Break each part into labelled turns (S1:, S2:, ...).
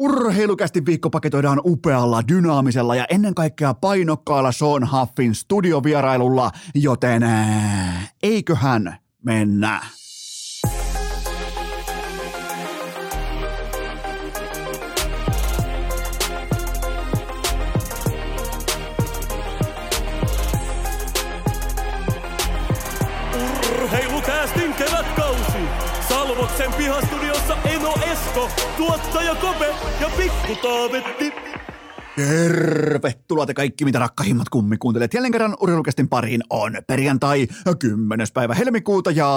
S1: Urheilukästi viikko paketoidaan upealla, dynaamisella ja ennen kaikkea painokkaalla Sean Huffin studiovierailulla, joten ää, eiköhän mennä.
S2: Urheilukäästin kevätkausi. Salvoksen pihastudiossa Esko, tuottaja Kope ja Pikku Taavetti.
S1: Tervetuloa te kaikki, mitä rakkahimmat kummikuuntelijat. Jälleen kerran urheilukästin pariin on perjantai 10. päivä helmikuuta ja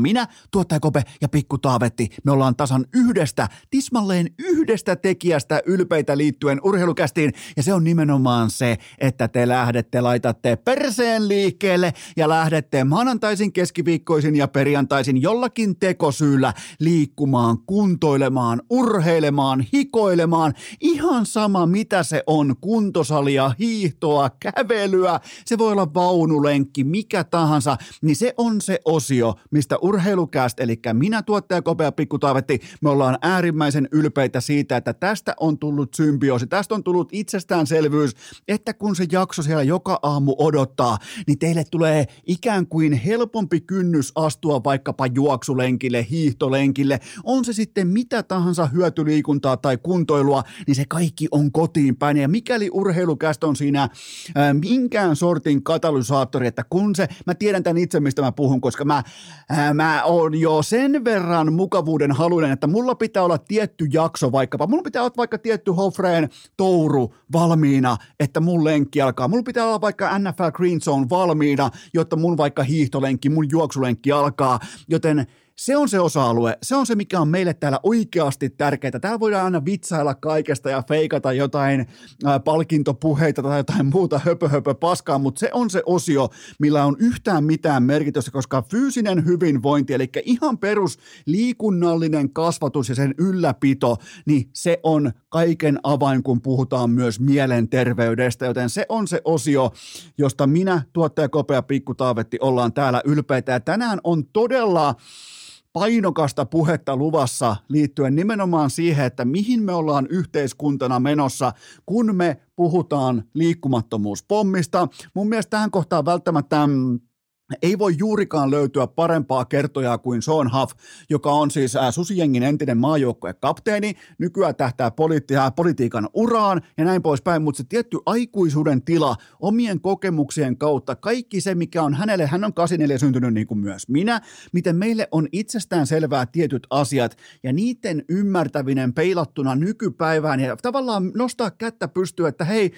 S1: minä, tuottaja Kope ja Pikku Taavetti, me ollaan tasan yhdestä, tismalleen yhdestä tekijästä ylpeitä liittyen urheilukästiin ja se on nimenomaan se, että te lähdette, laitatte perseen liikkeelle ja lähdette maanantaisin, keskiviikkoisin ja perjantaisin jollakin tekosyyllä liikkumaan, kuntoilemaan, urheilemaan, hiko hikoilemaan. Ihan sama, mitä se on, kuntosalia, hiihtoa, kävelyä, se voi olla vaunulenkki, mikä tahansa, niin se on se osio, mistä urheilukäst, eli minä tuottaja Kopea Pikku Taavetti, me ollaan äärimmäisen ylpeitä siitä, että tästä on tullut symbioosi, tästä on tullut itsestäänselvyys, että kun se jakso siellä joka aamu odottaa, niin teille tulee ikään kuin helpompi kynnys astua vaikkapa juoksulenkille, hiihtolenkille, on se sitten mitä tahansa hyötyliikuntaa tai kuntoilua, niin se kaikki on kotiin päin. Ja mikäli urheilukästä on siinä ää, minkään sortin katalysaattori, että kun se, mä tiedän tämän itse, mistä mä puhun, koska mä, ää, mä oon jo sen verran mukavuuden haluinen, että mulla pitää olla tietty jakso vaikkapa, mulla pitää olla vaikka tietty Hofreen touru valmiina, että mun lenkki alkaa. Mulla pitää olla vaikka NFL Green Zone valmiina, jotta mun vaikka hiihtolenkki, mun juoksulenkki alkaa, joten se on se osa-alue, se on se, mikä on meille täällä oikeasti tärkeää. Täällä voidaan aina vitsailla kaikesta ja feikata jotain ää, palkintopuheita tai jotain muuta höpö, höpö paskaa, mutta se on se osio, millä on yhtään mitään merkitystä, koska fyysinen hyvinvointi, eli ihan perus liikunnallinen kasvatus ja sen ylläpito, niin se on kaiken avain, kun puhutaan myös mielenterveydestä, joten se on se osio, josta minä, tuottaja Kopea Pikku Taavetti, ollaan täällä ylpeitä. Ja tänään on todella painokasta puhetta luvassa liittyen nimenomaan siihen, että mihin me ollaan yhteiskuntana menossa, kun me puhutaan liikkumattomuuspommista. Mun mielestä tähän kohtaan välttämättä mm, ei voi juurikaan löytyä parempaa kertojaa kuin Sean Huff, joka on siis Susijengin entinen maajoukkojen kapteeni, nykyään tähtää politi- politiikan uraan ja näin poispäin, mutta se tietty aikuisuuden tila omien kokemuksien kautta, kaikki se, mikä on hänelle, hän on 84 syntynyt niin kuin myös minä, miten meille on itsestään selvää tietyt asiat ja niiden ymmärtäminen peilattuna nykypäivään ja tavallaan nostaa kättä pystyä, että hei,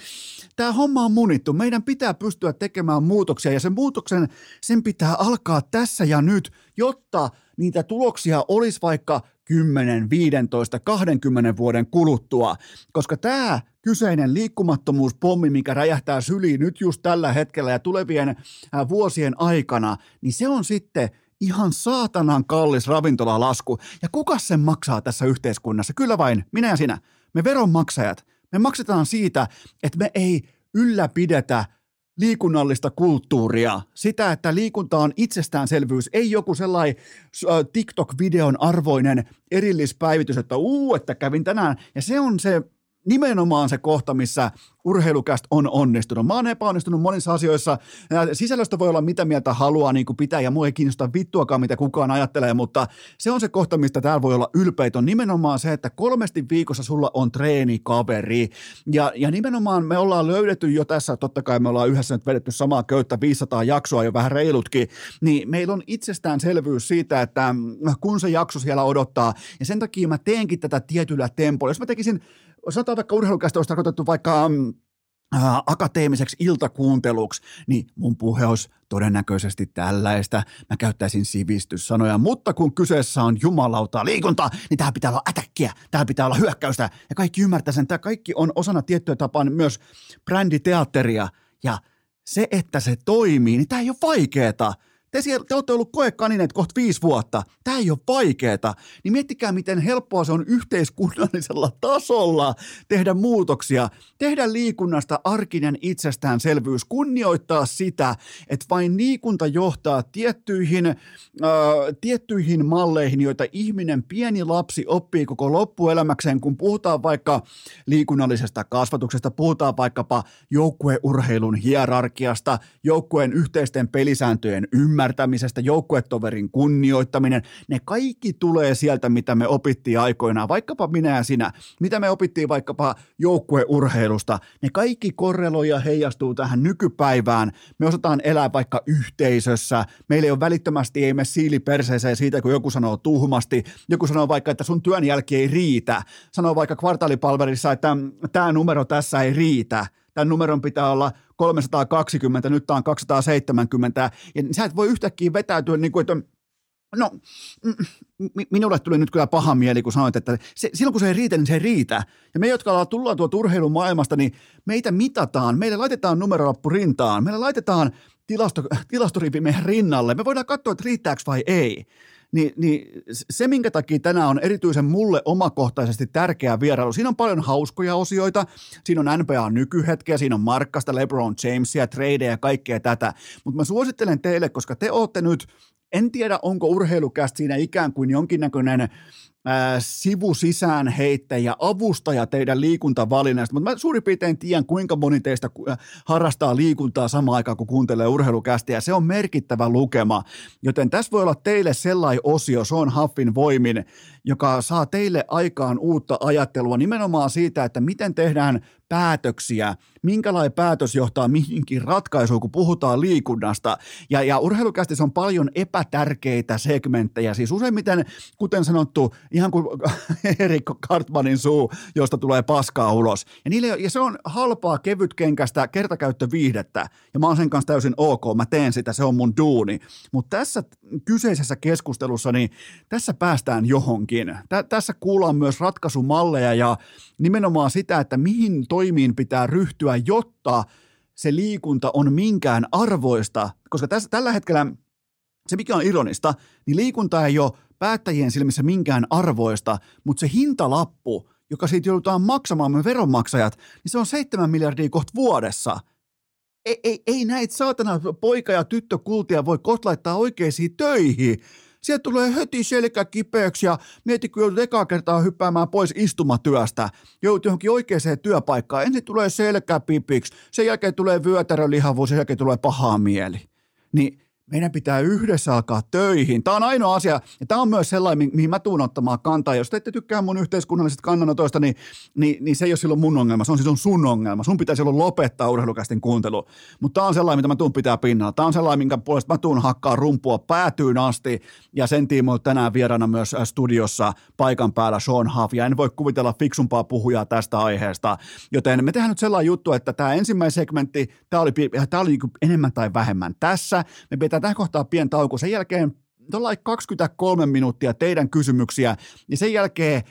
S1: tämä homma on munittu, meidän pitää pystyä tekemään muutoksia ja sen muutoksen sen pitää alkaa tässä ja nyt, jotta niitä tuloksia olisi vaikka 10, 15, 20 vuoden kuluttua, koska tämä kyseinen liikkumattomuuspommi, mikä räjähtää syliin nyt just tällä hetkellä ja tulevien vuosien aikana, niin se on sitten ihan saatanan kallis ravintolalasku. Ja kuka sen maksaa tässä yhteiskunnassa? Kyllä vain, minä ja sinä. Me veronmaksajat. Me maksetaan siitä, että me ei ylläpidetä – liikunnallista kulttuuria, sitä, että liikunta on itsestäänselvyys, ei joku sellainen TikTok-videon arvoinen erillispäivitys, että uu, että kävin tänään, ja se on se nimenomaan se kohta, missä urheilukäst on onnistunut. Mä oon epäonnistunut monissa asioissa. Sisällöstä voi olla mitä mieltä haluaa niin kuin pitää, ja mua ei kiinnosta vittuakaan, mitä kukaan ajattelee, mutta se on se kohta, mistä täällä voi olla ylpeitä. On nimenomaan se, että kolmesti viikossa sulla on treenikaveri. Ja, ja nimenomaan me ollaan löydetty jo tässä, totta kai me ollaan yhdessä nyt vedetty samaa köyttä 500 jaksoa jo vähän reilutkin, niin meillä on itsestäänselvyys siitä, että kun se jakso siellä odottaa, ja sen takia mä teenkin tätä tietyllä tempolla. Jos mä tekisin sanotaan vaikka urheilukästä olisi tarkoitettu vaikka mm, ää, akateemiseksi iltakuunteluksi, niin mun puhe olisi todennäköisesti tällaista. Mä käyttäisin sivistyssanoja, mutta kun kyseessä on jumalautaa liikunta, niin tää pitää olla ätäkkiä, tää pitää olla hyökkäystä, ja kaikki ymmärtää sen. Tämä kaikki on osana tiettyä tapaa myös bränditeatteria, ja se, että se toimii, niin tämä ei ole vaikeeta. Te, siellä, te olette ollut koekanineet kohta viisi vuotta. Tämä ei ole vaikeeta. Niin miettikää, miten helppoa se on yhteiskunnallisella tasolla tehdä muutoksia. Tehdä liikunnasta arkinen itsestäänselvyys. Kunnioittaa sitä, että vain liikunta johtaa tiettyihin, äh, tiettyihin malleihin, joita ihminen, pieni lapsi, oppii koko loppuelämäkseen. Kun puhutaan vaikka liikunnallisesta kasvatuksesta, puhutaan vaikkapa joukkueurheilun hierarkiasta, joukkueen yhteisten pelisääntöjen ymmärtämisestä, ymmärtämisestä, joukkuetoverin kunnioittaminen, ne kaikki tulee sieltä, mitä me opittiin aikoinaan, vaikkapa minä ja sinä, mitä me opittiin vaikkapa joukkueurheilusta, ne kaikki korreloi ja heijastuu tähän nykypäivään. Me osataan elää vaikka yhteisössä, meillä ei ole välittömästi, ei me siili perseeseen siitä, kun joku sanoo tuhmasti, joku sanoo vaikka, että sun työn jälki ei riitä, sanoo vaikka kvartaalipalvelissa, että tämä numero tässä ei riitä, tämän numeron pitää olla 320, nyt tämä on 270, ja sä et voi yhtäkkiä vetäytyä niin kuin, että No, minulle tuli nyt kyllä paha mieli, kun sanoit, että se, silloin kun se ei riitä, niin se ei riitä. Ja me, jotka ollaan tullaan tuolta urheilun maailmasta, niin meitä mitataan, meille laitetaan numerolappu rintaan, meille laitetaan tilasto, tilastorivi meidän rinnalle. Me voidaan katsoa, että riittääkö vai ei. Niin, niin se, minkä takia tänään on erityisen mulle omakohtaisesti tärkeä vierailu, siinä on paljon hauskoja osioita, siinä on NBA nykyhetkeä, siinä on Markkasta, LeBron Jamesia, tradeja ja kaikkea tätä, mutta mä suosittelen teille, koska te olette nyt en tiedä, onko urheilukästä siinä ikään kuin jonkinnäköinen sivusisään heittäjä, avustaja teidän liikuntavalinnasta, mutta mä suurin piirtein tiedän, kuinka moni teistä harrastaa liikuntaa samaan aikaan, kun kuuntelee urheilukästä, ja se on merkittävä lukema, joten tässä voi olla teille sellainen osio, se on Huffin voimin, joka saa teille aikaan uutta ajattelua nimenomaan siitä, että miten tehdään päätöksiä, minkälainen päätös johtaa mihinkin ratkaisuun, kun puhutaan liikunnasta. Ja, ja urheilukästissä on paljon epätärkeitä segmenttejä, siis useimmiten, kuten sanottu, ihan kuin Erik Kartmanin suu, josta tulee paskaa ulos. Ja, niille, ja se on halpaa, kevytkenkästä, kertakäyttöviihdettä, ja mä oon sen kanssa täysin ok, mä teen sitä, se on mun duuni. Mutta tässä kyseisessä keskustelussa, niin tässä päästään johonkin. Tä, tässä kuullaan myös ratkaisumalleja ja nimenomaan sitä, että mihin toimiin pitää ryhtyä, jotta se liikunta on minkään arvoista, koska tässä, tällä hetkellä se mikä on ironista, niin liikunta ei ole päättäjien silmissä minkään arvoista, mutta se hintalappu, joka siitä joudutaan maksamaan me veronmaksajat, niin se on 7 miljardia kohta vuodessa. Ei, ei, ei näitä saatana poika- ja tyttökultia voi kohta laittaa oikeisiin töihin. Sieltä tulee heti selkä kipeäksi ja mieti, kun joudut ekaa kertaa hyppäämään pois istumatyöstä. Joudut johonkin oikeaan työpaikkaan. Ensin tulee selkä pipiksi, sen jälkeen tulee vyötärölihavuus, sen jälkeen tulee pahaa mieli. Niin meidän pitää yhdessä alkaa töihin. Tämä on ainoa asia, ja tämä on myös sellainen, mihin mä tuun ottamaan kantaa. Jos te ette tykkää mun yhteiskunnallisista kannanotoista, niin, niin, niin se ei ole silloin mun ongelma, se on siis sun ongelma. Sun pitää silloin lopettaa urheilukästin kuuntelu. Mutta tämä on sellainen, mitä mä tuun pitää pinnalla. Tämä on sellainen, minkä puolesta mä tuun hakkaa rumpua päätyyn asti, ja sen tiimoilta tänään vieraana myös äh, studiossa paikan päällä Sean Huff, ja en voi kuvitella fiksumpaa puhujaa tästä aiheesta. Joten me tehdään nyt sellainen juttu, että tämä ensimmäinen segmentti, tämä oli, tämä oli niin enemmän tai vähemmän tässä. Me pitää pidetään tähän kohtaa pieni tauko. Sen jälkeen 23 minuuttia teidän kysymyksiä ja sen jälkeen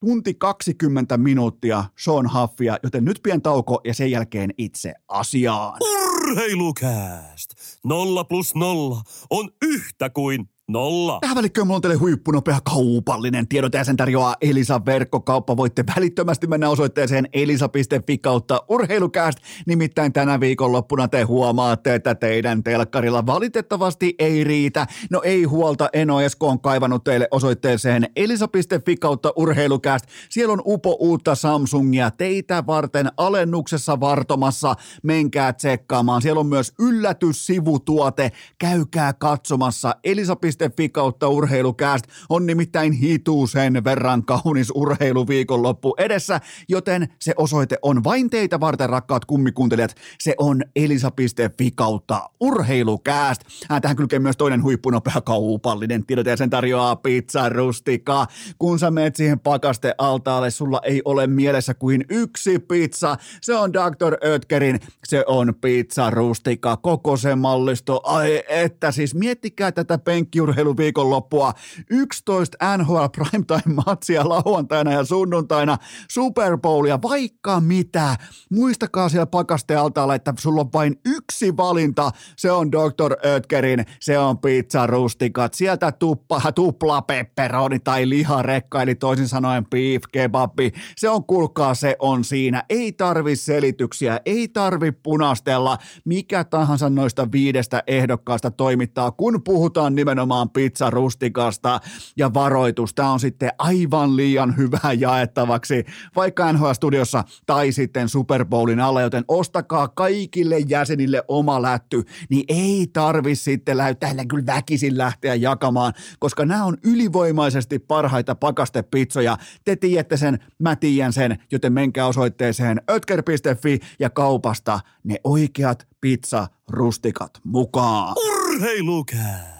S1: tunti 20 minuuttia Sean Huffia, joten nyt pieni tauko ja sen jälkeen itse asiaan.
S2: Urheilukääst! Nolla plus nolla on yhtä kuin Nolla.
S1: Tähän välikköön mulla on teille huippunopea kaupallinen tiedot ja sen tarjoaa Elisa verkkokauppa. Voitte välittömästi mennä osoitteeseen elisa.fi kautta urheilukääst. Nimittäin tänä viikonloppuna te huomaatte, että teidän telkkarilla valitettavasti ei riitä. No ei huolta, Eno Esko on kaivannut teille osoitteeseen elisa.fi kautta urheilukääst. Siellä on upo uutta Samsungia teitä varten alennuksessa vartomassa. Menkää tsekkaamaan. Siellä on myös yllätyssivutuote. Käykää katsomassa elisa.fi Iltalehti.fi kautta urheilukääst on nimittäin hituusen verran kaunis urheiluviikonloppu edessä, joten se osoite on vain teitä varten, rakkaat kummikuuntelijat. Se on elisa.fi kautta urheilukääst. Äh, tähän kylkee myös toinen huippunopea kaupallinen tiedot ja sen tarjoaa pizza rustika. Kun sä meet siihen pakaste altaalle, sulla ei ole mielessä kuin yksi pizza. Se on Dr. Oetkerin, se on pizza rustika, koko se mallisto. Ai että siis miettikää tätä penkki keskiurheiluviikonloppua, 11 NHL Primetime-matsia lauantaina ja sunnuntaina, Super Bowlia, vaikka mitä. Muistakaa siellä pakastealtaalla, että sulla on vain yksi valinta, se on Dr. Oetkerin, se on pizza rustikat, sieltä tuppa, tupla pepperoni tai liharekka, eli toisin sanoen beef kebabi, se on kulkaa, se on siinä, ei tarvi selityksiä, ei tarvi punastella, mikä tahansa noista viidestä ehdokkaasta toimittaa, kun puhutaan nimenomaan pizza rustikasta ja varoitus, tämä on sitten aivan liian hyvää jaettavaksi, vaikka NHL-studiossa tai sitten Super Bowlin alla, joten ostakaa kaikille jäsenille oma lätty, niin ei tarvi sitten täällä kyllä väkisin lähteä jakamaan, koska nämä on ylivoimaisesti parhaita pakastepizzoja. Te tiedätte sen, mä tiedän sen, joten menkää osoitteeseen ötker.fi ja kaupasta ne oikeat pizza-rustikat mukaan.
S2: Urheilukää!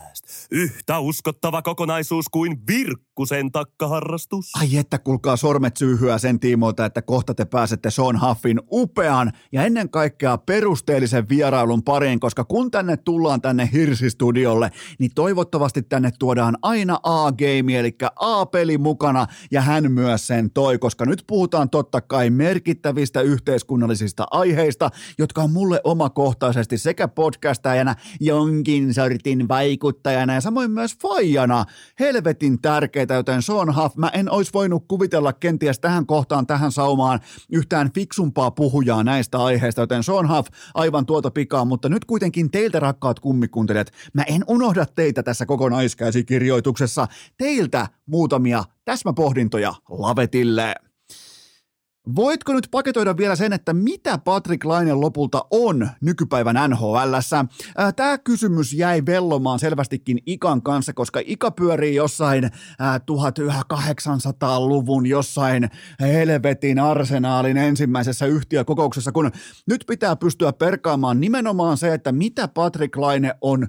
S2: Yhtä uskottava kokonaisuus kuin Virkkusen takkaharrastus.
S1: Ai että kuulkaa sormet syyhyä sen tiimoilta, että kohta te pääsette Sean Huffin upean ja ennen kaikkea perusteellisen vierailun pariin, koska kun tänne tullaan tänne Hirsistudiolle, niin toivottavasti tänne tuodaan aina A-game, eli A-peli mukana ja hän myös sen toi, koska nyt puhutaan totta kai merkittävistä yhteiskunnallisista aiheista, jotka on mulle omakohtaisesti sekä podcastajana jonkin sortin vaikuttajana ja samoin myös faijana. Helvetin tärkeitä, joten Sean Huff, mä en olisi voinut kuvitella kenties tähän kohtaan, tähän saumaan yhtään fiksumpaa puhujaa näistä aiheista, joten Sean Huff. Aivan tuota pikaa, mutta nyt kuitenkin teiltä rakkaat kummikuuntelijat, mä en unohda teitä tässä kokonaiskäsikirjoituksessa, teiltä muutamia täsmäpohdintoja lavetille. Voitko nyt paketoida vielä sen, että mitä Patrick Laine lopulta on nykypäivän NHLssä? Tämä kysymys jäi vellomaan selvästikin Ikan kanssa, koska Ika pyörii jossain 1800-luvun jossain helvetin arsenaalin ensimmäisessä yhtiökokouksessa, kun nyt pitää pystyä perkaamaan nimenomaan se, että mitä Patrick Laine on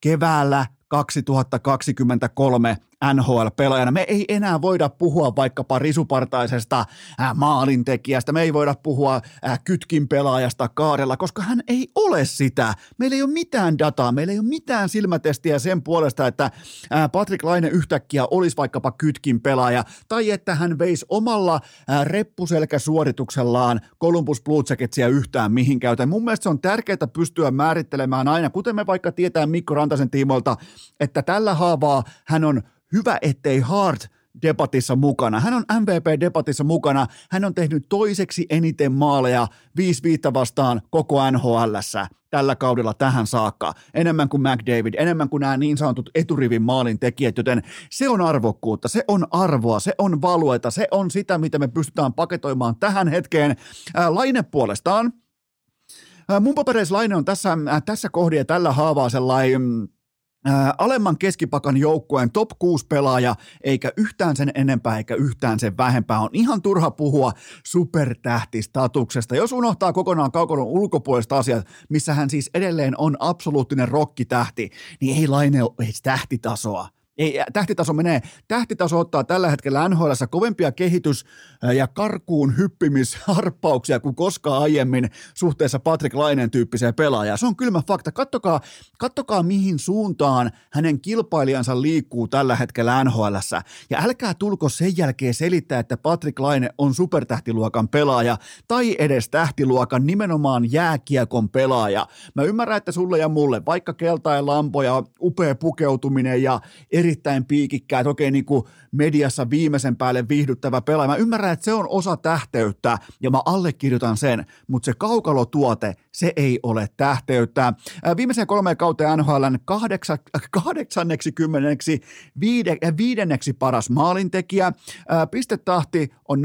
S1: keväällä 2023 NHL-pelaajana. Me ei enää voida puhua vaikkapa risupartaisesta äh, maalintekijästä, me ei voida puhua äh, kytkin pelaajasta kaarella, koska hän ei ole sitä. Meillä ei ole mitään dataa, meillä ei ole mitään silmätestiä sen puolesta, että äh, Patrick Laine yhtäkkiä olisi vaikkapa kytkin pelaaja, tai että hän veisi omalla reppuselkäsuorituksellaan Columbus Blue Jacketsia yhtään mihinkään. Joten mun mielestä se on tärkeää pystyä määrittelemään aina, kuten me vaikka tietää Mikko Rantasen tiimoilta, että tällä haavaa hän on hyvä, ettei Hart debatissa mukana. Hän on MVP-debatissa mukana. Hän on tehnyt toiseksi eniten maaleja 5 viittä vastaan koko nhl tällä kaudella tähän saakka. Enemmän kuin McDavid, enemmän kuin nämä niin sanotut eturivin maalin tekijät, joten se on arvokkuutta, se on arvoa, se on valueta, se on sitä, mitä me pystytään paketoimaan tähän hetkeen. Ää, Laine puolestaan, ää, mun papereissa Laine on tässä, ää, tässä kohdassa tällä haavaa sellainen mm, Alemman keskipakan joukkueen top 6 pelaaja, eikä yhtään sen enempää eikä yhtään sen vähempää. On ihan turha puhua supertähtistatuksesta. Jos unohtaa kokonaan kaukolon ulkopuoliset asiat, missä hän siis edelleen on absoluuttinen rokkitähti, niin ei Laine ole tähtitasoa. Ei, tähtitaso menee. Tähtitaso ottaa tällä hetkellä NHL kovempia kehitys- ja karkuun hyppimisharppauksia kuin koskaan aiemmin suhteessa Patrick Lainen tyyppiseen pelaajaan. Se on kylmä fakta. Kattokaa, kattokaa mihin suuntaan hänen kilpailijansa liikkuu tällä hetkellä NHL. Ja älkää tulko sen jälkeen selittää, että Patrick Laine on supertähtiluokan pelaaja tai edes tähtiluokan nimenomaan jääkiekon pelaaja. Mä ymmärrän, että sulle ja mulle, vaikka keltainen lampo ja upea pukeutuminen ja eri erittäin piikikkäät, okei niin kuin mediassa viimeisen päälle viihdyttävä pelaaja. Mä ymmärrän, että se on osa tähteyttä ja mä allekirjoitan sen, mutta se kaukalotuote, se ei ole tähteyttä. Viimeisen kolmeen kauteen NHLn kahdeksa, kahdeksanneksi kymmeneksi viide, viidenneksi paras maalintekijä. Pistetahti on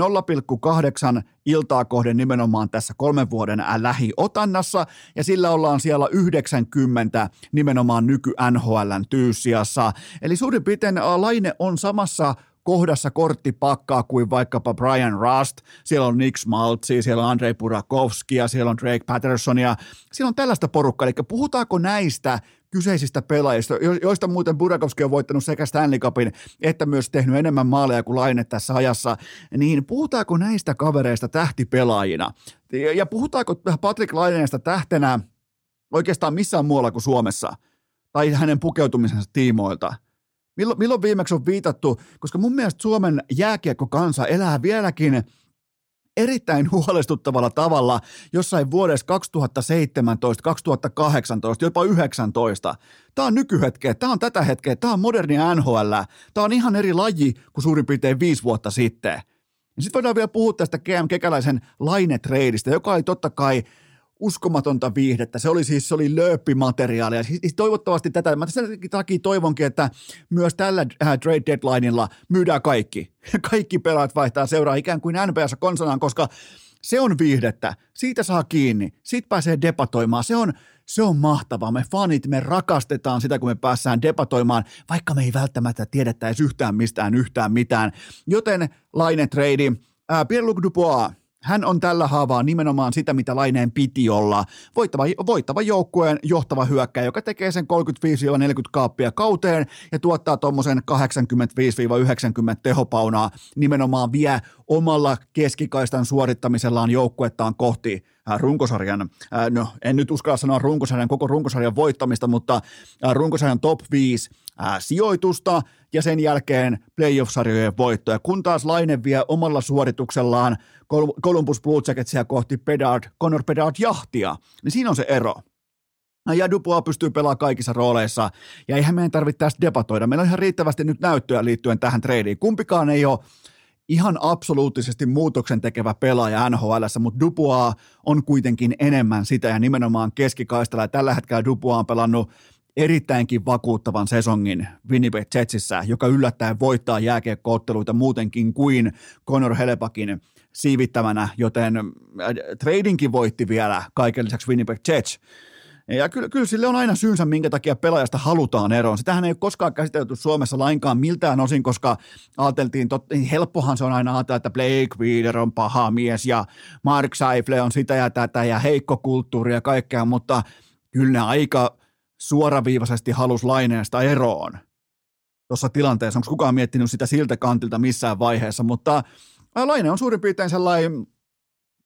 S1: 0,8 iltaa kohden nimenomaan tässä kolmen vuoden lähiotannassa, ja sillä ollaan siellä 90 nimenomaan nyky NHLn tyyssiassa. Eli suurin piirtein Laine on samassa kohdassa korttipakkaa kuin vaikkapa Brian Rust, siellä on Nick Smaltzi, siellä on Andrei Burakovskia, siellä on Drake Pattersonia, siellä on tällaista porukkaa, eli puhutaanko näistä kyseisistä pelaajista, joista muuten Burakovski on voittanut sekä Stanley Cupin että myös tehnyt enemmän maaleja kuin Laine tässä ajassa, niin puhutaanko näistä kavereista tähtipelaajina? Ja puhutaanko Patrick Laineesta tähtenä oikeastaan missään muualla kuin Suomessa? tai hänen pukeutumisensa tiimoilta. Milloin, milloin viimeksi on viitattu, koska mun mielestä Suomen jääkiekko-kansa elää vieläkin erittäin huolestuttavalla tavalla jossain vuodessa 2017, 2018, jopa 19. Tämä on nykyhetkeä, tämä on tätä hetkeä, tämä on moderni NHL, tämä on ihan eri laji kuin suurin piirtein viisi vuotta sitten. Sitten voidaan vielä puhua tästä GM Kekäläisen lainetreidistä, joka oli totta kai uskomatonta viihdettä. Se oli siis se oli lööppimateriaalia. Siis toivottavasti tätä, mä sen takia toivonkin, että myös tällä äh, trade deadlineilla myydään kaikki. Kaikki pelaat vaihtaa seuraa ikään kuin NBS konsanaan, koska se on viihdettä. Siitä saa kiinni. Siitä pääsee debatoimaan. Se on, se on mahtavaa. Me fanit, me rakastetaan sitä, kun me päässään debatoimaan, vaikka me ei välttämättä tiedettäisi yhtään mistään yhtään mitään. Joten Laine trade, äh, Pierre-Luc Dubois, hän on tällä haavaa nimenomaan sitä, mitä Laineen piti olla. Voittava, voittava joukkueen johtava hyökkäjä, joka tekee sen 35-40 kaappia kauteen ja tuottaa tuommoisen 85-90 tehopaunaa nimenomaan vie omalla keskikaistan suorittamisellaan joukkuettaan kohti runkosarjan, äh, no en nyt uskalla sanoa runkosarjan, koko runkosarjan voittamista, mutta äh, runkosarjan top 5 sijoitusta ja sen jälkeen playoff-sarjojen voittoja, kun taas Laine vie omalla suorituksellaan Columbus Blue Jacketsia kohti Bedard, Connor Bedard jahtia, niin siinä on se ero. Ja Dubois pystyy pelaamaan kaikissa rooleissa, ja eihän meidän tarvitse tästä debatoida. Meillä on ihan riittävästi nyt näyttöä liittyen tähän treidiin. Kumpikaan ei ole ihan absoluuttisesti muutoksen tekevä pelaaja NHL, mutta Dubois on kuitenkin enemmän sitä ja nimenomaan keskikaistella. Ja tällä hetkellä Dubois on pelannut erittäinkin vakuuttavan sesongin Winnipeg Jetsissä, joka yllättäen voittaa jääkiekkootteluita muutenkin kuin Conor Helepakin siivittämänä, joten äh, tradingkin voitti vielä kaiken lisäksi Winnipeg Jets. Ja kyllä, kyllä sille on aina syynsä, minkä takia pelaajasta halutaan eroon. Sitähän ei ole koskaan käsitelty Suomessa lainkaan miltään osin, koska ajateltiin, tot, niin helppohan se on aina ajatella, että Blake Wheeler on paha mies ja Mark Seifle on sitä ja tätä ja heikko kulttuuri ja kaikkea, mutta kyllä ne aika suoraviivaisesti halusi laineesta eroon tuossa tilanteessa. Onko kukaan miettinyt sitä siltä kantilta missään vaiheessa, mutta Laine on suurin piirtein sellainen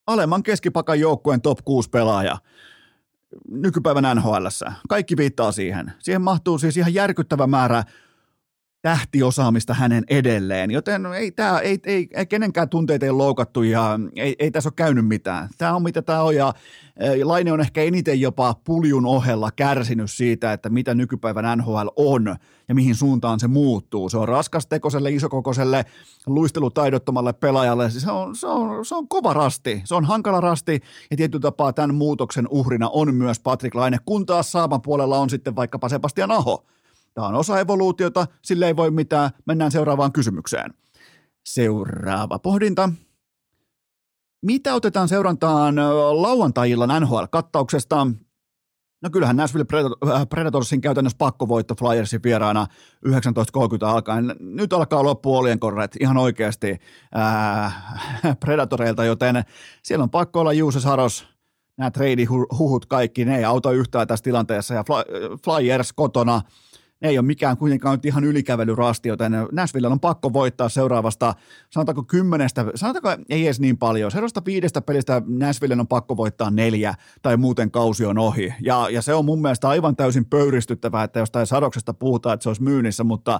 S1: alemman keskipakan joukkueen top 6 pelaaja nykypäivän NHL. Kaikki viittaa siihen. Siihen mahtuu siis ihan järkyttävä määrä tähtiosaamista hänen edelleen, joten ei, tää, ei, ei, ei kenenkään tunteita ei loukattu ja ei, ei tässä ole käynyt mitään. Tämä on mitä tämä on ja Laine on ehkä eniten jopa puljun ohella kärsinyt siitä, että mitä nykypäivän NHL on ja mihin suuntaan se muuttuu. Se on raskastekoselle, isokokoiselle, luistelutaidottomalle pelaajalle. Se on, se, on, se on kova rasti, se on hankala rasti ja tietyllä tapaa tämän muutoksen uhrina on myös Patrick Laine, kun taas Saapan puolella on sitten vaikkapa Sebastian Aho – Tämä on osa evoluutiota, sille ei voi mitään. Mennään seuraavaan kysymykseen. Seuraava pohdinta. Mitä otetaan seurantaan lauantai-illan NHL-kattauksesta? No kyllähän Nashville Predatorsin käytännössä pakkovoitto Flyersin vieraana 19.30 alkaen. Nyt alkaa loppu korret ihan oikeasti ää, Predatoreilta, joten siellä on pakko olla Juuse Saros, nämä trade-huhut kaikki, ne ei auta yhtään tässä tilanteessa ja Flyers kotona – ne ei ole mikään kuitenkaan nyt ihan ylikävelyrasti, joten Nashville on pakko voittaa seuraavasta, sanotaanko kymmenestä, sanotaanko ei edes niin paljon, seuraavasta viidestä pelistä Nashville on pakko voittaa neljä tai muuten kausi on ohi. Ja, ja se on mun mielestä aivan täysin pöyristyttävää, että jostain sadoksesta puhutaan, että se olisi myynnissä, mutta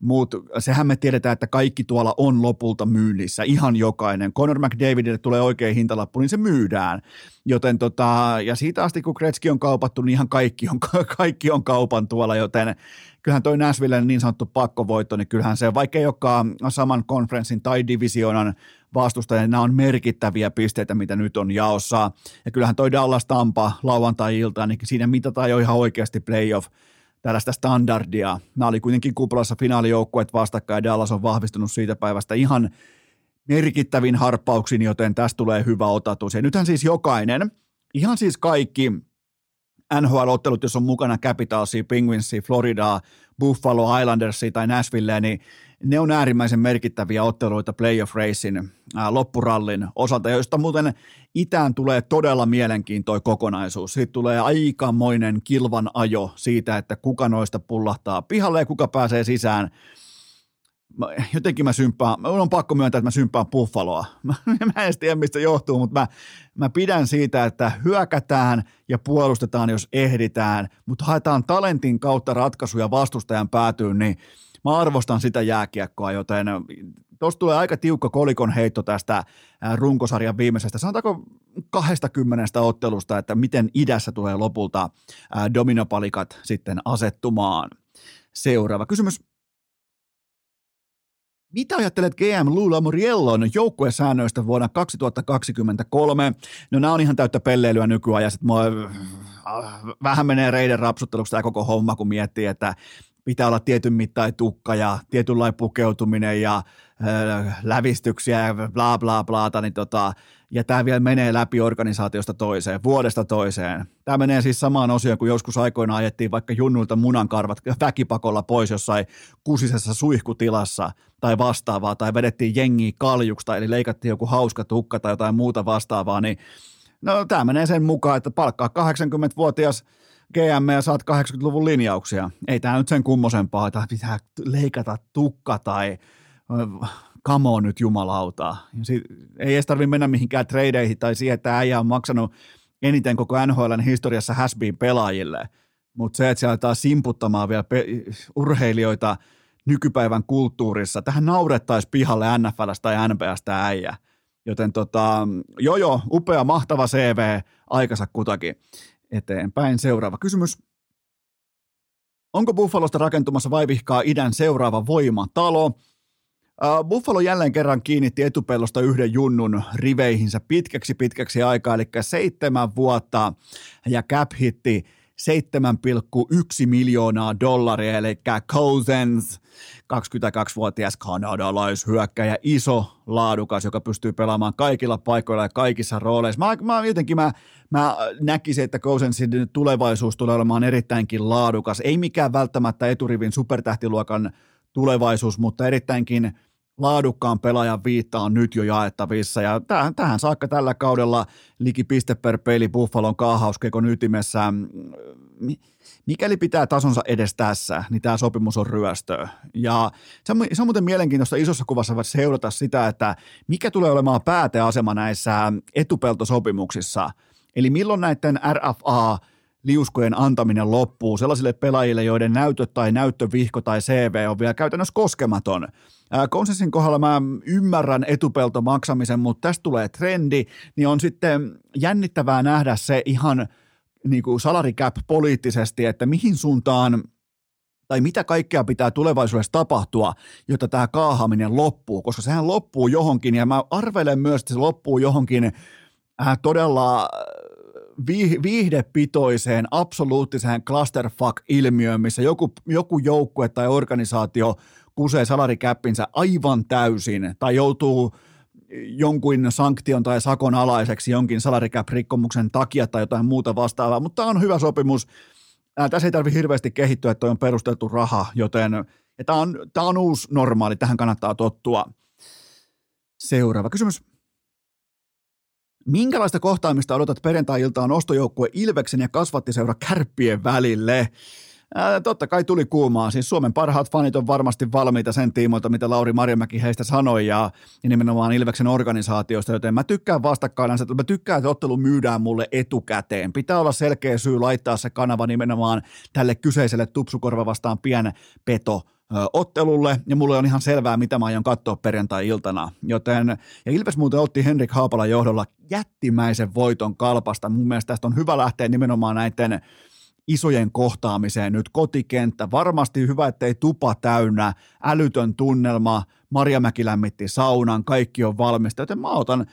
S1: mutta sehän me tiedetään, että kaikki tuolla on lopulta myynnissä, ihan jokainen. Conor McDavidille tulee oikein hintalappu, niin se myydään. Joten tota, ja siitä asti kun Kretski on kaupattu, niin ihan kaikki on, kaikki on kaupan tuolla, joten kyllähän toi Nashville niin sanottu pakkovoitto, niin kyllähän se, vaikka ei olekaan saman konferenssin tai divisioonan vastustaja, niin nämä on merkittäviä pisteitä, mitä nyt on jaossa. Ja kyllähän toi Dallas Tampa lauantai-ilta, niin siinä mitataan jo ihan oikeasti playoff tällaista standardia. Nämä oli kuitenkin kuplassa finaalijoukkueet vastakkain Dallas on vahvistunut siitä päivästä ihan merkittävin harppauksin, joten tästä tulee hyvä otatus. Ja nythän siis jokainen, ihan siis kaikki NHL-ottelut, jos on mukana Capitalsia, Penguinsia, Floridaa, Buffalo, Islandersia tai Nashville, niin ne on äärimmäisen merkittäviä otteluita playoff racein loppurallin osalta, joista muuten itään tulee todella mielenkiintoinen kokonaisuus. Siitä tulee aikamoinen kilvan ajo siitä, että kuka noista pullahtaa pihalle ja kuka pääsee sisään. mä, jotenkin mä symppaan, mä on pakko myöntää, että mä symppaan Buffaloa. Mä, mä en tiedä, mistä johtuu, mutta mä, mä pidän siitä, että hyökätään ja puolustetaan, jos ehditään, mutta haetaan talentin kautta ratkaisuja vastustajan päätyyn, niin mä arvostan sitä jääkiekkoa, joten tuossa tulee aika tiukka kolikon heitto tästä runkosarjan viimeisestä, sanotaanko 20 ottelusta, että miten idässä tulee lopulta dominopalikat sitten asettumaan. Seuraava kysymys. Mitä ajattelet GM Lula Muriellon joukkuesäännöistä vuonna 2023? No nämä on ihan täyttä pelleilyä nykyajassa. Äh, vähän menee reiden rapsutteluksi tämä koko homma, kun miettii, että pitää olla tietyn mittain tukka ja tietynlainen pukeutuminen ja äh, lävistyksiä ja bla bla bla, niin tota, ja tämä vielä menee läpi organisaatiosta toiseen, vuodesta toiseen. Tämä menee siis samaan osioon, kun joskus aikoina ajettiin vaikka junnuilta munankarvat väkipakolla pois jossain kusisessa suihkutilassa tai vastaavaa, tai vedettiin jengiä kaljuksta, eli leikattiin joku hauska tukka tai jotain muuta vastaavaa, niin no tämä menee sen mukaan, että palkkaa 80-vuotias GM ja saat 80-luvun linjauksia. Ei tämä nyt sen kummosempaa, että pitää leikata tukka tai on nyt jumalauta. Ei edes tarvitse mennä mihinkään tradeihin tai siihen, että äijä on maksanut eniten koko NHLn historiassa hasbeen pelaajille. Mutta se, että siellä aletaan simputtamaan vielä pe- urheilijoita nykypäivän kulttuurissa, tähän naurettaisiin pihalle NFLstä tai NBAstä äijä. Joten tota, joo, upea, mahtava CV, aikansa kutakin. Eteenpäin seuraava kysymys. Onko Buffalosta rakentumassa vaivihkaa idän seuraava voimatalo? Buffalo jälleen kerran kiinnitti etupellosta yhden junnun riveihinsä pitkäksi pitkäksi aikaa, eli seitsemän vuotta ja cap hitti 7,1 miljoonaa dollaria, eli Cousins, 22-vuotias kanadalaishyökkäjä, iso, laadukas, joka pystyy pelaamaan kaikilla paikoilla ja kaikissa rooleissa. Mä, mä jotenkin mä, mä näkisin, että Cousinsin tulevaisuus tulee olemaan erittäinkin laadukas. Ei mikään välttämättä eturivin supertähtiluokan tulevaisuus, mutta erittäinkin laadukkaan pelaajan viitta on nyt jo jaettavissa ja tähän, tähän saakka tällä kaudella liki piste per peli Buffalon kaahauskekon ytimessä. Mikäli pitää tasonsa edes tässä, niin tämä sopimus on ryöstö. Ja se on, se on muuten mielenkiintoista isossa kuvassa seurata sitä, että mikä tulee olemaan pääteasema näissä etupeltosopimuksissa. Eli milloin näiden RFA liuskojen antaminen loppuu sellaisille pelaajille, joiden näytöt tai näyttövihko tai CV on vielä käytännössä koskematon. Konsensin kohdalla mä ymmärrän etupelto maksamisen, mutta tästä tulee trendi, niin on sitten jännittävää nähdä se ihan niin kuin salary cap poliittisesti, että mihin suuntaan tai mitä kaikkea pitää tulevaisuudessa tapahtua, jotta tämä kaahaminen loppuu, koska sehän loppuu johonkin, ja mä arvelen myös, että se loppuu johonkin äh, todella viihdepitoiseen, absoluuttiseen clusterfuck-ilmiöön, missä joku, joku joukkue tai organisaatio kusee salarikäppinsä aivan täysin tai joutuu jonkun sanktion tai sakon alaiseksi jonkin salarikäp-rikkomuksen takia tai jotain muuta vastaavaa, mutta tämä on hyvä sopimus. Ää, tässä ei tarvitse hirveästi kehittyä, että on perusteltu raha, joten tämä on, on uusi normaali, tähän kannattaa tottua. Seuraava kysymys. Minkälaista kohtaamista odotat perjantai-iltaan ostojoukkue Ilveksen ja kasvattiseura Kärppien välille? Ää, totta kai tuli kuumaa. Siis Suomen parhaat fanit on varmasti valmiita sen tiimoilta, mitä Lauri Marjamäki heistä sanoi ja, ja nimenomaan Ilveksen organisaatiosta, joten mä tykkään vastakkain, mä tykkään, että ottelu myydään mulle etukäteen. Pitää olla selkeä syy laittaa se kanava nimenomaan tälle kyseiselle tupsukorva vastaan pien peto ottelulle, ja mulle on ihan selvää, mitä mä aion katsoa perjantai-iltana. Joten, ja Ilves muuten otti Henrik Haapalan johdolla jättimäisen voiton kalpasta. Mun mielestä tästä on hyvä lähteä nimenomaan näiden isojen kohtaamiseen nyt kotikenttä. Varmasti hyvä, ettei tupa täynnä, älytön tunnelma, Marjamäki lämmitti saunan, kaikki on valmista, joten mä otan,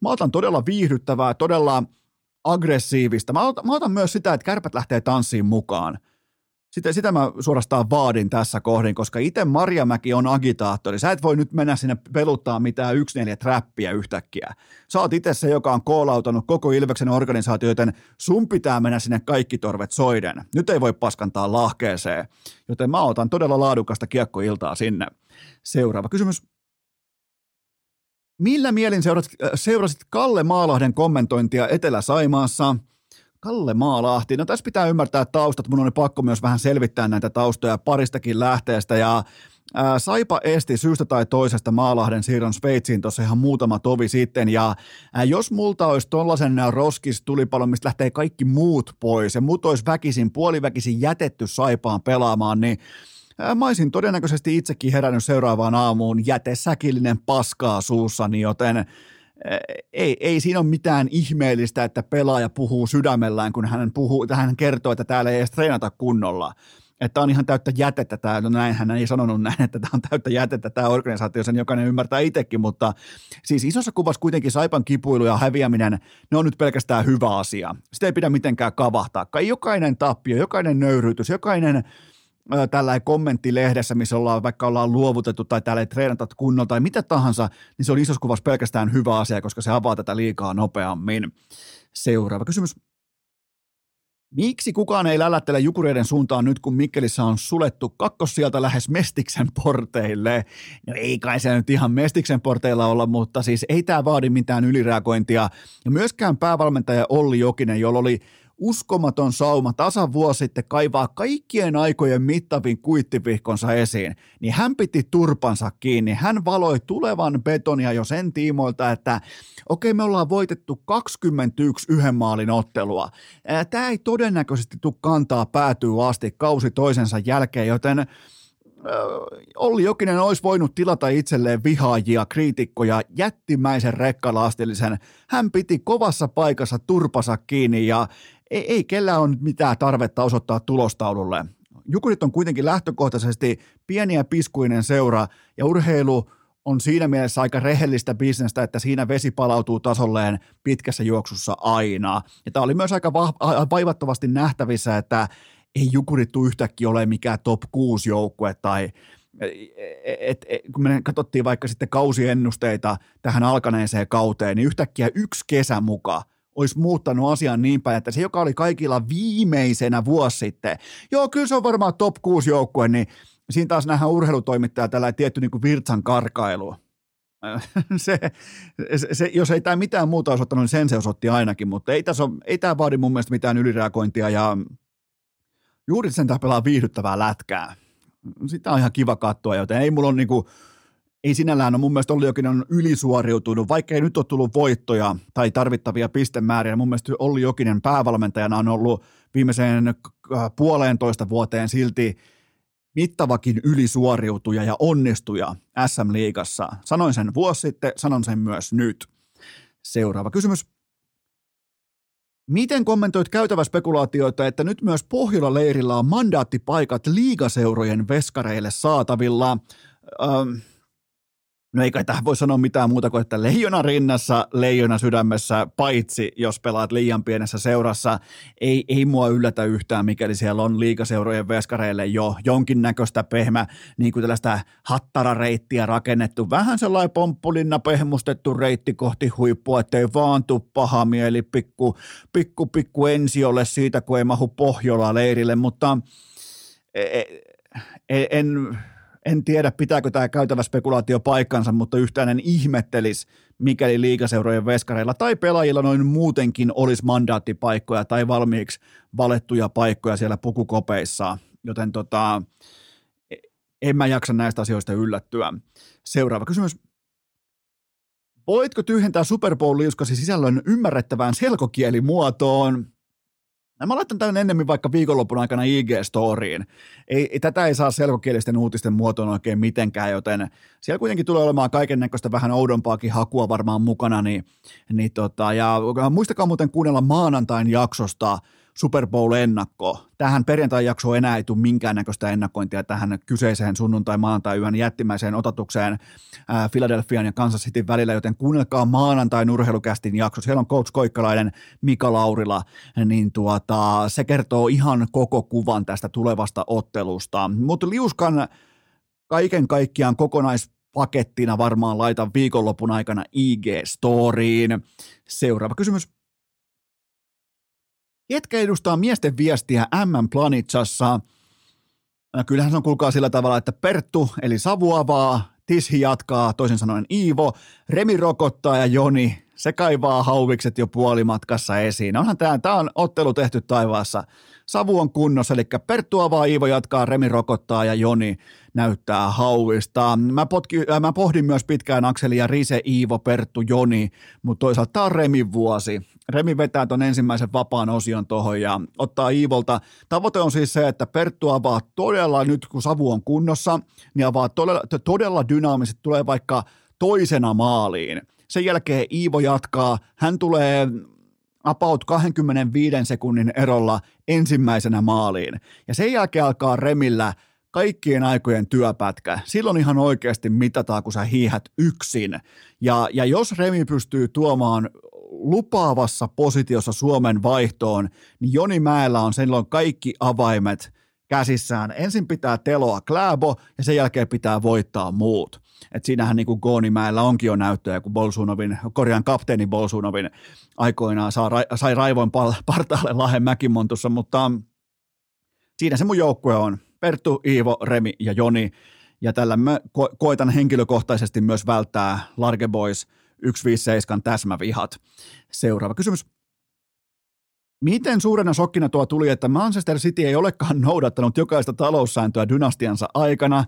S1: mä otan todella viihdyttävää, todella aggressiivista. Mä otan, mä otan myös sitä, että kärpät lähtee tanssiin mukaan. Sitä, sitä mä suorastaan vaadin tässä kohdin, koska itse Marjamäki on agitaattori. Sä et voi nyt mennä sinne peluttaa mitään yksi neljä trappia yhtäkkiä. Sä oot itse se, joka on koolautanut koko Ilveksen organisaatio, joten sun pitää mennä sinne kaikki torvet soiden. Nyt ei voi paskantaa lahkeeseen, joten mä otan todella laadukasta kiekkoiltaa sinne. Seuraava kysymys. Millä mielin seurasit, äh, seurasit Kalle Maalahden kommentointia Etelä-Saimaassa – Kalle Maalahti. No tässä pitää ymmärtää taustat. Mun on pakko myös vähän selvittää näitä taustoja paristakin lähteestä. Ja Ää, Saipa esti syystä tai toisesta Maalahden siirron Sveitsiin tuossa ihan muutama tovi sitten, ja ää, jos multa olisi tollasen roskis tulipalon, mistä lähtee kaikki muut pois, ja muut olisi väkisin, puoliväkisin jätetty Saipaan pelaamaan, niin Mä olisin todennäköisesti itsekin herännyt seuraavaan aamuun jätesäkillinen paskaa suussani, joten ei, ei siinä ole mitään ihmeellistä, että pelaaja puhuu sydämellään, kun hän, puhuu, hän kertoo, että täällä ei edes treenata kunnolla. Että on ihan täyttä jätettä tämä, no näin hän ei sanonut näin, että tämä on täyttä jätettä tämä organisaatio, sen jokainen ymmärtää itsekin, mutta siis isossa kuvassa kuitenkin Saipan kipuilu ja häviäminen, ne on nyt pelkästään hyvä asia. Sitä ei pidä mitenkään kavahtaa. Jokainen tappio, jokainen nöyryytys, jokainen tällä kommenttilehdessä, missä ollaan, vaikka ollaan luovutettu tai täällä ei treenata kunnolla tai mitä tahansa, niin se on isossa kuvassa pelkästään hyvä asia, koska se avaa tätä liikaa nopeammin. Seuraava kysymys. Miksi kukaan ei lälättele Jukureiden suuntaan nyt, kun Mikkelissä on sulettu kakkos sieltä lähes Mestiksen porteille? No ei kai se nyt ihan Mestiksen porteilla olla, mutta siis ei tämä vaadi mitään ylireagointia. Ja myöskään päävalmentaja Olli Jokinen, jolla oli uskomaton sauma tasan vuosi sitten kaivaa kaikkien aikojen mittavin kuittivihkonsa esiin, niin hän piti turpansa kiinni. Hän valoi tulevan betonia jo sen tiimoilta, että okei, me ollaan voitettu 21 yhden maalin ottelua. Tämä ei todennäköisesti tule kantaa päätyy asti kausi toisensa jälkeen, joten Olli Jokinen olisi voinut tilata itselleen vihaajia, kriitikkoja, jättimäisen rekkalastillisen. Hän piti kovassa paikassa turpasa kiinni ja ei, ei kellään ole mitään tarvetta osoittaa tulostaululle. Jukurit on kuitenkin lähtökohtaisesti pieni ja piskuinen seura ja urheilu on siinä mielessä aika rehellistä bisnestä, että siinä vesi palautuu tasolleen pitkässä juoksussa aina. Ja tämä oli myös aika vaivattavasti nähtävissä, että ei Jukurit tule yhtäkkiä ole mikään top 6 joukkue tai et, et, kun me katsottiin vaikka sitten kausiennusteita tähän alkaneeseen kauteen, niin yhtäkkiä yksi kesä mukaan olisi muuttanut asian niin päin, että se, joka oli kaikilla viimeisenä vuosi sitten, joo, kyllä se on varmaan top 6 joukkue, niin siinä taas nähdään urheilutoimittaja tällä tietty niin kuin virtsan karkailu. se, se, se, jos ei tämä mitään muuta osoittanut, niin sen se osoitti ainakin, mutta ei, tässä ole, ei tämä vaadi mun mielestä mitään ylireagointia ja juuri sen tämä pelaa viihdyttävää lätkää. Sitä on ihan kiva katsoa, joten ei mulla ole niin kuin, ei sinällään ole mun mielestä Olli Jokinen on ylisuoriutunut, vaikka ei nyt ole tullut voittoja tai tarvittavia pistemääriä. Mun mielestä Olli Jokinen päävalmentajana on ollut viimeiseen puoleentoista vuoteen silti mittavakin ylisuoriutuja ja onnistuja SM-liigassa. Sanoin sen vuosi sitten, sanon sen myös nyt. Seuraava kysymys. Miten kommentoit käytävä spekulaatioita, että nyt myös Pohjola-leirillä on mandaattipaikat liigaseurojen veskareille saatavilla? Ähm, No ei kai tähän voi sanoa mitään muuta kuin, että leijona rinnassa, leijona sydämessä, paitsi jos pelaat liian pienessä seurassa. Ei, ei mua yllätä yhtään, mikäli siellä on liikaseurojen veskareille jo jonkinnäköistä pehmä, niin kuin tällaista hattarareittiä rakennettu. Vähän sellainen pomppulinna pehmustettu reitti kohti huippua, ettei vaan tuu paha mieli pikku, pikku, pikku ensiolle siitä, kun ei mahu Pohjola leirille, mutta e, e, en, en en tiedä, pitääkö tämä käytävä spekulaatio paikkansa, mutta yhtään en ihmettelis, mikäli liikaseurojen veskareilla tai pelaajilla noin muutenkin olisi mandaattipaikkoja tai valmiiksi valettuja paikkoja siellä pukukopeissa. Joten tota, en mä jaksa näistä asioista yllättyä. Seuraava kysymys. Voitko tyhjentää Super Bowl-liuskasi sisällön ymmärrettävään selkokielimuotoon? Mä laitan tämän ennemmin vaikka viikonlopun aikana IG-storiin. Ei, ei, tätä ei saa selkokielisten uutisten muotoon oikein mitenkään, joten siellä kuitenkin tulee olemaan kaiken näköistä vähän oudompaakin hakua varmaan mukana. Niin, niin tota, ja muistakaa muuten kuunnella maanantain jaksosta Super Bowl-ennakko. Tähän perjantai-jaksoon enää ei tule minkäännäköistä ennakointia tähän kyseiseen sunnuntai maanantai yön jättimäiseen otatukseen ää, Philadelphian ja Kansas Cityn välillä, joten kuunnelkaa maanantain urheilukästin jakso. Siellä on Coach Koikkalainen, Mika Laurila, niin tuota, se kertoo ihan koko kuvan tästä tulevasta ottelusta. Mutta liuskan kaiken kaikkiaan kokonaispakettina varmaan laitan viikonlopun aikana IG-storiin. Seuraava kysymys. Ketkä edustaa miesten viestiä M Planitsassa? Kyllähän se on kuulkaa sillä tavalla, että Perttu eli Savu avaa, Tishi jatkaa, toisin sanoen Iivo, Remi rokottaa ja Joni, se kaivaa hauvikset jo puolimatkassa esiin. Onhan tämä, tämä on ottelu tehty taivaassa. Savu on kunnossa, eli Perttu avaa, Iivo jatkaa, Remi rokottaa ja Joni näyttää hauista. Mä, potki, äh, mä pohdin myös pitkään Akselia Rise, Iivo, Perttu, Joni, mutta toisaalta tämä on Remin vuosi. Remi vetää ton ensimmäisen vapaan osion tuohon ja ottaa Iivolta. Tavoite on siis se, että Perttu avaa todella nyt, kun savu on kunnossa, niin avaa todella, todella dynaamiset, tulee vaikka toisena maaliin. Sen jälkeen Iivo jatkaa, hän tulee about 25 sekunnin erolla ensimmäisenä maaliin. Ja sen jälkeen alkaa Remillä kaikkien aikojen työpätkä. Silloin ihan oikeasti mitataan, kun sä hiihät yksin. Ja, ja jos Remi pystyy tuomaan lupaavassa positiossa Suomen vaihtoon, niin Joni Mäellä on silloin kaikki avaimet käsissään. Ensin pitää teloa Kläbo ja sen jälkeen pitää voittaa muut. Et siinähän niin Goonimäellä onkin jo näyttöjä, kun Bolsunovin, Korjan kapteeni Bolsunovin aikoinaan saa, sai raivoin partaalle Lahen Mäkimontussa, mutta siinä se mun joukkue on. Perttu, Iivo, Remi ja Joni. Ja tällä mä ko- koitan henkilökohtaisesti myös välttää Large Boys 157 täsmävihat. Seuraava kysymys. Miten suurena shokkina tuo tuli, että Manchester City ei olekaan noudattanut jokaista taloussääntöä dynastiansa aikana?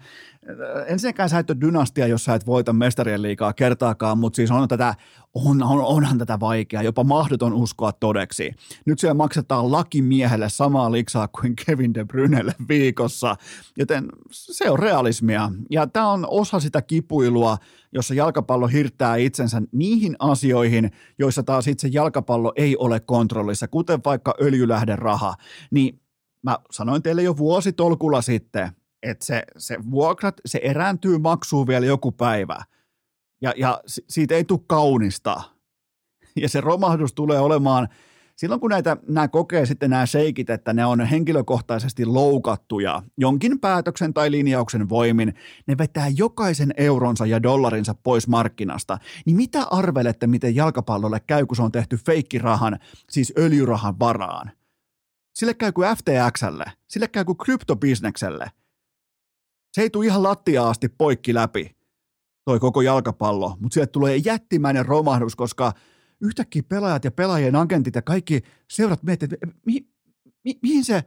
S1: Ensinnäkään sä et ole dynastia, jos sä et voita mestarien liikaa kertaakaan, mutta siis on tätä, on, on, onhan tätä vaikea, jopa mahdoton uskoa todeksi. Nyt siellä maksetaan lakimiehelle samaa liksaa kuin Kevin De Brynelle viikossa, joten se on realismia. Ja tämä on osa sitä kipuilua, jossa jalkapallo hirttää itsensä niihin asioihin, joissa taas itse jalkapallo ei ole kontrollissa, kuten vaikka öljylähderaha. Niin mä sanoin teille jo vuositolkulla sitten, että se, se vuokrat, se erääntyy maksuun vielä joku päivä. Ja, ja siitä ei tule kaunista. Ja se romahdus tulee olemaan, silloin kun näitä, nämä kokee sitten nämä seikit, että ne on henkilökohtaisesti loukattuja jonkin päätöksen tai linjauksen voimin, ne vetää jokaisen euronsa ja dollarinsa pois markkinasta. Niin mitä arvelette, miten jalkapallolle käy, kun se on tehty feikkirahan, siis öljyrahan varaan? Sille käy kuin FTXlle, sille käy kuin kryptobisnekselle – se ei tule ihan lattia asti poikki läpi, toi koko jalkapallo, mutta sieltä tulee jättimäinen romahdus, koska yhtäkkiä pelaajat ja pelaajien agentit ja kaikki seurat miettivät, että mi, mi, mihin, se,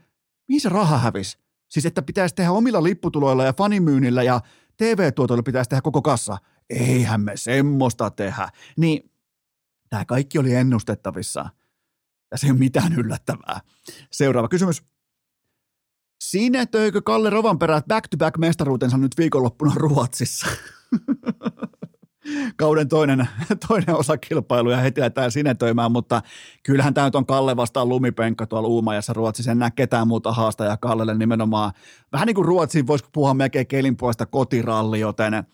S1: mihin se raha hävisi? Siis että pitäisi tehdä omilla lipputuloilla ja fanimyynnillä ja TV-tuotoilla pitäisi tehdä koko kassa. Eihän me semmoista tehdä. Niin tämä kaikki oli ennustettavissa. Tässä ei ole mitään yllättävää. Seuraava kysymys. Sinetöikö Kalle Rovanperä back-to-back mestaruutensa nyt viikonloppuna Ruotsissa? Kauden toinen, toinen osa kilpailuja heti lähdetään sinetöimään, mutta kyllähän tämä nyt on Kalle vastaan lumipenkka tuolla Uumajassa Ruotsissa. En näe ketään muuta haastajaa Kallelle nimenomaan. Vähän niin kuin Ruotsiin voisi puhua melkein kelin puolesta kotiralli, joten –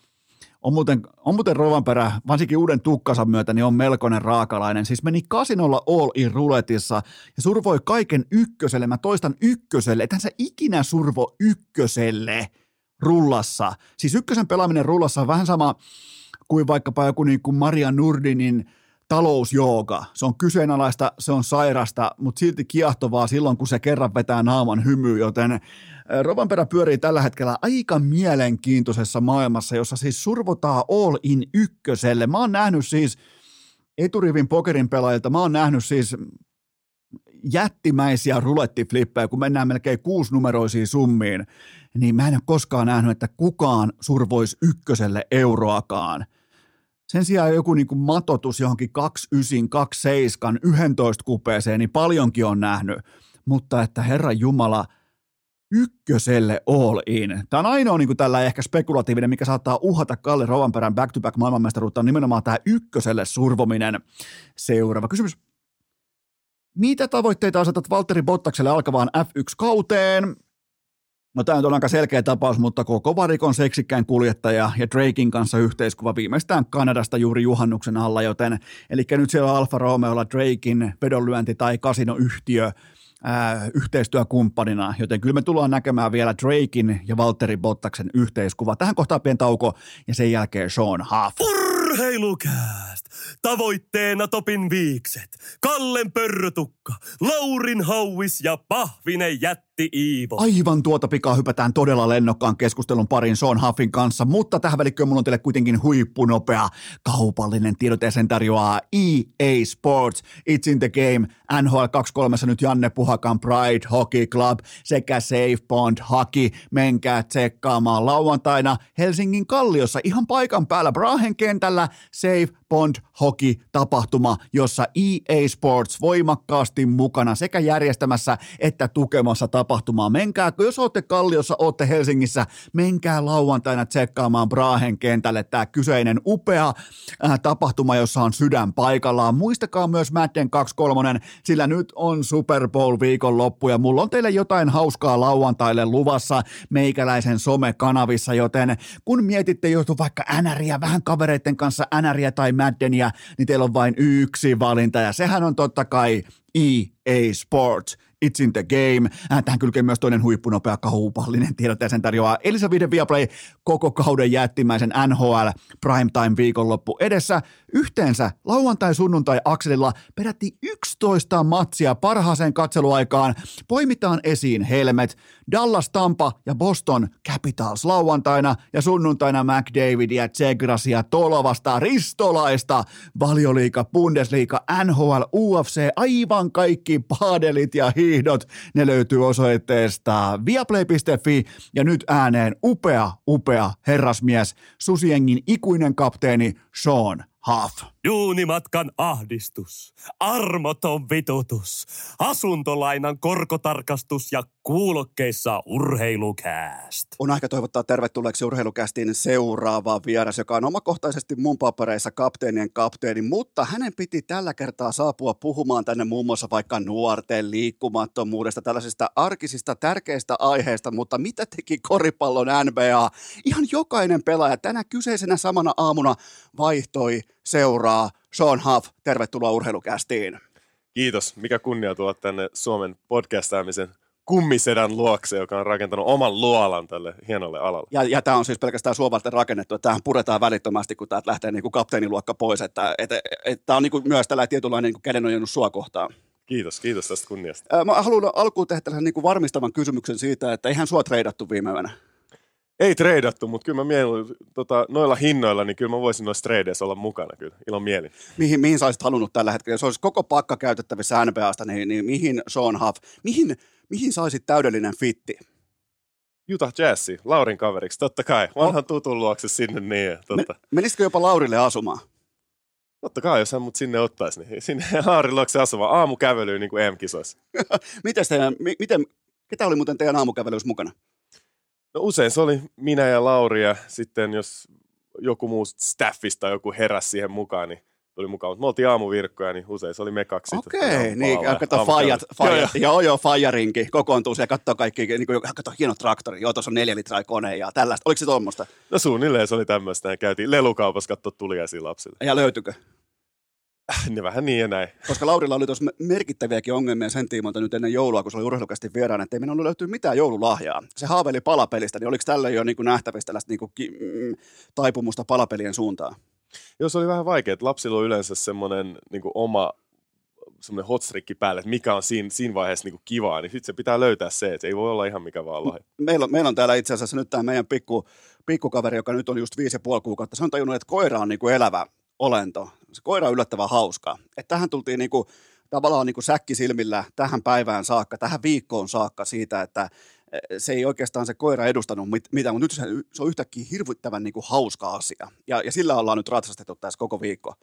S1: on muuten, on muuten Rovanperä, varsinkin uuden tukkansa myötä, niin on melkoinen raakalainen. Siis meni kasinolla all in ruletissa ja survoi kaiken ykköselle. Mä toistan ykköselle, ethän sä ikinä survo ykköselle rullassa. Siis ykkösen pelaaminen rullassa on vähän sama kuin vaikkapa joku niin kuin Maria Nurdinin talousjooga. Se on kyseenalaista, se on sairasta, mutta silti kiehtovaa silloin, kun se kerran vetää naaman hymy, joten Rovanperä pyörii tällä hetkellä aika mielenkiintoisessa maailmassa, jossa siis survotaan all in ykköselle. Mä oon nähnyt siis eturivin pokerin pelaajilta, mä oon nähnyt siis jättimäisiä rulettiflippejä, kun mennään melkein kuusinumeroisiin summiin, niin mä en ole koskaan nähnyt, että kukaan survoisi ykköselle euroakaan. Sen sijaan joku niin kuin matotus johonkin 29, 27, 11 kupeeseen, niin paljonkin on nähnyt. Mutta että Herra Jumala – ykköselle all in. Tämä on ainoa niin tällä ehkä spekulatiivinen, mikä saattaa uhata Kalle Rovanperän back-to-back maailmanmestaruutta, on nimenomaan tämä ykköselle survominen. Seuraava kysymys. Mitä tavoitteita asetat Valtteri Bottakselle alkavaan F1-kauteen? No tämä on aika selkeä tapaus, mutta koko varikon seksikkään kuljettaja ja Drakein kanssa yhteiskuva viimeistään Kanadasta juuri juhannuksen alla, joten eli nyt siellä Alfa Romeolla Drakein vedonlyönti tai kasinoyhtiö – ää, yhteistyökumppanina, joten kyllä me tullaan näkemään vielä Drakein ja Valtteri Bottaksen yhteiskuva. Tähän kohtaan pieni tauko ja sen jälkeen Sean Huff.
S2: Urheilukääst! Tavoitteena Topin viikset, Kallen pörrötukka, Laurin hauis ja Pahvinen jätti jätti Iivo.
S3: Aivan tuota pikaa hypätään todella lennokkaan keskustelun parin Sean Huffin kanssa, mutta tähän välikköön mulla on teille kuitenkin huippunopea kaupallinen tiedote sen tarjoaa EA Sports, It's in the Game, NHL 23 nyt Janne Puhakan Pride Hockey Club sekä Safe Bond Hockey. Menkää tsekkaamaan lauantaina Helsingin Kalliossa ihan paikan päällä Brahen kentällä Safe Bond Hockey-tapahtuma, jossa EA Sports voimakkaasti mukana sekä järjestämässä että tukemassa tapahtumaa. Menkää, jos olette Kalliossa, olette Helsingissä, menkää lauantaina tsekkaamaan Brahen kentälle tämä kyseinen upea äh, tapahtuma, jossa on sydän paikallaan. Muistakaa myös Madden 23, sillä nyt on Super Bowl viikonloppu ja mulla on teille jotain hauskaa lauantaille luvassa meikäläisen somekanavissa, joten kun mietitte jo vaikka NRiä, vähän kavereiden kanssa NRiä tai Maddenia, niin teillä on vain yksi valinta ja sehän on totta kai EA Sports. It's in the game. Äh, tähän kylkee myös toinen huippunopea kaupallinen tiedot ja sen tarjoaa Elisa Vide Viaplay koko kauden jättimäisen NHL Primetime viikonloppu edessä. Yhteensä lauantai-sunnuntai-akselilla peräti 11 matsia parhaaseen katseluaikaan. Poimitaan esiin Helmet, Dallas Tampa ja Boston Capitals lauantaina ja sunnuntaina McDavidia, Tsegrasia, Tolovasta, Ristolaista, Valioliika, Bundesliga, NHL, UFC, aivan kaikki paadelit ja hiihdot, ne löytyy osoitteesta viaplay.fi ja nyt ääneen upea, upea herrasmies, Susiengin ikuinen kapteeni Sean Huff.
S2: Juunimatkan ahdistus, armoton vitutus, asuntolainan korkotarkastus ja kuulokkeissa urheilukääst.
S1: On aika toivottaa tervetulleeksi urheilukästiin seuraava vieras, joka on omakohtaisesti mun papereissa kapteenien kapteeni, mutta hänen piti tällä kertaa saapua puhumaan tänne muun muassa vaikka nuorten liikkumattomuudesta, tällaisista arkisista tärkeistä aiheista, mutta mitä teki koripallon NBA? Ihan jokainen pelaaja tänä kyseisenä samana aamuna vaihtoi seuraa. Sean Huff, tervetuloa urheilukästiin.
S4: Kiitos. Mikä kunnia tulla tänne Suomen podcastaamisen kummisedän luokse, joka on rakentanut oman luolan tälle hienolle alalle.
S1: Ja, ja tämä on siis pelkästään suomalta rakennettu, että tähän puretaan välittömästi, kun täältä lähtee niin kuin kapteeniluokka pois, että et, et, tämä on niin kuin myös tällainen tietynlainen niin kädenojennus sua kohtaan.
S4: Kiitos, kiitos tästä kunniasta.
S1: Mä haluan alkuun tehdä tällaisen niin kuin varmistavan kysymyksen siitä, että eihän sua treidattu viime yönä.
S4: Ei treidattu, mutta kyllä mä mielin, tota, noilla hinnoilla, niin kyllä mä voisin noissa treideissä olla mukana kyllä, ilon mielin.
S1: Mihin, mihin sä olisit halunnut tällä hetkellä? Jos olisi koko pakka käytettävissä NBAsta, niin, niin mihin Sean Huff, mihin, mihin saisit täydellinen fitti?
S4: Utah Jazzi, Laurin kaveriksi, totta kai. Vanhan tutun luokse sinne niin. Totta.
S1: Me, menisitkö jopa Laurille asumaan?
S4: Totta kai, jos hän mut sinne ottaisi, niin sinne Laurin luokse asumaan aamukävelyyn niin kuin EM-kisoissa.
S1: teidän, miten, ketä oli muuten teidän aamukävelyssä mukana?
S4: No usein se oli minä ja Lauri ja sitten jos joku muu staffista joku heräsi siihen mukaan, niin tuli mukaan. Mutta me oltiin aamuvirkkoja, niin usein se oli me kaksi.
S1: Okei, okay, niin kato fajat, fajat, joo, joo, joo fajarinki, kokoontuu siellä, katsoo kaikki, niin kuin, kato hieno traktori, joo, tuossa on neljä litraa kone ja tällaista. Oliko se tuommoista?
S4: No suunnilleen se oli tämmöistä, ja käytiin lelukaupassa katsoa tuliaisia lapsille.
S1: Ja löytyykö?
S4: Ne vähän niin ja näin.
S1: Koska Laurilla oli tuossa merkittäviäkin ongelmia sen tiimoilta nyt ennen joulua, kun se oli urheilukästi vieraana, että ei minun löytynyt mitään joululahjaa. Se haaveili palapelistä, niin oliko tällä jo niin nähtävissä tällaista niin kuin, mm, taipumusta palapelien suuntaan?
S4: Joo, se oli vähän vaikea, että lapsilla on yleensä semmoinen niin oma semmoinen hotstrikki päälle, että mikä on siinä, siinä vaiheessa niin kuin kivaa, niin sitten se pitää löytää se, että ei voi olla ihan mikä vaan lahja.
S1: Meillä on, meillä on täällä itse asiassa nyt tämä meidän pikku, pikkukaveri, joka nyt on just viisi ja puoli kuukautta, se on tajunnut, että koira on niin kuin elävä olento. Se koira on yllättävän hauska. Että tähän tultiin niin kuin, tavallaan niin kuin säkki silmillä tähän päivään saakka, tähän viikkoon saakka siitä, että se ei oikeastaan se koira edustanut mit, mitään, mutta nyt se, se on yhtäkkiä hirvittävän niin kuin hauska asia. Ja, ja sillä ollaan nyt ratsastettu tässä koko viikko.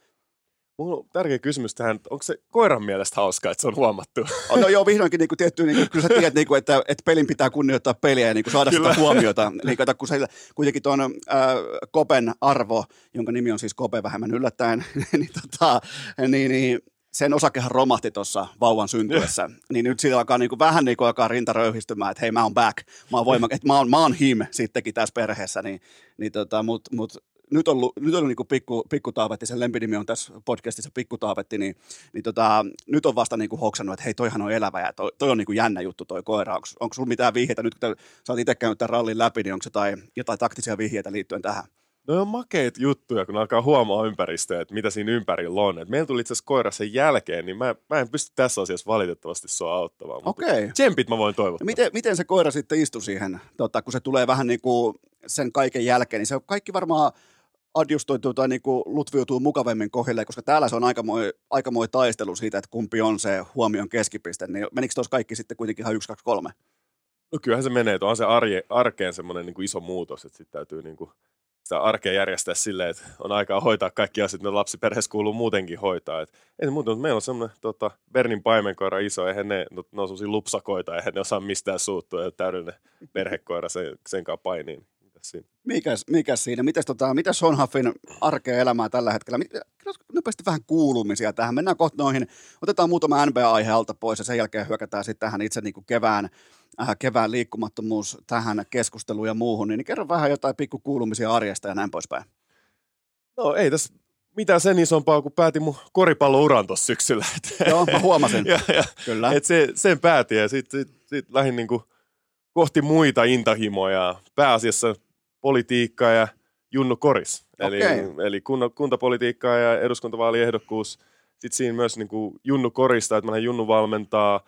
S4: Mulla on tärkeä kysymys tähän, onko se koiran mielestä hauskaa, että se on huomattu?
S1: No joo, vihdoinkin niin kuin tietty, niin kuin, kyllä sä tiedät, niin kuin, että, että pelin pitää kunnioittaa peliä ja niin kuin saada kyllä. sitä huomiota. Niin, kato, kun se, kuitenkin tuon äh, Kopen arvo, jonka nimi on siis Kope vähemmän yllättäen, niin, tota, niin, niin sen osakehan romahti tuossa vauvan syntyessä, niin nyt siitä alkaa niinku, vähän niinku alkaa rinta röyhistymään, että hei mä oon back, mä oon, että mä oon, mä oon him sittenkin tässä perheessä, niin, niin tota, mutta mut, nyt on, nyt on niin pikku, pikku taavetti, sen lempinimi on tässä podcastissa pikku taavetti, niin, niin tota, nyt on vasta niin kuin hoksannut, että hei toihan on elävä ja toi, toi on niin kuin jännä juttu toi koira. Onko, onko sulla mitään vihjeitä nyt, kun sä oot itse käynyt tämän rallin läpi, niin onko jotain, jotain taktisia vihjeitä liittyen tähän?
S4: No on makeita juttuja, kun alkaa huomaa ympäristöä, että mitä siinä ympärillä on. Et meillä tuli itse asiassa koira sen jälkeen, niin mä, mä en pysty tässä asiassa valitettavasti sua auttamaan.
S1: Okei.
S4: Tsempit mä voin toivottaa.
S1: No Miten, miten se koira sitten istui siihen, tota, kun se tulee vähän niin kuin sen kaiken jälkeen, niin se on kaikki varmaan adjustoituu tai niin kuin lutviutuu mukavemmin kohdille, koska täällä se on aikamoinen aikamoinen taistelu siitä, että kumpi on se huomion keskipiste, niin menikö tuossa kaikki sitten kuitenkin ihan 1, 2, 3?
S4: No kyllähän se menee, että on se arje, arkeen semmoinen niin kuin iso muutos, että sitten täytyy niin kuin sitä arkea järjestää silleen, että on aikaa hoitaa kaikki asiat, mitä lapsiperheessä kuuluu muutenkin hoitaa. Et ei muuta, mutta meillä on semmoinen tota, Bernin paimenkoira iso, eihän ne, no, ne on lupsakoita, eihän ne osaa mistään suuttua, ja täydellinen perhekoira sen, sen kanssa painiin. Mitäs siinä?
S1: Mikäs, mikäs siinä? Mites, tota, mitäs Sonhaffin arkea elämää tällä hetkellä? Nopeasti vähän kuulumisia tähän. Mennään kohta noihin. Otetaan muutama NBA-aihe alta pois ja sen jälkeen hyökätään sitten tähän itse niin kuin kevään, kevään liikkumattomuus tähän keskusteluun ja muuhun. Niin kerro vähän jotain pikku kuulumisia arjesta ja näin poispäin.
S4: No ei tässä mitään sen isompaa, kun päätin mun koripallouran tuossa syksyllä.
S1: Joo, mä huomasin.
S4: ja, ja,
S1: Kyllä.
S4: Et se, sen päätin ja sitten sit, sit lähdin niinku kohti muita intahimoja, pääasiassa politiikkaa ja Junnu Koris. Eli,
S1: Okei.
S4: eli kunta, kuntapolitiikkaa ja eduskuntavaaliehdokkuus. Sitten siinä myös niinku Junnu Korista, että mä Junnu valmentaa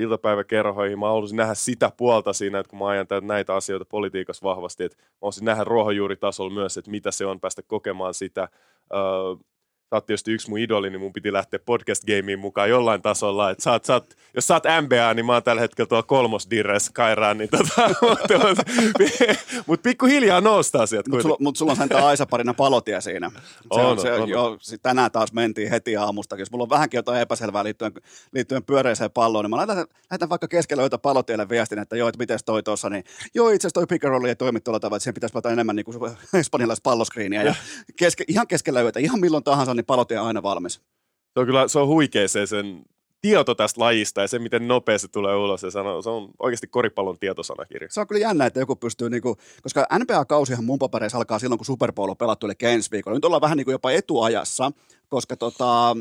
S4: iltapäiväkerhoihin. Mä haluaisin nähdä sitä puolta siinä, että kun mä ajan näitä asioita politiikassa vahvasti, että mä haluaisin nähdä ruohonjuuritasolla myös, että mitä se on päästä kokemaan sitä. Sä oot tietysti yksi mun idoli, niin mun piti lähteä podcast-gameen mukaan jollain tasolla. Et sä oot, sä oot, jos sä oot NBA, niin mä oon tällä hetkellä tuolla kolmosdirres kairaan, niin tota, mutta mut pikkuhiljaa noustaa sieltä.
S1: Mutta sulla, mut sulla on sentään Aisa-parina palotia siinä. Se on,
S4: On,
S1: se,
S4: on.
S1: Jo, tänään taas mentiin heti aamustakin. Jos mulla on vähänkin jotain epäselvää liittyen, liittyen pyöreiseen palloon, niin mä laitan, lähetän vaikka keskellä joita palotielle viestin, että joo, että miten toi tuossa, niin joo, itse asiassa toi pick and roll ei toimi tuolla tavalla, että siihen pitäisi pelata enemmän niin kuin espanjalaista palloskriiniä. Ja keske, ihan keskellä yötä, ihan milloin tahansa, niin palotie on aina valmis.
S4: Se on kyllä se on huikea se sen tieto tästä lajista ja se, miten nopea se tulee ulos. Ja se on, se on oikeasti koripallon tietosanakirja.
S1: Se on kyllä jännä, että joku pystyy, niinku, koska NBA-kausihan mun papereissa alkaa silloin, kun Super Bowl on pelattu, eli ensi viikolla. Nyt ollaan vähän niinku jopa etuajassa, koska tota,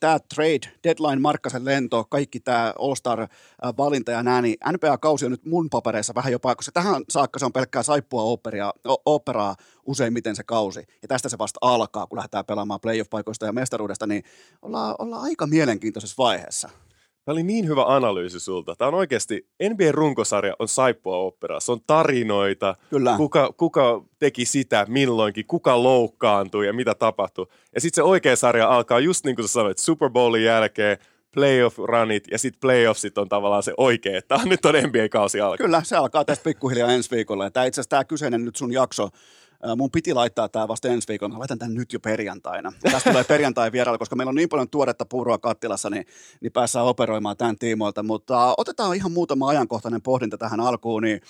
S1: tämä trade, deadline, Markkasen lento, kaikki tämä All-Star-valinta ja nää, niin NBA-kausi on nyt mun papereissa vähän jopa, koska tähän saakka se on pelkkää saippua operaa, operaa useimmiten se kausi. Ja tästä se vasta alkaa, kun lähdetään pelaamaan playoff-paikoista ja mestaruudesta, niin ollaan, ollaan aika mielenkiintoisessa vaiheessa.
S4: Tämä oli niin hyvä analyysi sulta. Tämä on oikeasti, NBA-runkosarja on saippua opera. Se on tarinoita,
S1: Kyllä.
S4: kuka, kuka teki sitä milloinkin, kuka loukkaantui ja mitä tapahtui. Ja sitten se oikea sarja alkaa just niin kuin sä sanoit, Super Bowlin jälkeen, playoff-runit ja sitten playoffsit on tavallaan se oikea, että nyt on NBA-kausi alkaa.
S1: Kyllä, se alkaa tästä pikkuhiljaa ensi viikolla. Ja tämä itse asiassa tämä kyseinen nyt sun jakso, mun piti laittaa tämä vasta ensi viikolla. Mä laitan tämän nyt jo perjantaina. Ja Tästä tulee perjantai vierailla, koska meillä on niin paljon tuoretta puuroa kattilassa, niin, niin päässään operoimaan tämän tiimoilta. Mutta otetaan ihan muutama ajankohtainen pohdinta tähän alkuun. Niin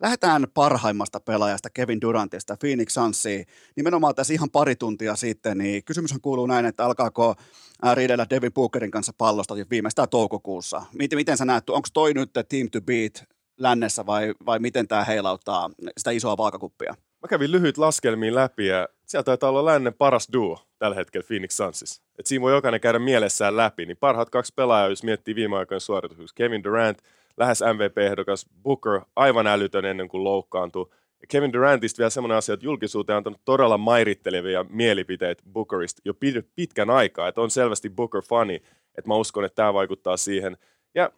S1: lähdetään parhaimmasta pelaajasta Kevin Durantista, Phoenix Sunsiin. Nimenomaan tässä ihan pari tuntia sitten, niin kysymyshän kuuluu näin, että alkaako ää, riidellä Devin Bookerin kanssa pallosta viimeistään toukokuussa. Miten, miten sä näet, onko toi nyt team to beat lännessä vai, vai miten tämä heilauttaa sitä isoa vaakakuppia?
S4: Mä kävin lyhyt laskelmiin läpi ja siellä taitaa olla lännen paras duo tällä hetkellä Phoenix Sunsissa. Et siinä voi jokainen käydä mielessään läpi. Niin parhaat kaksi pelaajaa, jos miettii viime aikojen suorituksia. Kevin Durant, lähes MVP-ehdokas, Booker, aivan älytön ennen kuin loukkaantui. Ja Kevin Durantista vielä semmoinen asia, että julkisuuteen on antanut todella mairittelevia mielipiteitä Bookerista jo pit- pitkän aikaa. Että on selvästi Booker-fani, että mä uskon, että tämä vaikuttaa siihen. Ja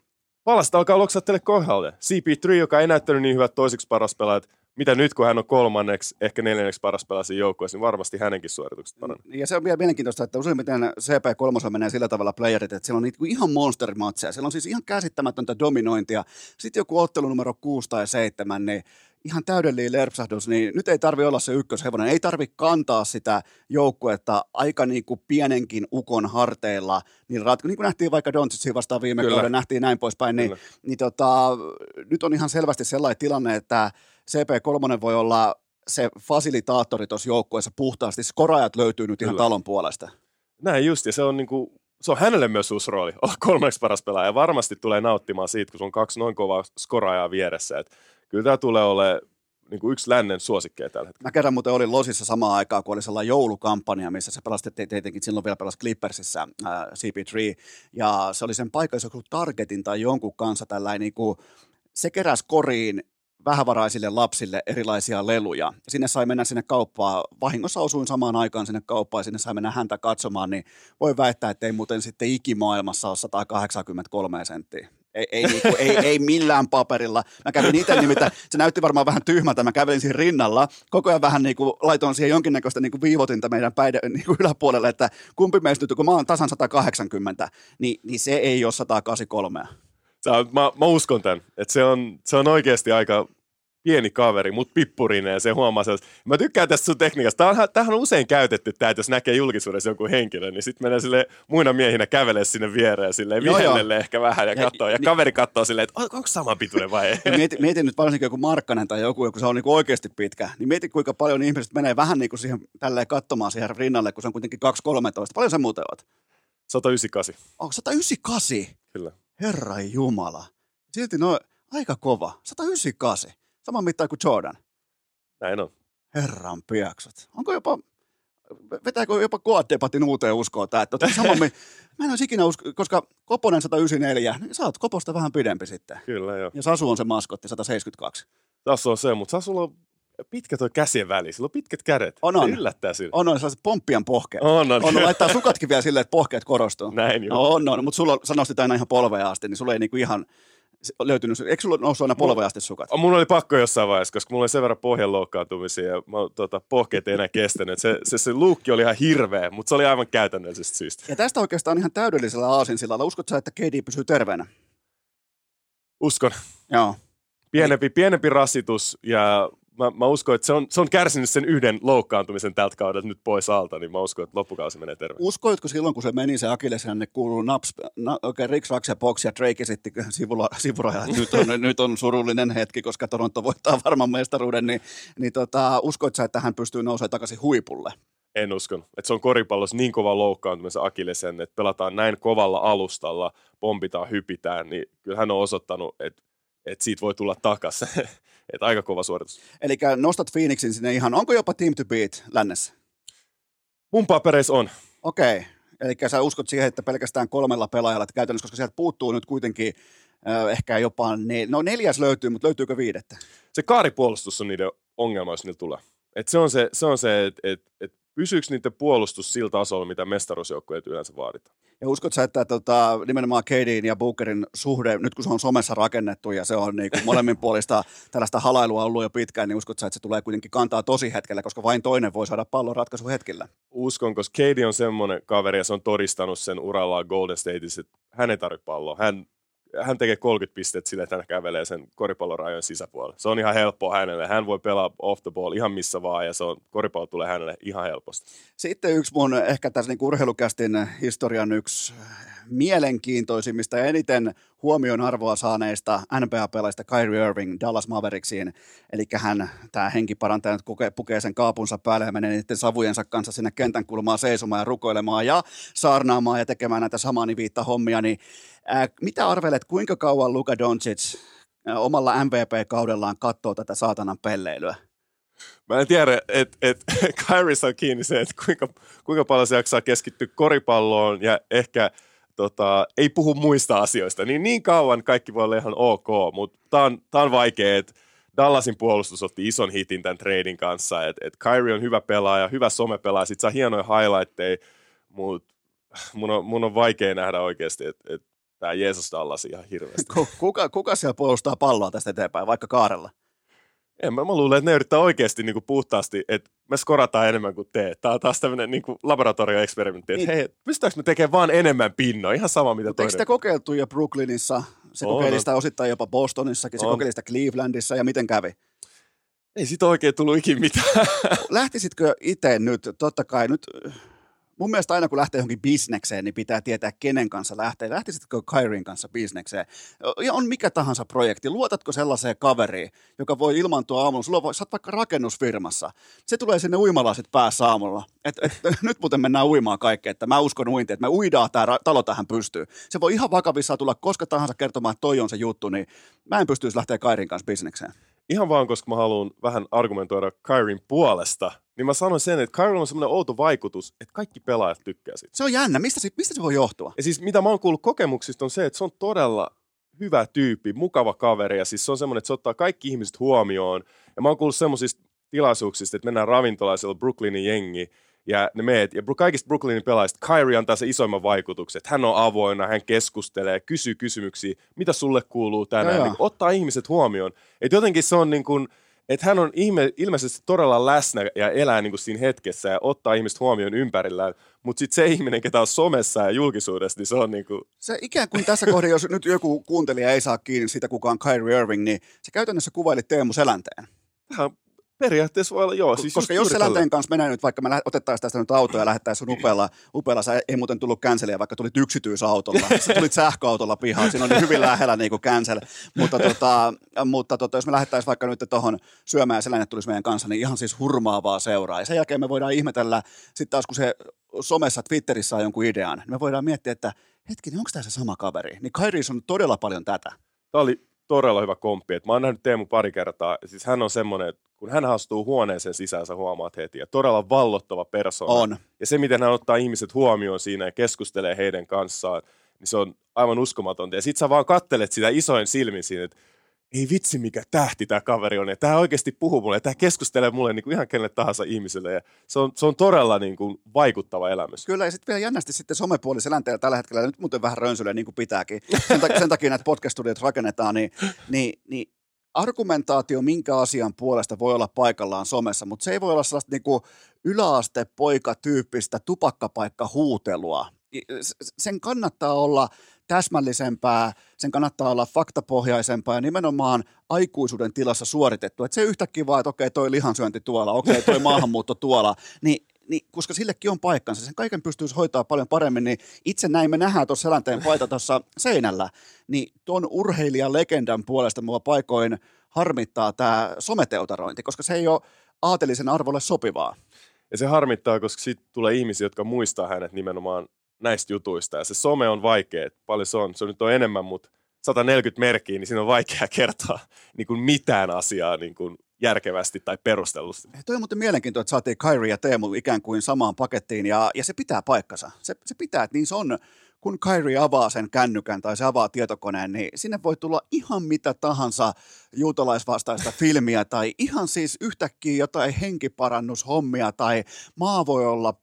S4: palasta alkaa loksattele kohdalle. CP3, joka ei näyttänyt niin hyvät toiseksi paras pelaajat, mitä nyt, kun hän on kolmanneksi, ehkä neljänneksi paras pelasi joukkueessa, niin varmasti hänenkin suoritukset paranee.
S1: Ja se on vielä mielenkiintoista, että useimmiten CP3 menee sillä tavalla playerit, että siellä on niitä ihan monster-matseja. Siellä on siis ihan käsittämätöntä dominointia. Sitten joku ottelu numero 6 tai 7, niin ihan täydellinen lerpsahdus, niin nyt ei tarvi olla se ykköshevonen, ei tarvi kantaa sitä joukkuetta aika niin kuin pienenkin ukon harteilla, niin, ratko, niin kuin nähtiin vaikka Doncicin vastaan viime
S4: Kyllä.
S1: kauden, nähtiin näin poispäin, niin,
S4: Kyllä.
S1: niin tota, nyt on ihan selvästi sellainen tilanne, että CP3 voi olla se fasilitaattori tuossa joukkueessa puhtaasti, skoraajat löytyy nyt ihan
S4: Kyllä.
S1: talon puolesta.
S4: Näin just, ja se on, niinku, se on hänelle myös uusi rooli, olla kolmanneksi paras pelaaja, ja varmasti tulee nauttimaan siitä, kun on kaksi noin kovaa skoraajaa vieressä. Et kyllä tämä tulee olemaan niinku yksi lännen suosikkeja tällä hetkellä.
S1: Mä kerran muuten olin Losissa samaan aikaan, kun oli sellainen joulukampanja, missä se pelasi te- tietenkin, silloin vielä pelasi Clippersissä ää, CP3, ja se oli sen paikallisen joku Targetin tai jonkun kanssa tällainen, niin kuin, se keräsi koriin vähävaraisille lapsille erilaisia leluja. Sinne sai mennä sinne kauppaan, vahingossa osuin samaan aikaan sinne kauppaan, sinne sai mennä häntä katsomaan, niin voi väittää, että ei muuten sitten ikimaailmassa ole 183 senttiä. Ei, ei, niinku, ei, ei millään paperilla. Mä kävin itse nimittäin, se näytti varmaan vähän tyhmältä, mä kävelin siinä rinnalla, koko ajan vähän niinku, laitoin siihen jonkinnäköistä niinku viivotinta meidän päiden niinku yläpuolelle, että kumpi meistä nyt, kun mä oon tasan 180, niin, niin se ei ole 183.
S4: Sä, mä, mä uskon tämän, että se on, se on oikeasti aika pieni kaveri, mutta pippurinen ja se huomaa se, Mä tykkään tästä sun tekniikasta. Tämähän, tämähän on usein käytetty tämä, että jos näkee julkisuudessa jonkun henkilön, niin sitten menee sille muina miehinä kävelee sinne viereen silleen vihellelle ehkä vähän ja, ja katsoo. Ja, ja kaveri katsoo silleen, että onko sama pituinen vai ei.
S1: Mieti, mietin nyt varsinkin joku Markkanen tai joku, kun se on niin oikeasti pitkä, niin mieti kuinka paljon ihmiset menee vähän niin kuin siihen tälleen katsomaan siihen rinnalle, kun se on kuitenkin 2.13. Paljon sä muuten oot?
S4: 198.
S1: Onko 198?
S4: Kyllä.
S1: Herra Jumala. Silti no aika kova. 198. Sama mittaa kuin Jordan.
S4: Näin on.
S1: Herran piaksot. Onko jopa, vetääkö jopa Koat-debatin uuteen uskoon tämä? Että sama, mä en olisi ikinä usko, koska Koponen 194, niin sä oot Koposta vähän pidempi sitten.
S4: Kyllä joo.
S1: Ja Sasu on se maskotti 172.
S4: Sasu on se, mutta Sasulla on pitkä tuo käsien väli, sillä on pitkät kädet.
S1: On, on.
S4: Se yllättää sillä.
S1: On, on sellaiset pomppien pohkeet.
S4: On, on.
S1: on laittaa sukatkin vielä silleen, että pohkeet korostuu.
S4: Näin jo.
S1: No, on, on, mutta sulla sanoisit aina ihan polveen asti, niin sulla ei niinku ihan löytynyt, eikö sulla noussut aina polveen asti sukat?
S4: Mun oli pakko jossain vaiheessa, koska mulla oli sen verran pohjan loukkaantumisia ja mä, tota, pohkeet ei enää kestänyt. Se, se, se luukki oli ihan hirveä, mutta se oli aivan käytännöllisestä syystä.
S1: Ja tästä oikeastaan ihan täydellisellä aasinsillalla. Uskotko sä, että KD pysyy terveenä?
S4: Uskon.
S1: Joo.
S4: Pienempi, pienempi rasitus ja mä, mä uskon, että se on, se on kärsinyt sen yhden loukkaantumisen tältä kaudelta nyt pois alta, niin mä uskon, että loppukausi menee terve.
S1: Uskoitko silloin, kun se meni se Akilles, ne kuuluu naps, na, okay, Rick Rax ja Box ja Drake esitti sivulla, sivurajalla, että nyt on, nyt on surullinen hetki, koska Toronto voittaa varman mestaruuden, niin, niin tota, uskoit että hän pystyy nousemaan takaisin huipulle?
S4: En uskon. Että se on koripallossa niin kova loukkaantumisen Akilesen, että pelataan näin kovalla alustalla, pompitaan, hypitään, niin kyllä hän on osoittanut, että, että siitä voi tulla takaisin. Että aika kova suoritus.
S1: Eli nostat Phoenixin sinne ihan, onko jopa team to beat lännessä?
S4: Mun papereissa on.
S1: Okei, okay. eli sä uskot siihen, että pelkästään kolmella pelaajalla, että käytännössä, koska sieltä puuttuu nyt kuitenkin äh, ehkä jopa, ne, no neljäs löytyy, mutta löytyykö viidettä?
S4: Se kaaripuolustus on niiden ongelma, jos niillä tulee. Et se on se, se, on se että et, et pysyykö niiden puolustus sillä tasolla, mitä mestaruusjoukkueet yleensä vaaditaan?
S1: Ja uskot sä, että tota, nimenomaan Kadin ja Bookerin suhde, nyt kun se on somessa rakennettu ja se on niin kuin molemmin puolista tällaista halailua ollut jo pitkään, niin uskot sä, että se tulee kuitenkin kantaa tosi hetkellä, koska vain toinen voi saada pallon ratkaisu hetkellä?
S4: Uskon, koska Katie on semmoinen kaveri ja se on todistanut sen urallaan Golden Stateissa, että hän ei tarvitse palloa. Hän hän tekee 30 pistettä sille, että hän kävelee sen koripallorajojen sisäpuolella. Se on ihan helppo hänelle. Hän voi pelaa off the ball ihan missä vaan ja se on, koripallo tulee hänelle ihan helposti.
S1: Sitten yksi mun ehkä tässä niin urheilukästin historian yksi mielenkiintoisimmista ja eniten huomion arvoa saaneista NBA-pelaajista Kyrie Irving Dallas Maveriksiin. Eli hän, tämä henkiparantaja nyt pukee, pukee sen kaapunsa päälle ja menee niiden savujensa kanssa sinne kentän kulmaan seisomaan ja rukoilemaan ja saarnaamaan ja tekemään näitä samaniviitta hommia, niin ää, mitä arvelet, kuinka kauan Luka Doncic omalla MVP-kaudellaan katsoo tätä saatanan pelleilyä?
S4: Mä en tiedä, että et, Kyrie saa kiinni se, että kuinka, kuinka paljon se jaksaa keskittyä koripalloon ja ehkä – tota, ei puhu muista asioista, niin niin kauan kaikki voi olla ihan ok, mutta tämä on, on vaikea, että Dallasin puolustus otti ison hitin tämän treidin kanssa, että et Kyrie on hyvä pelaaja, hyvä somepelaaja, sit saa hienoja highlightteja, mutta mun on, mun on vaikea nähdä oikeasti, että et, tämä Jeesus Dallas ihan hirveästi.
S1: Kuka, kuka siellä puolustaa palloa tästä eteenpäin, vaikka Kaarella?
S4: En mä, mä luulen, että ne yrittää oikeasti niin kuin puhtaasti, että me skorataan enemmän kuin te. Tämä on taas tämmöinen niin laboratorioeksperimentti, että niin. hei, pystytäänkö me tekemään vaan enemmän pinnoa, ihan sama mitä toinen.
S1: Eikö sitä kokeiltu jo Brooklynissa? Se on, kokeili sitä osittain jopa Bostonissakin, se on. kokeili sitä Clevelandissa ja miten kävi?
S4: Ei siitä oikein tullut ikin mitään.
S1: Lähtisitkö itse nyt, totta kai nyt mun mielestä aina kun lähtee johonkin bisnekseen, niin pitää tietää, kenen kanssa lähtee. Lähtisitkö Kairin kanssa bisnekseen? Ja on mikä tahansa projekti. Luotatko sellaiseen kaveriin, joka voi ilmaantua aamulla? Sulla voi, sä oot vaikka rakennusfirmassa. Se tulee sinne uimalasit päässä aamulla. Et, et, nyt muuten mennään uimaan kaikkea, että mä uskon uinti, että me uidaan tämä talo tähän pystyy. Se voi ihan vakavissaan tulla koska tahansa kertomaan, että toi on se juttu, niin mä en pystyisi lähteä Kairin kanssa bisnekseen
S4: ihan vaan koska mä haluan vähän argumentoida Kyrin puolesta, niin mä sanon sen, että Kyrie on semmoinen outo vaikutus, että kaikki pelaajat tykkää siitä.
S1: Se on jännä. Mistä se, mistä se voi johtua?
S4: Ja siis mitä mä oon kuullut kokemuksista on se, että se on todella hyvä tyyppi, mukava kaveri ja siis se on semmoinen, että se ottaa kaikki ihmiset huomioon. Ja mä oon kuullut semmoisista tilaisuuksista, että mennään ravintolaisella Brooklynin jengi ja ne meet, ja kaikista Brooklynin pelaajista Kyrie antaa se isoimman vaikutuksen, että hän on avoinna, hän keskustelee, kysyy kysymyksiä, mitä sulle kuuluu tänään, niin ottaa ihmiset huomioon. Että jotenkin se on niin kuin, että hän on ihme, ilmeisesti todella läsnä ja elää niin kuin siinä hetkessä ja ottaa ihmiset huomioon ympärillään, mutta sitten se ihminen, ketä on somessa ja julkisuudessa, niin se on niin kuin...
S1: Se ikään kuin tässä kohdassa, jos nyt joku kuuntelija ei saa kiinni siitä, kuka on Kyrie Irving, niin se käytännössä kuvaili Teemu Selänteen.
S4: Tämä Periaatteessa voi olla, joo. Siis
S1: Koska jos Selänteen kanssa menee nyt, vaikka me otettaisiin tästä nyt autoa ja lähettäisiin sun upealla, upealla, sä ei muuten tullut canceliä, vaikka tulit yksityisautolla, sä tulit sähköautolla pihaan, siinä on hyvin lähellä niin kuin cancel, mutta, tota, mutta tota, jos me lähettäisiin vaikka nyt tuohon syömään ja Selänne tulisi meidän kanssa, niin ihan siis hurmaavaa seuraa. Ja sen jälkeen me voidaan ihmetellä, sitten taas kun se somessa Twitterissä on jonkun idean, niin me voidaan miettiä, että hetkinen, onko tämä se sama kaveri? Niin Kairis on todella paljon tätä.
S4: Tämä oli todella hyvä komppi. Et mä oon nähnyt Teemu pari kertaa. Siis hän on semmoinen, että kun hän astuu huoneeseen sisään, sä huomaat heti. Ja todella vallottava persoona.
S1: On.
S4: Ja se, miten hän ottaa ihmiset huomioon siinä ja keskustelee heidän kanssaan, niin se on aivan uskomatonta. Ja sit sä vaan kattelet sitä isoin silmin siinä, että ei vitsi mikä tähti tämä kaveri on. Ja tämä oikeasti puhuu mulle ja tämä keskustelee mulle niin kuin ihan kenelle tahansa ihmiselle. Ja se, on, se on todella niin kuin vaikuttava elämys.
S1: Kyllä ja sitten vielä jännästi sitten somepuoli selänteellä tällä hetkellä, nyt muuten vähän rönsylee niin kuin pitääkin. Sen, takia, sen takia näitä podcast rakennetaan, niin, niin, niin argumentaatio minkä asian puolesta voi olla paikallaan somessa, mutta se ei voi olla sellaista niin kuin yläastepoika-tyyppistä tupakkapaikka-huutelua. Sen kannattaa olla täsmällisempää, sen kannattaa olla faktapohjaisempaa ja nimenomaan aikuisuuden tilassa suoritettu. Että se yhtäkkiä vaan, että okei, toi lihansyönti tuolla, okei, toi maahanmuutto tuolla, niin niin, koska sillekin on paikkansa, sen kaiken pystyisi hoitaa paljon paremmin, niin itse näin me nähdään tuossa selänteen paita tuossa seinällä, niin tuon urheilijan legendan puolesta mua paikoin harmittaa tämä someteutarointi, koska se ei ole aatelisen arvolle sopivaa.
S4: Ja se harmittaa, koska sitten tulee ihmisiä, jotka muistaa hänet nimenomaan näistä jutuista. Ja se some on vaikea, paljon se on. Se nyt on enemmän, mutta 140 merkkiä, niin siinä on vaikea kertoa niin kuin mitään asiaa niin kuin järkevästi tai perustellusti.
S1: Toi on muuten mielenkiintoista, että saatiin Kyrie ja Teemu ikään kuin samaan pakettiin, ja, ja se pitää paikkansa. Se, se pitää, että niin se on, kun Kyrie avaa sen kännykän tai se avaa tietokoneen, niin sinne voi tulla ihan mitä tahansa juutalaisvastaista filmiä tai ihan siis yhtäkkiä jotain henkiparannushommia tai maa voi olla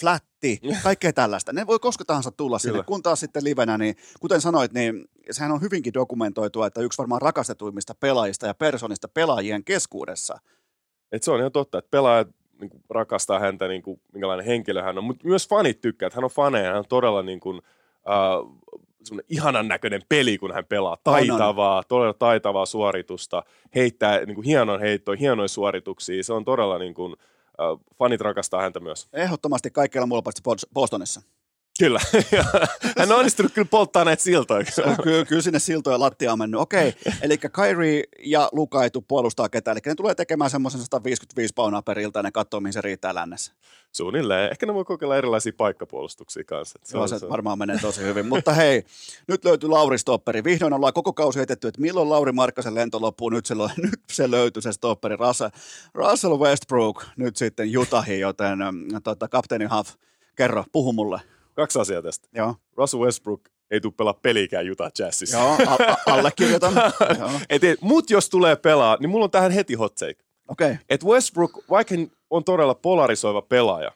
S1: flatti, kaikkea tällaista. Ne voi koska tahansa tulla sinne, Kyllä. kun taas sitten livenä, niin kuten sanoit, niin sehän on hyvinkin dokumentoitua, että yksi varmaan rakastetuimmista pelaajista ja personista pelaajien keskuudessa.
S4: Et se on ihan totta, että pelaajat niin kuin, rakastaa häntä, niin kuin, minkälainen henkilö hän on, mutta myös fanit tykkää, että hän on faneja, hän on todella niin kuin, uh, ihanan näköinen peli, kun hän pelaa. Taitavaa, todella taitavaa suoritusta, heittää niin kuin, hienon heittoa, hienoja suorituksia. Se on todella niin kuin, fanit rakastaa häntä myös.
S1: Ehdottomasti kaikkialla muulla paitsi Bostonissa.
S4: Kyllä. Hän on onnistunut kyllä polttaa näitä siltoja.
S1: kyllä, kyllä sinne siltoja lattia on mennyt. Okei, eli Kyrie ja Luka ei tule puolustaa ketään. Eli ne tulee tekemään semmoisen 155 paunaa per ilta ja ne katsoo, mihin se riittää lännessä.
S4: Suunnilleen. Ehkä ne voi kokeilla erilaisia paikkapuolustuksia kanssa.
S1: Se, Joo, se, se varmaan menee tosi hyvin. Mutta hei, nyt löytyy Lauri Stopperi. Vihdoin ollaan koko kausi etetty, että milloin Lauri Markkasen lento loppuu. Nyt se, nyt se löytyy se stopperi. Russell, Russell Westbrook nyt sitten Utahiin, joten tota, kapteeni Huff, kerro, puhu mulle.
S4: Kaksi asiaa tästä.
S1: Joo.
S4: Russell Westbrook ei tule pelaa pelikään Utah Jazzissa.
S1: Joo, a- allekirjoitan.
S4: et, et, mut jos tulee pelaa, niin mulla on tähän heti hot take.
S1: Okei. Okay.
S4: Et Westbrook, vaikka on todella polarisoiva pelaaja,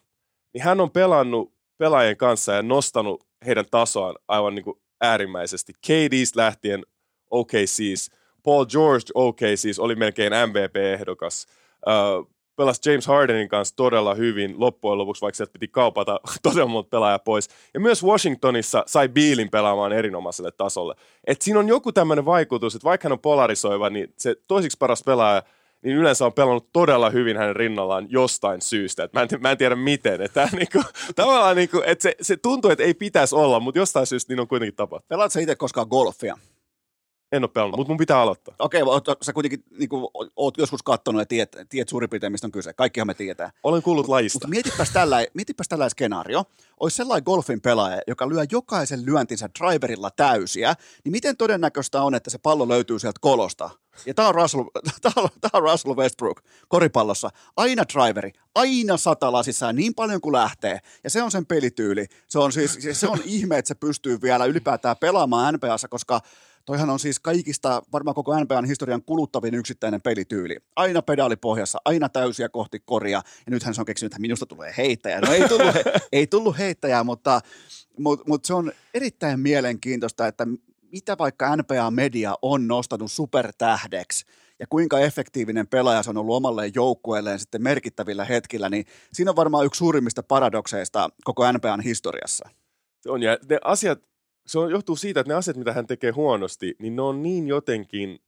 S4: niin hän on pelannut pelaajien kanssa ja nostanut heidän tasoaan aivan niin kuin äärimmäisesti. KD's lähtien OKC's, Paul George OKC's oli melkein MVP-ehdokas. Uh, pelasi James Hardenin kanssa todella hyvin loppujen lopuksi, vaikka sieltä piti kaupata todella monta pelaajaa pois. Ja myös Washingtonissa sai Bealin pelaamaan erinomaiselle tasolle. Et siinä on joku tämmöinen vaikutus, että vaikka hän on polarisoiva, niin se toisiksi paras pelaaja niin yleensä on pelannut todella hyvin hänen rinnallaan jostain syystä. Et mä, en, mä en tiedä miten. Että niinku, tavallaan niinku, että se, se tuntuu, että ei pitäisi olla, mutta jostain syystä niin on kuitenkin tapahtunut.
S1: Pelaatko itse koskaan golfia?
S4: En ole pelannut, mutta mun pitää aloittaa.
S1: Okei, okay, sä kuitenkin niin kuin, oot joskus katsonut ja tiedät, tiedät suurin piirtein, mistä on kyse. Kaikkihan me tiedetään.
S4: Olen kuullut lajista.
S1: Mutta mietipäs tällä, mietipäs tällä skenaario. Olisi sellainen golfin pelaaja, joka lyö jokaisen lyöntinsä driverilla täysiä, niin miten todennäköistä on, että se pallo löytyy sieltä kolosta? Ja tämä on Russell, tää on, tää on Russell Westbrook koripallossa. Aina driveri, aina satalasissa niin paljon kuin lähtee. Ja se on sen pelityyli. Se on, siis, se on ihme, että se pystyy vielä ylipäätään pelaamaan NBAssa, koska Toihan on siis kaikista, varmaan koko NBAn historian kuluttavin yksittäinen pelityyli. Aina pedaalipohjassa, aina täysiä kohti koria. Ja nythän se on keksinyt, että minusta tulee heittäjä. No ei tullut, he, ei tullut heittäjää, mutta, mutta, mutta se on erittäin mielenkiintoista, että mitä vaikka NBA-media on nostanut supertähdeksi ja kuinka efektiivinen pelaaja se on ollut omalle joukkueelleen sitten merkittävillä hetkillä, niin siinä on varmaan yksi suurimmista paradokseista koko NBAn historiassa.
S4: Se on, ja ne asiat, se on, johtuu siitä, että ne asiat, mitä hän tekee huonosti, niin ne on niin jotenkin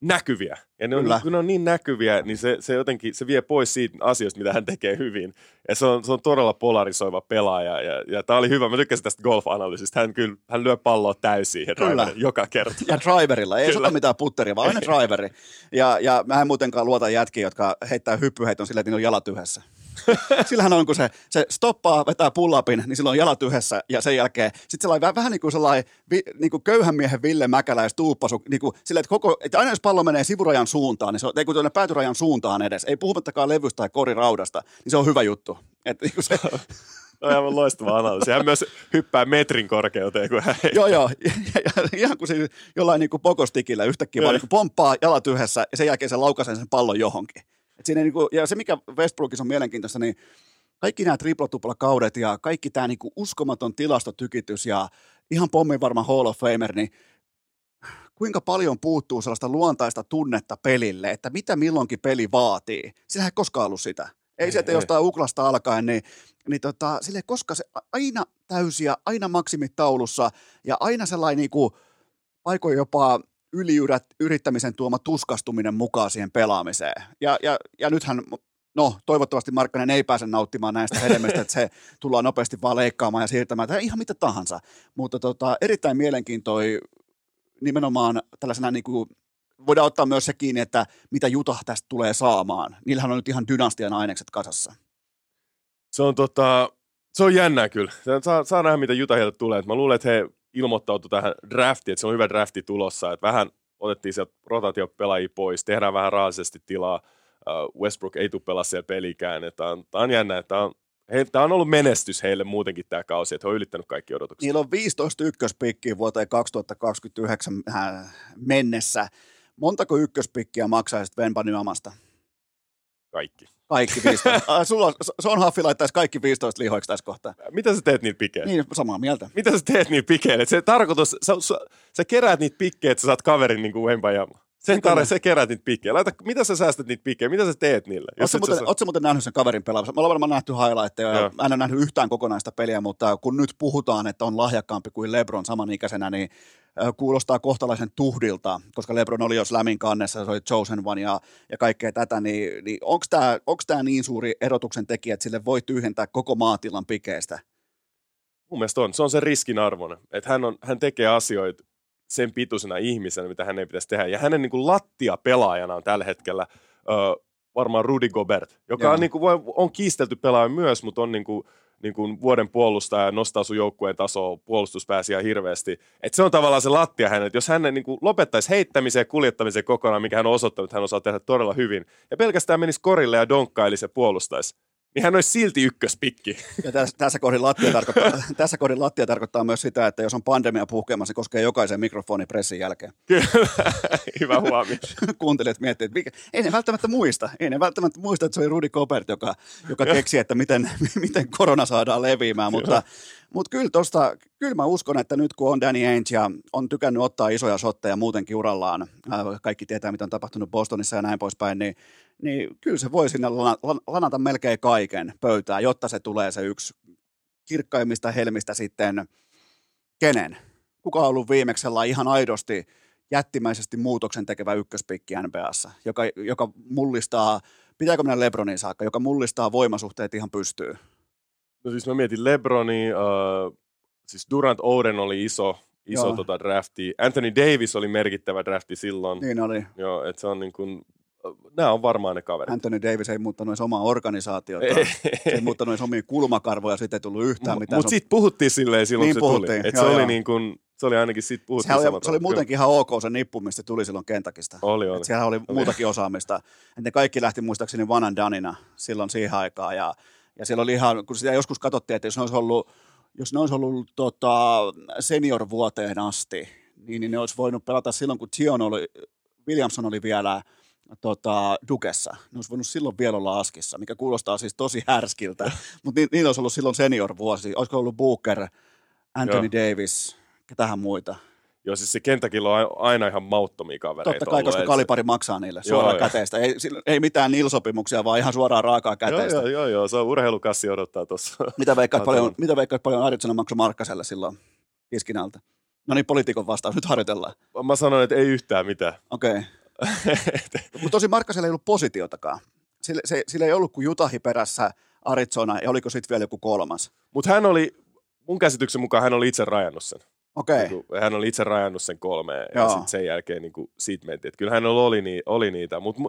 S4: näkyviä. Ja ne on, kun ne on niin näkyviä, niin se, se jotenkin se vie pois siitä asioista, mitä hän tekee hyvin. Ja se on, se on todella polarisoiva pelaaja. Ja, ja tämä oli hyvä. Mä tykkäsin tästä golf-analyysistä. Hän kyllä hän lyö palloa täysin ja kyllä. joka kerta.
S1: Ja driverilla. Ei kyllä. mitään putteria, vaan aina driveri. Ja, ja mä en muutenkaan luota jätkiä, jotka heittää hyppyheiton sillä, että niillä on jalat yhdessä. Sillähän on, kun se, se stoppaa, vetää pullapin, niin silloin on jalat yhdessä ja sen jälkeen sitten sellainen vähän, vähän niin kuin sellainen vi, niin kuin köyhän miehen Ville Mäkäläis tuuppasu, niin kuin sille, että, koko, että aina jos pallo menee sivurajan suuntaan, niin se on, ei kun tuonne päätyrajan suuntaan edes, ei puhumattakaan levystä tai koriraudasta, niin se on hyvä juttu. Että niin kuin se,
S4: on aivan loistava analyysi. Hän myös hyppää metrin korkeuteen, kun hän
S1: Joo, joo. Ja, ja, ihan kuin siis jollain niin kuin pokostikillä yhtäkkiä vaan niin pomppaa jalat yhdessä ja sen jälkeen se laukaisee sen pallon johonkin. Et siinä niin kuin, ja se, mikä Westbrookissa on mielenkiintoista, niin kaikki nämä triplatupla-kaudet ja kaikki tämä niin kuin uskomaton tilastotykitys ja ihan pommin varma Hall of Famer, niin kuinka paljon puuttuu sellaista luontaista tunnetta pelille, että mitä milloinkin peli vaatii. Sehän ei koskaan ollut sitä. Ei, ei se, että jostain uklasta alkaen, niin, niin tota, sille koska se aina täysiä, aina maksimit taulussa ja aina sellainen niin kuin, paikoin jopa yliyrittämisen tuoma tuskastuminen mukaan siihen pelaamiseen. Ja, ja, ja nythän, no toivottavasti Markkanen ei pääse nauttimaan näistä hedelmistä, että se tullaan nopeasti vaan leikkaamaan ja siirtämään, tai ihan mitä tahansa. Mutta tota, erittäin mielenkiintoi nimenomaan tällaisena niin kuin voidaan ottaa myös se kiinni, että mitä Juta tästä tulee saamaan. Niillähän on nyt ihan dynastian ainekset kasassa.
S4: Se on, tota, se on jännää kyllä. Saa, saa nähdä, mitä Juta tulee. Mä luulen, että he ilmoittautui tähän draftiin, että se on hyvä drafti tulossa, että vähän otettiin sieltä rotaatiopelaajia pois, tehdään vähän rahallisesti tilaa, Westbrook ei tule pelaa siellä pelikään, tämä on, tämä on jännä, tämä on, he, tämä on ollut menestys heille muutenkin tämä kausi, että he on ylittänyt kaikki odotukset.
S1: Niillä on 15 ykköspikkiä vuoteen 2029 mennessä. Montako ykköspikkiä maksaa sitten Venbanyamasta?
S4: Kaikki.
S1: Kaikki 15. Sulla, Son Haffi laittaisi kaikki 15 lihoiksi tässä kohtaa.
S4: Mitä sä teet niitä pikkejä?
S1: Niin, samaa mieltä.
S4: Mitä sä teet niitä pikkejä? Se tarkoitus, sä, sä, sä keräät niitä pikkejä, että sä saat kaverin niin kuin Wembanyama. Sen tarve, sä kerät niitä pikkejä. Laita, mitä sä säästät niitä pikkejä? Mitä sä teet niille?
S1: Oletko muuten, sä... muuten nähnyt sen kaverin pelaamassa? Me ollaan varmaan nähty highlightteja. Ja. Mä en ole nähnyt yhtään kokonaista peliä, mutta kun nyt puhutaan, että on lahjakkaampi kuin LeBron samanikäisenä, niin kuulostaa kohtalaisen tuhdilta, koska LeBron oli jo Slamin kannessa, se oli Chosen One ja, ja kaikkea tätä, niin, niin onko tämä onks tää niin suuri erotuksen tekijä, että sille voi tyhjentää koko maatilan pikeistä?
S4: Mun mielestä on. Se on se riskin arvoinen, että hän, on, hän tekee asioita sen pituisena ihmisenä, mitä hän ei pitäisi tehdä. Ja hänen niin kuin lattia pelaajana on tällä hetkellä ö, varmaan Rudy Gobert, joka on, niin kuin, on kiistelty pelaaja myös, mutta on niin kuin, niin kuin vuoden puolustaja ja nostaa sun joukkueen tasoa puolustuspääsiä hirveästi. Et se on tavallaan se lattia hänen, että jos hän niin kuin lopettaisi heittämisen ja kuljettamisen kokonaan, mikä hän on osoittanut, että hän osaa tehdä todella hyvin, ja pelkästään menisi korille ja donkkailisi ja puolustaisi, niin hän olisi silti ykköspikki.
S1: Ja tässä, tässä, kohdin lattia tarkoittaa, tässä kohdin lattia tarkoittaa myös sitä, että jos on pandemia puhkeamassa, se koskee jokaisen mikrofonipressin jälkeen.
S4: Kyllä, hyvä huomio.
S1: Kuuntelijat miettii, että mikä, ei ne välttämättä muista. Ei ne välttämättä muista, että se oli Rudi Kopert, joka, joka keksi, että miten, miten korona saadaan leviämään, mutta mutta kyllä, tosta, kyllä mä uskon, että nyt kun on Danny Ainge ja on tykännyt ottaa isoja shotteja muutenkin urallaan, kaikki tietää mitä on tapahtunut Bostonissa ja näin poispäin, niin, niin kyllä se voi sinne lanata melkein kaiken pöytään, jotta se tulee se yksi kirkkaimmista helmistä sitten kenen? Kuka on ollut viimeksi ihan aidosti jättimäisesti muutoksen tekevä ykköspikki NBAssa, joka, joka mullistaa, pitääkö mennä Lebronin saakka, joka mullistaa voimasuhteet ihan pystyy?
S4: No siis mä mietin Lebroni, uh, siis Durant Oden oli iso, iso tota drafti. Anthony Davis oli merkittävä drafti silloin.
S1: Niin oli.
S4: Joo, että se on niin kuin, nämä on varmaan ne kaverit.
S1: Anthony Davis ei muuttanut edes omaa organisaatiota, ei, ei muuttanut edes omia kulmakarvoja, sitten ei tullut yhtään mitään.
S4: Mutta sitten puhuttiin silleen silloin, niin kun se tuli. Et se, oli niin kuin, se oli ainakin sitten puhuttiin
S1: se oli, se oli muutenkin ihan ok se nippu, mistä tuli silloin Kentakista.
S4: Oli, oli.
S1: Et siellä oli, oli muutakin osaamista. Et ne kaikki lähti muistaakseni and Danina silloin siihen aikaan. Ja ja siellä oli ihan, kun sitä joskus katsottiin, että jos ne olisi ollut, jos ne olisi ollut tota, senior-vuoteen asti, niin, niin ne olisi voinut pelata silloin, kun Tion oli, Williamson oli vielä tota, Dukessa. Ne olisi voinut silloin vielä olla Askissa, mikä kuulostaa siis tosi härskiltä, mutta ni, niillä olisi ollut silloin senior-vuosi. Olisiko ollut Booker, Anthony
S4: Joo.
S1: Davis, ketähän muita.
S4: Joo, siis se kentäkillä on aina ihan mauttomia kavereita
S1: Totta kai,
S4: ollut,
S1: koska kalipari maksaa niille suoraan
S4: joo.
S1: käteistä. Ei, ei mitään nilsopimuksia, vaan ihan suoraan raakaa
S4: se- Joo,
S1: käteistä.
S4: joo, joo, joo, se on urheilukassi odottaa tuossa.
S1: Mitä veikkaat paljon, mitä veikkaat paljon Arizona maksoi Markkaselle silloin Kiskinältä? No niin, poliitikon vastaus. Nyt harjoitellaan.
S4: Mä sanoin, että ei yhtään mitään.
S1: Okei. Mutta tosi Markkasella ei ollut positiotakaan. Sillä, se, sillä ei ollut kuin Jutahi perässä Arizona ja oliko sitten vielä joku kolmas.
S4: Mutta hän oli, mun käsityksen mukaan hän oli itse rajannut sen.
S1: Okei.
S4: Niinku, hän oli itse rajannut sen kolmeen ja
S1: Joo.
S4: sitten sen jälkeen niinku, siitä mentiin. Et kyllä hänellä oli, ni, oli niitä, mutta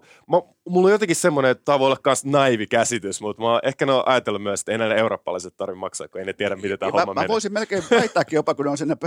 S4: mulla on jotenkin semmoinen, että tämä voi olla myös naivi käsitys, mutta mä oon ehkä ne on ajatellut myös, että ei näille eurooppalaiset tarvitse maksaa, kun ei ne tiedä, miten tämä
S1: Ja mä,
S4: homma
S1: mä
S4: menee.
S1: voisin melkein väittääkin jopa, kun ne on sinne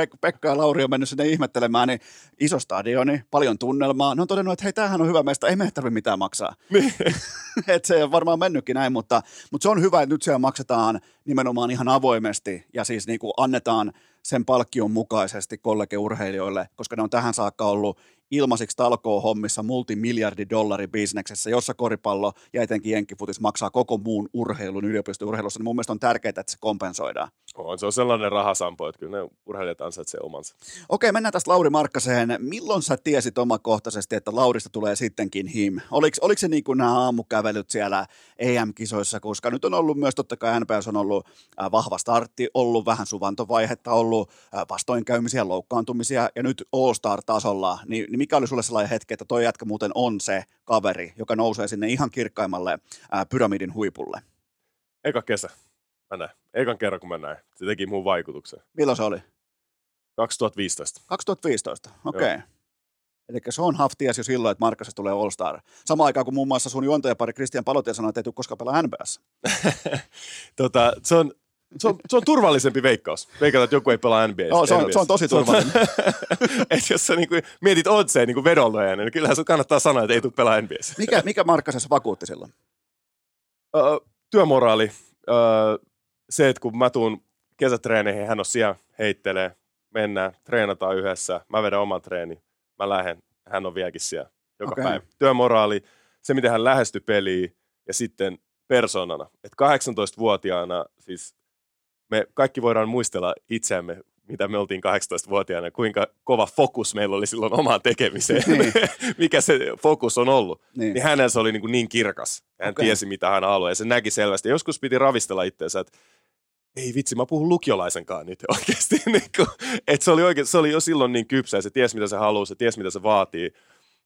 S1: Pek- Pekka ja Lauri on mennyt sinne ihmettelemään, niin iso stadioni, paljon tunnelmaa. Ne on todennut, että hei, tämähän on hyvä meistä, ei meidän tarvitse mitään maksaa.
S4: Niin.
S1: että se on varmaan mennytkin näin, mutta, mutta se on hyvä, että nyt siellä maksetaan nimenomaan ihan avoimesti ja siis niin kuin annetaan sen palkkion mukaisesti kollegeurheilijoille, koska ne on tähän saakka ollut ilmaisiksi talkoo-hommissa multimiljardi dollari bisneksessä, jossa koripallo ja etenkin jenkkifutis maksaa koko muun urheilun yliopistourheilussa, niin mun mielestä on tärkeää, että se kompensoidaan.
S4: on, se on sellainen rahasampo, että kyllä ne urheilijat ansaitsevat omansa.
S1: Okei, mennään tästä Lauri Markkaseen. Milloin sä tiesit omakohtaisesti, että Laurista tulee sittenkin him? Oliko, oliko se niin kuin nämä aamukävelyt siellä EM-kisoissa, koska nyt on ollut myös totta kai NPS on ollut äh, vahva startti, ollut vähän suvantovaihetta, ollut äh, vastoinkäymisiä, loukkaantumisia ja nyt All-Star-tasolla, niin, niin mikä oli sulle sellainen hetki, että toi jätkä muuten on se kaveri, joka nousee sinne ihan kirkkaimmalle äh, pyramidin huipulle?
S4: Eka kesä, mä näin. Ekan kerran, kun mä näin. Se teki mun vaikutuksen.
S1: Milloin se oli?
S4: 2015.
S1: 2015, okei. Okay. Eli se on haftias jo silloin, että Markkasesta tulee All-Star. Samaan aikaan kuin muun muassa sun juontajapari Christian Palotia sanoi, että ei tule koskaan pelaa NBS.
S4: tota, se, on, se, on, se on turvallisempi veikkaus. Veikata, että joku ei pelaa NBA.
S1: Joo, se on- se on tosi turvallinen.
S4: et jos sä niinku mietit oddseen niinku vedonlyöjänä, niin kyllähän sun kannattaa sanoa, että ei tule pelaa NBA.
S1: Mikä, mikä Markkasessa vakuutti silloin?
S4: Ö, työmoraali, ö, se, että kun mä tuun kesätreeneihin, hän on siellä, heittelee, mennään, treenataan yhdessä, mä vedän oman treeni, mä lähden, hän on vieläkin siellä joka okay. päivä. Työmoraali, se miten hän lähestyi peliin ja sitten persoonana. Että 18-vuotiaana, siis me kaikki voidaan muistella itseämme, mitä me oltiin 18-vuotiaana, kuinka kova fokus meillä oli silloin omaan tekemiseen,
S1: Niin.
S4: mikä se fokus on ollut
S1: Niin.
S4: niin hänellä se oli niin, kuin niin kirkas. Hän okay. tiesi, mitä hän haluaa, ja se näki selvästi. Joskus piti ravistella itseensä, että ei vitsi, mä puhun lukiolaisenkaan nyt oikeasti. niin kuin, että se, oli oikein, se oli jo silloin niin kypsä, ja se tiesi, mitä se haluaa, se tiesi, mitä se vaatii.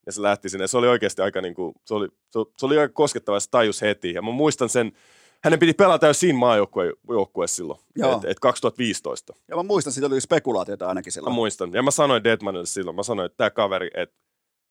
S4: Ja se lähti sinne. Se oli oikeasti aika, niin kuin, se, oli, se, se oli aika koskettava, se tajus heti. Ja mä muistan sen, hänen piti pelata jo siinä maajoukkueessa silloin,
S1: Joo.
S4: että et 2015.
S1: Ja mä muistan, että siitä oli spekulaatiota ainakin
S4: Mä
S1: silloin.
S4: muistan. Ja mä sanoin Deadmanille silloin, mä sanoin, että tämä kaveri, että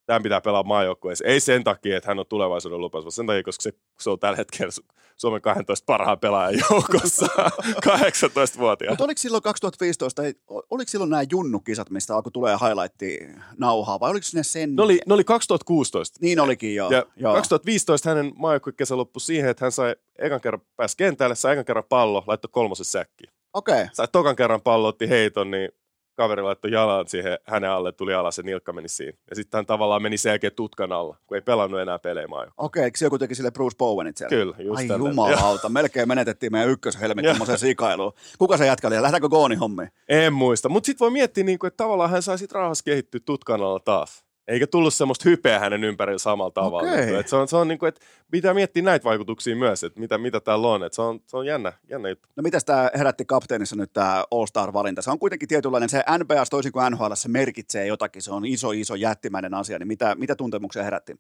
S4: tämän pitää pelaa maajoukkueessa. Ei sen takia, että hän on tulevaisuuden lupaus, vaan sen takia, koska se, se on tällä hetkellä Su- Suomen 12 parhaan pelaajan joukossa 18-vuotiaana.
S1: Mutta oliko silloin 2015, ei- oliko silloin nämä junnukisat, mistä alkoi tulee highlightti nauhaa, vai oliko sinne sen?
S4: Ne oli, ne oli 2016.
S1: Niin olikin, joo.
S4: Ja
S1: joo.
S4: 2015 hänen maajoukkuekesä loppui siihen, että hän sai ekan kerran pääsi kentälle, sai ekan kerran pallo, laittoi kolmosen säkkiin.
S1: Okei, okay.
S4: Sai tokan kerran pallo, otti heiton, niin kaveri laittoi jalan siihen hänen alle, tuli alas ja nilkka meni siinä. Ja sitten hän tavallaan meni sen jälkeen tutkan alla, kun ei pelannut enää pelejä maajoukkueessa.
S1: okei, eikö se joku teki sille Bruce Bowenit siellä?
S4: Kyllä, just
S1: Ai
S4: tälleen.
S1: jumalauta, melkein menetettiin meidän ykköshelmi
S4: Joo.
S1: tuommoiseen sikailuun. Kuka se jätkä oli? Lähdetäänkö Gooni hommiin?
S4: En muista, mutta sitten voi miettiä, niin kuin, että tavallaan hän sai sitten rauhassa kehittyä tutkan alla taas. Eikä tullut semmoista hypeä hänen ympärillä samalla tavalla. Niin, että se on, se on niin kuin, että pitää miettiä näitä vaikutuksia myös, että mitä, mitä täällä on. Että se on, se on jännä, jännä juttu.
S1: No mitäs tämä herätti kapteenissa nyt tämä All-Star-valinta? Se on kuitenkin tietynlainen, se NBS toisin kuin NHL, se merkitsee jotakin, se on iso, iso, jättimäinen asia, niin mitä, mitä tuntemuksia herätti?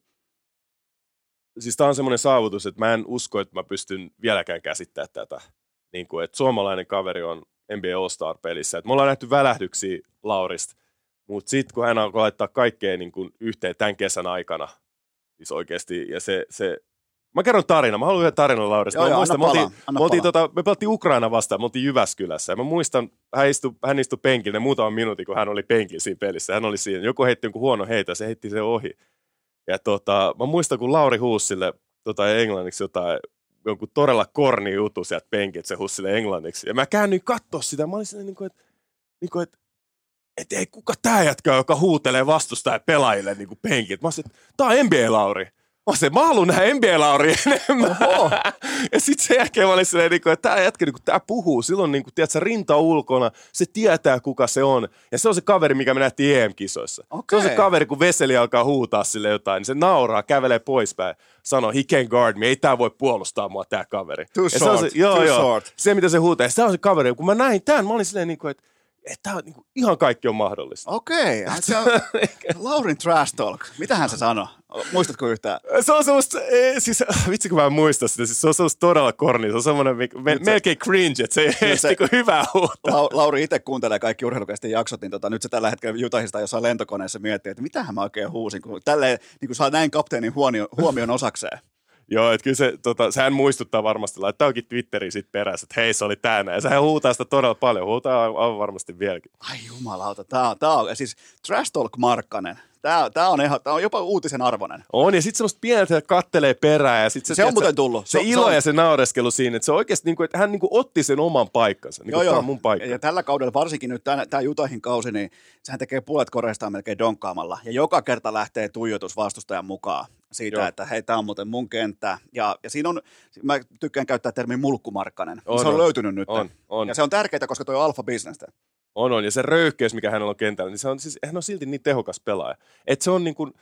S4: Siis tämä on semmoinen saavutus, että mä en usko, että mä pystyn vieläkään käsittämään tätä. Niin kuin, että suomalainen kaveri on NBA All-Star-pelissä. Et me ollaan nähty välähdyksiä Laurista, mutta sitten kun hän alkoi laittaa kaikkea niin kuin yhteen tämän kesän aikana, siis oikeasti, ja se, se Mä kerron tarina. Mä haluan yhden tarinan Laurista.
S1: Joo,
S4: mä
S1: joo,
S4: muistan,
S1: anna
S4: me,
S1: palaa,
S4: oltiin, me, oltiin
S1: palaa.
S4: tota, me pelattiin Ukraina vastaan, me oltiin Jyväskylässä. Ja mä muistan, hän istui, hän istui penkillä muutaman minuutin, kun hän oli penkillä siinä pelissä. Hän oli siinä. Joku heitti jonkun huono heitä, se heitti sen ohi. Ja tota, mä muistan, kun Lauri huusi sille tota, englanniksi jotain, jonkun todella korni jutu sieltä penkiltä, se huusi sille englanniksi. Ja mä käännyin katsoa sitä, mä olin silleen, niin kuin, että, niin kuin, että että ei kuka tää jätkä, joka huutelee vastustajan pelaajille niin penkit. Mä olisin, tää on NBA-Lauri. Mä se, mä haluan nähdä NBA-Lauri enemmän. Oho. ja sitten sen jälkeen mä olin silleen, niin kuin, että tämä jätkä, niin kuin, tää puhuu. Silloin, niin kuin, tiedätkö, rinta ulkona. Se tietää, kuka se on. Ja se on se kaveri, mikä me nähtiin EM-kisoissa.
S1: Okei.
S4: Se on se kaveri, kun Veseli alkaa huutaa sille jotain, niin se nauraa, kävelee poispäin. Sanoo, he can guard me, ei tää voi puolustaa mua tää kaveri.
S1: Too
S4: ja se on se,
S1: short,
S4: joo,
S1: too
S4: joo,
S1: short.
S4: Se, mitä se huutaa. Ja se on se kaveri. Kun mä näin tämän, mä olin silleen, niin kuin, että että on, niin kuin, ihan kaikki on mahdollista.
S1: Okei, okay. se on Laurin trash talk. Mitähän se sanoi? Muistatko yhtään?
S4: Se on semmoista, eh, siis vitsi kun mä en muista sitä, siis se on semmoista todella korni, se on semmoinen me, melkein cringe, että se ei edes
S1: se-
S4: niinku hyvää huutaa.
S1: Lau- Lauri itse kuuntelee kaikki urheilukäisten jaksot, niin tota, nyt se tällä hetkellä Jutahista jossain lentokoneessa miettii, että mitähän mä oikein huusin, kun tälleen niin kun saa näin kapteenin huomio, huomion osakseen.
S4: Joo, että kyllä se, tota, sehän muistuttaa varmasti, laittaa onkin Twitteriin sit perässä, että hei se oli tänään. Ja sehän huutaa sitä todella paljon, huutaa aivan varmasti vieläkin.
S1: Ai jumalauta, tää on, tää on siis Trash Talk Markkanen. Tää, tää, on, ihan, tää on jopa uutisen arvoinen.
S4: On, ja sitten semmoista pientä että kattelee perään. Ja sit se,
S1: Se on muuten tullut.
S4: Se,
S1: Se-
S4: se
S1: se
S4: ilo
S1: on-
S4: ja se naureskelu siinä, että se oikeasti, niin kuin, että hän niin kuin otti sen oman paikkansa. Niin tämä on mun paikka.
S1: Ja tällä kaudella, varsinkin nyt tämä Jutahin kausi, niin sehän tekee puolet koreistaan melkein donkkaamalla. Ja joka kerta lähtee tuijotus vastustajan mukaan siitä,
S4: Joo.
S1: että hei, tämä on muuten mun kenttä. Ja, ja siinä on, mä tykkään käyttää termiä mulkkumarkkanen.
S4: On,
S1: se on,
S4: on.
S1: löytynyt nyt.
S4: On, on.
S1: Ja se on tärkeää, koska toi on alfa-bisnestä.
S4: On, on. Ja se röyhkeys, mikä hänellä on kentällä, niin se on, siis, hän on silti niin tehokas pelaaja. Että se on niin kuin,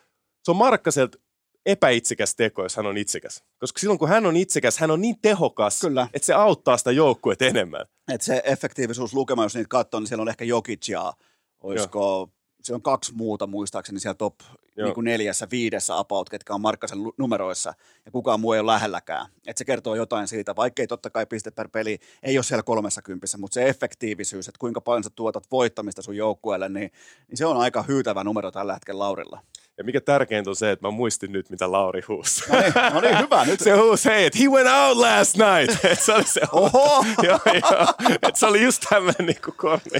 S4: se on Markkaselta epäitsekäs teko, jos hän on itsekäs. Koska silloin, kun hän on itsekäs, hän on niin tehokas,
S1: Kyllä.
S4: että se auttaa sitä joukkuetta enemmän.
S1: Että se effektiivisuuslukema, jos niitä katsoo, niin siellä on ehkä Jokic ja olisiko, se on kaksi muuta muistaakseni siellä top Niin kuin neljässä, viidessä about, ketkä on Markkasen numeroissa, ja kukaan muu ei ole lähelläkään. Että se kertoo jotain siitä, vaikkei totta kai piste per peli ei ole siellä kolmessa kympissä, mutta se effektiivisyys, että kuinka paljon sä tuotat voittamista sun joukkueelle, niin, niin se on aika hyytävä numero tällä hetkellä Laurilla.
S4: Ja mikä tärkeintä on se, että mä muistin nyt, mitä Lauri huusi.
S1: No niin, no niin hyvä. Nyt
S4: Se huusi, hei, että he went out last night. Et se oli se
S1: Oho!
S4: joo, joo. Et se oli just tämmöinen niinku korni,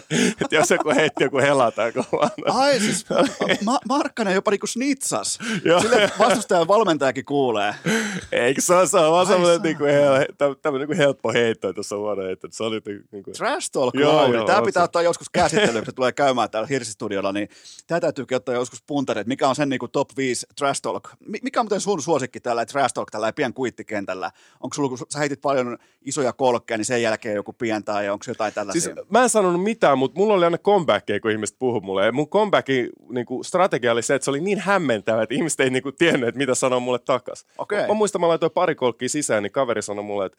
S4: että jos joku heitti joku helataan kovaa.
S1: Ai siis, Ma- Markkanen jopa niinku snitsas.
S4: Joo.
S1: Sille vastustajan valmentajakin kuulee.
S4: Eikö se ole, se on vaan semmoinen niinku, hel, tämmöinen niinku helppo heitto tuossa huono heitto. että Se oli niinku,
S1: Trash Talk
S4: Joo,
S1: Lauri.
S4: joo,
S1: Tämä pitää
S4: se.
S1: ottaa joskus käsittelyyn, kun se tulee käymään täällä Hirsistudiolla, niin tämä täytyykin ottaa joskus puntarit, mikä on sen niin kuin top 5 Trash Talk. Mi- Mikä on muuten sun suosikki tällä Trash Talk tällä pien kuittikentällä? Onko sulla, kun sä heitit paljon isoja kolkkeja, niin sen jälkeen joku pien tai onko jotain tällaisia?
S4: Siis mä en sanonut mitään, mutta mulla oli aina comebackeja, kun ihmiset puhuu mulle. Ja mun comebackin niinku, strategia oli se, että se oli niin hämmentävä, että ihmiset ei niinku, tiennyt, että mitä sanoo mulle takas.
S1: Okei.
S4: Mä muistan, mä laitoin pari kolkkia sisään, niin kaveri sanoi mulle, että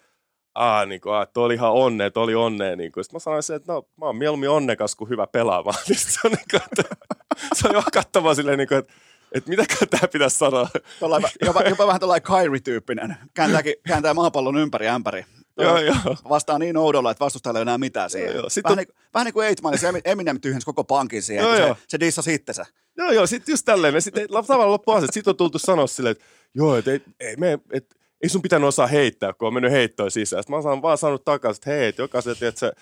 S4: Aa, niin kuin, toi oli ihan onnea, toi oli onnea. Niin kuin. Sitten mä sanoin se, että no, mä oon mieluummin onnekas kuin hyvä pelaamaan. Niin se on, niin kuin, että, se on vaan katsomaan silleen, niin kuin, että, että mitäkään tää pitäisi sanoa.
S1: Tollain, jopa, jopa vähän tällainen Kyrie-tyyppinen. Kääntääkin, kääntää maapallon ympäri ämpäri.
S4: Joo, joo.
S1: Vastaa niin oudolla, että vastustajalla ei enää mitään siihen.
S4: Joo, joo.
S1: Vähän,
S4: on-
S1: niin, vähän niin kuin Eitman, se Eminem tyhjensi koko pankin siihen,
S4: Joo, joo.
S1: se, se dissasi itsensä.
S4: Joo, joo, sitten just tälleen. Sitten tavallaan loppuun että sitten on tultu sanoa silleen, että joo, että ei, ei, me, et, ei sun pitänyt osaa heittää, kun on mennyt heittoon sisään. Sitten mä oon vaan saanut takaisin, että hei, että jokaiset, että se,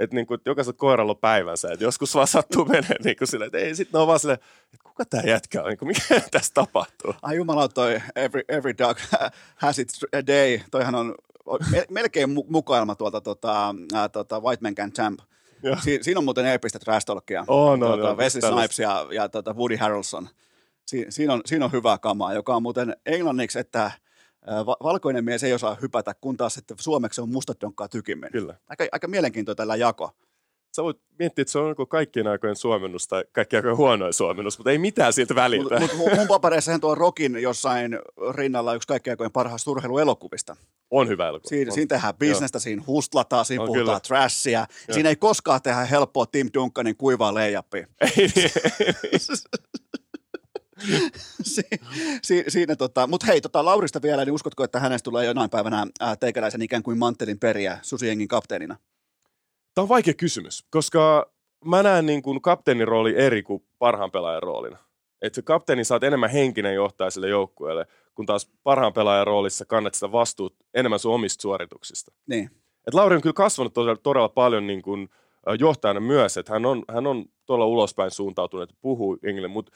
S4: että niinku, että jokaiset koiralla on päivänsä, että joskus vaan sattuu menee niin kuin silleen, että ei, sitten ne on vaan silleen, että kuka tämä jätkä on, niin kuin, mikä tässä tapahtuu.
S1: Ai jumala, toi every, every dog has its day. Toihan on me- melkein mu- mukailma tuolta tota, ää, tota White Man Can Champ. Si- siinä on muuten eeppistä trash talkia.
S4: On, on,
S1: tuota,
S4: on.
S1: Wesley
S4: Tällaista.
S1: Snipes ja, ja tota Woody Harrelson. Si- siinä, on, siinä on hyvää kamaa, joka on muuten englanniksi, että valkoinen mies ei osaa hypätä, kun taas sitten suomeksi on mustat donkkaa tykimmin.
S4: Kyllä.
S1: Aika, aika mielenkiintoinen tällä jako.
S4: Sä voit miettiä, että se on joku kaikkien aikojen suomennus tai kaikkien aikojen huonoin suomennus, mutta ei mitään siltä väliltä.
S1: Mutta mut mun papereissahan tuo Rokin jossain rinnalla yksi kaikkien aikojen parhaista urheiluelokuvista.
S4: on hyvä elokuva.
S1: Siinä,
S4: on.
S1: siinä tehdään bisnestä, siinä hustlataan, siinä
S4: On
S1: puhutaan
S4: kyllä.
S1: trashia.
S4: Joo.
S1: siinä ei koskaan tehdä helppoa Tim Duncanin kuivaa leijappia.
S4: Ei, niin.
S1: si, si, siinä tota, mutta hei, tota, Laurista vielä, niin uskotko, että hänestä tulee jonain päivänä ää, teikäläisen ikään kuin manttelin periä Susiengin kapteenina?
S4: Tämä on vaikea kysymys, koska mä näen niin kuin kapteenin rooli eri kuin parhaan pelaajan roolina. Että se kapteeni saat enemmän henkinen johtaja sille joukkueelle, kun taas parhaan pelaajan roolissa kannat sitä vastuut enemmän sun omista suorituksista.
S1: Niin.
S4: Et Lauri on kyllä kasvanut todella, todella paljon niin kuin, johtajana myös, että hän on, hän on todella ulospäin suuntautunut, että puhuu jengille, mutta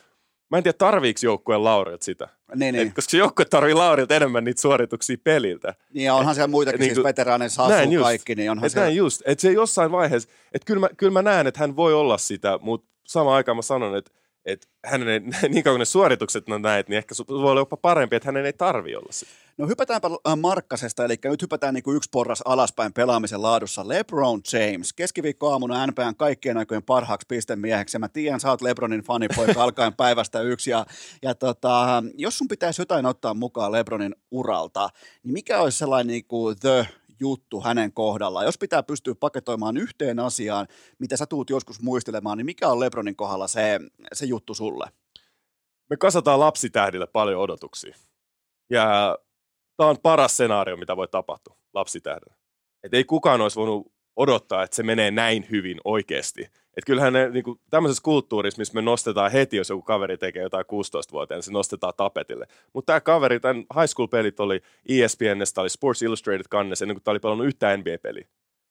S4: mä en tiedä tarviiko joukkueen Laurilta sitä.
S1: Niin,
S4: Niin.
S1: niin.
S4: Et, koska se joukkue tarvii Laurilta enemmän niitä suorituksia peliltä.
S1: niin ja onhan siellä muitakin,
S4: niin
S1: siis
S4: kuin-
S1: veteraaneja
S4: näin
S1: Sassu
S4: just.
S1: kaikki, niin onhan
S4: Et
S1: siellä...
S4: näin just, että se jossain vaiheessa, että kyllä mä, kyllä mä näen, että hän voi olla sitä, mutta samaan aikaan mä sanon, että että hänen ei, niin kauan ne suoritukset on näet, niin ehkä voi olla jopa parempi, että hänen ei tarvi olla se.
S1: No hypätäänpä äh, Markkasesta, eli nyt hypätään niin kuin yksi porras alaspäin pelaamisen laadussa. LeBron James, keskiviikkoaamuna NPN kaikkien aikojen parhaaksi pistemieheksi. Mä tiedän, sä oot LeBronin fanipoika alkaen päivästä yksi. Ja, ja tota, jos sun pitäisi jotain ottaa mukaan LeBronin uralta, niin mikä olisi sellainen niin kuin the juttu hänen kohdallaan. Jos pitää pystyä paketoimaan yhteen asiaan, mitä sä tuut joskus muistelemaan, niin mikä on Lebronin kohdalla se, se juttu sulle?
S4: Me kasataan lapsitähdille paljon odotuksia. Ja tämä on paras skenaario, mitä voi tapahtua lapsitähdelle. Et ei kukaan olisi voinut odottaa, että se menee näin hyvin oikeasti. Että kyllähän ne, niin kuin, tämmöisessä kulttuurissa, missä me nostetaan heti, jos joku kaveri tekee jotain 16-vuotiaana, niin se nostetaan tapetille. Mutta tämä kaveri, tämän high school-pelit oli ESPNstä, oli Sports Illustrated kannessa, ennen kuin tämä oli pelannut yhtään NBA-peliä.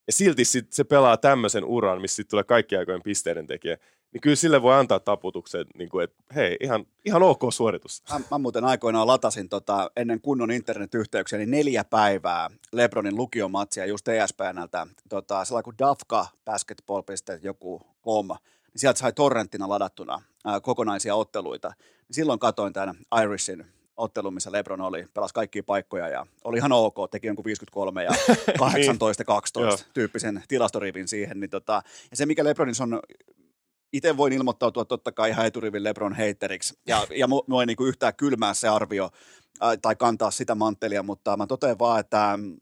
S4: Ja silti sit se pelaa tämmöisen uran, missä sitten tulee kaikki aikojen pisteiden tekijä niin kyllä sille voi antaa taputuksen, niin kuin, että hei, ihan, ihan ok suoritus.
S1: Mä, mä muuten aikoinaan latasin tota, ennen kunnon internetyhteyksiä niin neljä päivää Lebronin lukiomatsia just ESPNltä, tota, sellainen kuin Dafka Basketball joku com, niin sieltä sai torrenttina ladattuna ää, kokonaisia otteluita. Niin silloin katoin tämän Irishin ottelu, missä Lebron oli, pelasi kaikkia paikkoja ja oli ihan ok, teki jonkun 53 ja 18 ja 12 tyyppisen tilastorivin siihen. Niin tota, ja se, mikä Lebronissa on itse voin ilmoittautua totta kai ihan eturivin Lebron heitteriksi, ja, ja mua ei niin yhtään kylmää se arvio äh, tai kantaa sitä manttelia, mutta mä totean vaan, että mm,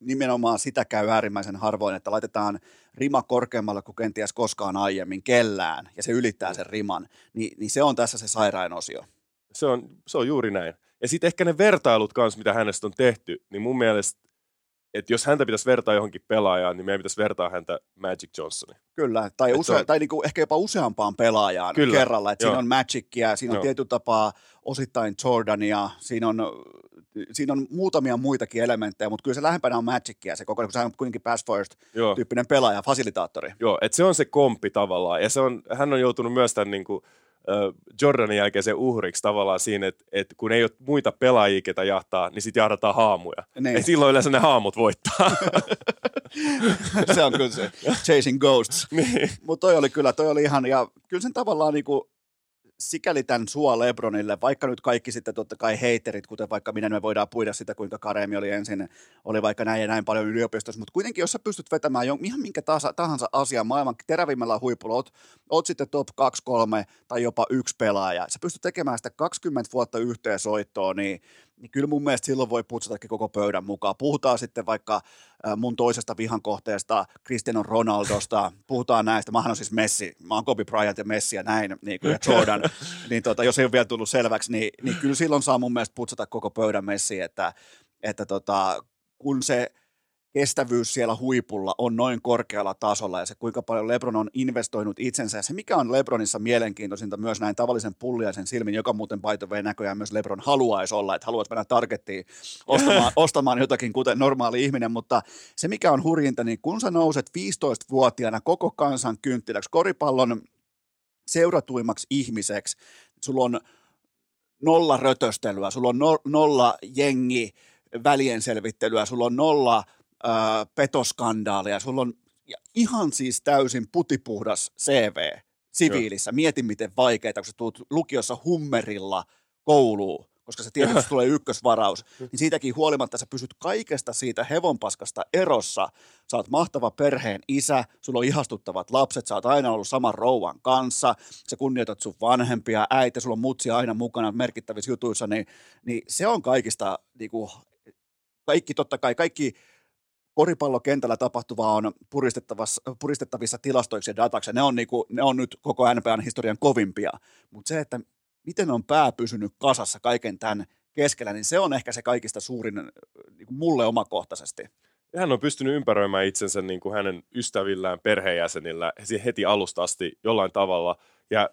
S1: nimenomaan sitä käy äärimmäisen harvoin, että laitetaan rima korkeammalle kuin kenties koskaan aiemmin kellään, ja se ylittää sen riman, Ni, niin se on tässä se sairain osio.
S4: Se on, se on juuri näin. Ja sitten ehkä ne vertailut kanssa, mitä hänestä on tehty, niin mun mielestä että jos häntä pitäisi vertaa johonkin pelaajaan, niin meidän pitäisi vertaa häntä Magic Johnsoniin.
S1: Kyllä, tai, use- on... tai niinku ehkä jopa useampaan pelaajaan Kyllä, kerralla. Että siinä on Magicia, siinä on tietyllä tapaa osittain Jordania, siinä on, siinä on muutamia muitakin elementtejä, mutta kyllä se lähempänä on Magicia, se koko kun se on kuitenkin pass first Joo. tyyppinen pelaaja, fasilitaattori.
S4: Joo, että se on se komppi tavallaan, ja se on, hän on joutunut myös tämän niin kuin, Jordanin jälkeen se uhriksi tavallaan siinä, että, että kun ei ole muita pelaajia, ketä jahtaa, niin sitten jahdataan haamuja. Niin. Ja silloin yleensä ne haamut voittaa.
S1: se on kyllä se Chasing Ghosts. Niin. Mutta toi oli kyllä, toi oli ihan, ja kyllä sen tavallaan niinku, sikäli tämän sua Lebronille, vaikka nyt kaikki sitten totta kai heiterit, kuten vaikka minä, me voidaan puida sitä, kuinka Karemi oli ensin, oli vaikka näin ja näin paljon yliopistossa, mutta kuitenkin jos sä pystyt vetämään jo, ihan minkä tahansa, tahansa asian maailman terävimmällä huipulla, oot, oot sitten top 2, 3 tai jopa yksi pelaaja, sä pystyt tekemään sitä 20 vuotta yhteen soittoa, niin niin kyllä mun mielestä silloin voi putsatakin koko pöydän mukaan. Puhutaan sitten vaikka mun toisesta vihan kohteesta, Cristiano Ronaldosta, puhutaan näistä, mä oon siis Messi, mä oon Kobe Bryant ja Messi ja näin, niin kuin, ja Jordan, niin tota, jos ei ole vielä tullut selväksi, niin, niin kyllä silloin saa mun mielestä putsata koko pöydän Messi, että, että tota, kun se – kestävyys siellä huipulla on noin korkealla tasolla ja se kuinka paljon Lebron on investoinut itsensä ja se mikä on Lebronissa mielenkiintoisinta myös näin tavallisen pulliaisen silmin, joka muuten the näköjään myös Lebron haluaisi olla, että haluaisi mennä targettiin ostamaan, ostamaan jotakin kuten normaali ihminen, mutta se mikä on hurjinta, niin kun sä nouset 15-vuotiaana koko kansan kynttiläksi koripallon seuratuimmaksi ihmiseksi, sulla on nolla rötöstelyä, sulla on no, nolla jengi välienselvittelyä, sulla on nolla ää, petoskandaaleja, sulla on ihan siis täysin putipuhdas CV siviilissä. Joo. Mieti, miten vaikeaa, kun sä tulet lukiossa hummerilla kouluun, koska se tietysti tulee ykkösvaraus, niin siitäkin huolimatta sä pysyt kaikesta siitä hevonpaskasta erossa. Sä oot mahtava perheen isä, sulla on ihastuttavat lapset, sä oot aina ollut saman rouvan kanssa, sä kunnioitat sun vanhempia, äiti, sulla on mutsia aina mukana merkittävissä jutuissa, niin, niin se on kaikista, niin kuin, kaikki totta kai, kaikki koripallokentällä tapahtuvaa on puristettavissa tilastoiksi ja dataksi, ne on, niinku, ne on nyt koko NPN historian kovimpia, mutta se, että miten on pää pysynyt kasassa kaiken tämän keskellä, niin se on ehkä se kaikista suurin niin kuin mulle omakohtaisesti.
S4: Hän on pystynyt ympäröimään itsensä niin kuin hänen ystävillään, perheenjäsenillä heti alusta asti jollain tavalla. Ja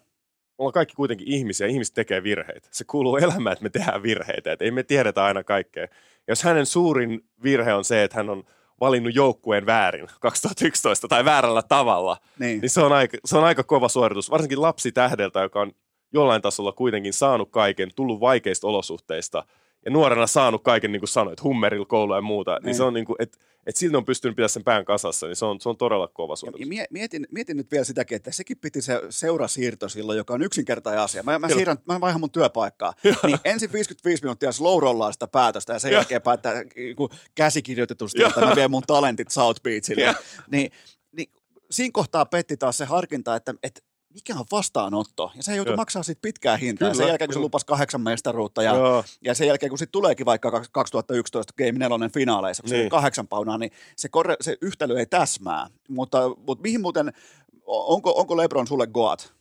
S4: ollaan kaikki kuitenkin ihmisiä, ihmiset tekee virheitä. Se kuuluu elämään, että me tehdään virheitä, että ei me tiedetä aina kaikkea. Jos hänen suurin virhe on se, että hän on valinnut joukkueen väärin 2011 tai väärällä tavalla, niin, niin se, on aika, se on aika kova suoritus. Varsinkin lapsi tähdeltä, joka on jollain tasolla kuitenkin saanut kaiken, tullut vaikeista olosuhteista ja nuorena saanut kaiken, niin kuin sanoit, hummerilla koulua ja muuta, niin,
S1: Niin.
S4: se on niin kuin, että että silti on pystynyt pitämään sen pään kasassa, niin se on, se on todella kova
S1: Ja
S4: suoritus.
S1: mie- mietin, mietin nyt vielä sitäkin, että sekin piti se seurasiirto silloin, joka on yksinkertainen asia. Mä, mä,
S4: Kyllä.
S1: siirrän, mä vaihan mun työpaikkaa. Niin ensin 55 minuuttia slow rollaa sitä päätöstä ja sen
S4: Joo.
S1: jälkeen päättää niin käsikirjoitetusti, että mä vien mun talentit South Beachille. Niin, niin siinä kohtaa petti taas se harkinta, että, että mikä on vastaanotto. Ja se joutui maksaa siitä pitkää hintaa. Ja sen
S4: Kyllä,
S1: jälkeen, kun se
S4: kyllä.
S1: lupasi kahdeksan mestaruutta ja,
S4: Joo.
S1: ja sen jälkeen, kun sitten tuleekin vaikka kaks- 2011 Game 4 finaaleissa, kun se
S4: Niin.
S1: oli kahdeksan paunaa, niin se, korre, se yhtälö ei täsmää. Mutta, mutta mihin muuten, onko, onko LeBron sulle Goat?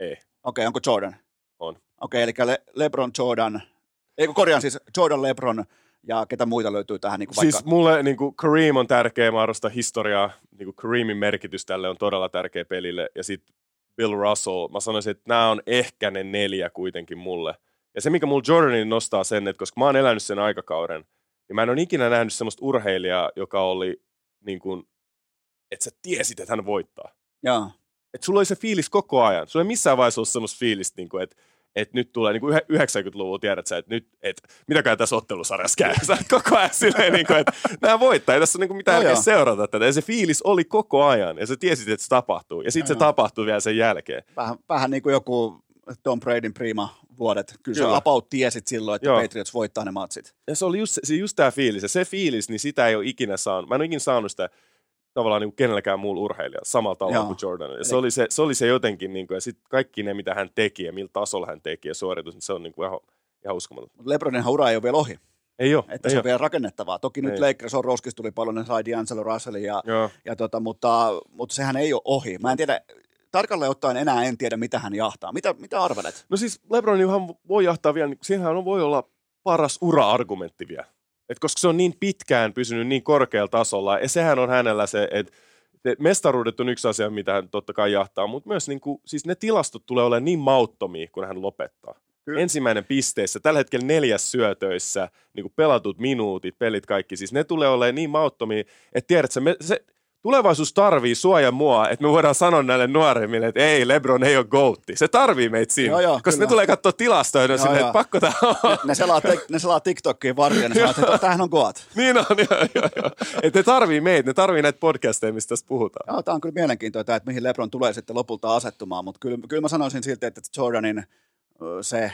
S4: Ei.
S1: Okei, onko Jordan?
S4: On.
S1: Okei, eli Le- LeBron, Jordan, ei kun korjaan siis Jordan, LeBron ja ketä muita löytyy tähän niin kuin vaikka...
S4: Siis mulle niin kuin Kareem on tärkeä, mä arvostan historiaa. Niin kuin Kareemin merkitys tälle on todella tärkeä pelille. Ja sitten Bill Russell, mä sanoisin, että nämä on ehkä ne neljä kuitenkin mulle. Ja se, mikä mulla Jordanin nostaa sen, että koska mä oon elänyt sen aikakauden, niin mä en ole ikinä nähnyt semmoista urheilijaa, joka oli niin kuin, että sä tiesit, että hän voittaa.
S1: Joo.
S4: Että sulla oli se fiilis koko ajan. Sulla ei missään vaiheessa ollut semmoista fiilistä, niin kuin, että että nyt tulee niin kuin 90-luvulla, tiedät sä, että nyt, että mitäkään tässä ottelusarjassa käy. Sä oot koko ajan silleen, niin kuin, että nämä voittaa, ei tässä ole niin mitään
S1: No joo.
S4: seurata tätä. Ja se fiilis oli koko ajan, ja sä tiesit, että se tapahtuu. Ja sitten se
S1: Joo.
S4: tapahtui vielä sen jälkeen.
S1: Vähän, vähän niin kuin joku Tom Bradyn prima vuodet. Kyllä,
S4: Kyllä.
S1: se about tiesit silloin, että
S4: Joo.
S1: Patriots voittaa ne matsit.
S4: Ja se oli just, se, just tämä fiilis. Ja se fiilis, niin sitä ei ole ikinä saanut. Mä en ole ikinä saanut sitä tavallaan niin kuin kenelläkään muulla urheilijalla samalla tavalla
S1: Joo.
S4: kuin Jordan. Ja se oli se, se oli se jotenkin, niin kuin, ja sitten kaikki ne, mitä hän teki ja millä tasolla hän teki ja suoritus, niin se on niin kuin ihan, ihan uskomaton.
S1: Mutta LeBronin ura ei ole vielä ohi.
S4: Ei ole,
S1: Että
S4: ei
S1: se on
S4: ole.
S1: vielä rakennettavaa. Toki nyt
S4: Ei.
S1: Lakers on Roskis tuli paljon, ne sai D'Angelo Russellin, ja,
S4: Joo.
S1: ja tota, mutta, mutta sehän ei ole ohi. Mä en tiedä, tarkalleen ottaen enää en tiedä, mitä hän jahtaa. Mitä, mitä arvelet?
S4: No siis LeBronihan voi jahtaa vielä, niin siinähän on, voi olla paras ura-argumentti vielä. Et koska se on niin pitkään pysynyt niin korkealla tasolla, ja sehän on hänellä se, että et mestaruudet on yksi asia, mitä hän totta kai jahtaa, mutta myös niin kuin, siis ne tilastot tulee olemaan niin mauttomia, kun hän lopettaa.
S1: Kyllä.
S4: Ensimmäinen pisteissä, tällä hetkellä neljäs syötöissä, niin kuin pelatut minuutit, pelit kaikki, siis ne tulee olemaan niin mauttomia, että tiedätkö, me, se, tulevaisuus tarvii sua ja mua, että me voidaan sanoa näille nuoremmille, että ei, Lebron ei ole goatti. Se tarvii meitä siinä,
S1: Joo, joo,
S4: koska
S1: kyllä.
S4: ne tulee katsoa tilastoja, ja ne on
S1: Joo,
S4: silleen,
S1: joo.
S4: että pakko tämä on.
S1: Ne selaa, ne selaa TikTokiin varten ne sanoo, että tämähän on Goat.
S4: niin on, joo, joo, joo. Että ne tarvii meitä, ne tarvii näitä podcasteja, mistä tässä puhutaan.
S1: Joo, tämä on kyllä mielenkiintoista, että mihin LeBron tulee sitten lopulta asettumaan, mutta kyllä, kyllä mä sanoisin silti, että Jordanin se,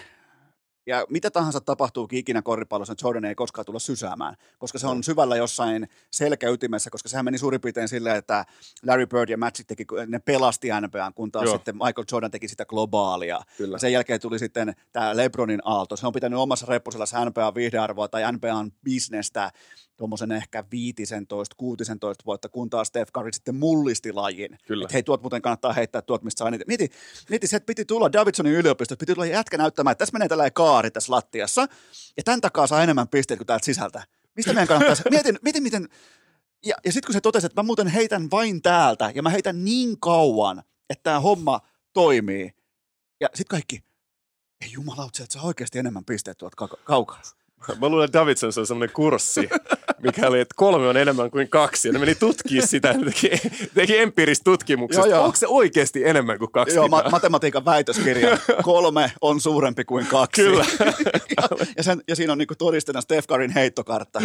S1: ja mitä tahansa tapahtuukin ikinä koripallossa, niin Jordan ei koskaan tulla sysäämään, koska se on syvällä jossain selkäytimessä, koska sehän meni suurin piirtein silleen, että Larry Bird ja Magic teki, ne pelasti NBAn, kun taas
S4: Joo.
S1: sitten Michael Jordan teki sitä globaalia.
S4: Kyllä.
S1: Ja sen jälkeen tuli sitten tämä LeBronin aalto. Se on pitänyt omassa reppusellassa NBAn viihdearvoa tai NBAn bisnestä tuommoisen ehkä 15, 16 vuotta, kun taas Steph Curry sitten mullisti lajin.
S4: Kyllä.
S1: Et hei, tuot muuten kannattaa heittää tuot, mistä saa eniten. Mieti, mieti se, että piti tulla Davidsonin yliopistosta, piti tulla jätkä näyttämään, että tässä menee tällainen kaari tässä lattiassa, ja tämän takaa saa enemmän pisteitä kuin täältä sisältä. Mistä meidän kannattaisi? Mietin, mietin miten... Ja, ja sitten kun se totesi, että mä muuten heitän vain täältä, ja mä heitän niin kauan, että tämä homma toimii. Ja sitten kaikki, ei jumalauta, että saa oikeasti enemmän pisteitä tuolta kau- kaukaa.
S4: Mä luulen, että Davidson se on semmoinen kurssi, mikä oli, että kolme on enemmän kuin kaksi. Ja ne meni tutkimaan sitä, ne teki, teki empiiristä tutkimuksesta.
S1: Joo, joo.
S4: Onko se oikeasti enemmän kuin kaksi?
S1: Joo, ma- matematiikan väitöskirja. Kolme on suurempi kuin kaksi.
S4: Kyllä.
S1: ja, ja, sen, ja siinä on niinku todisteena Steph Curryn heittokartta.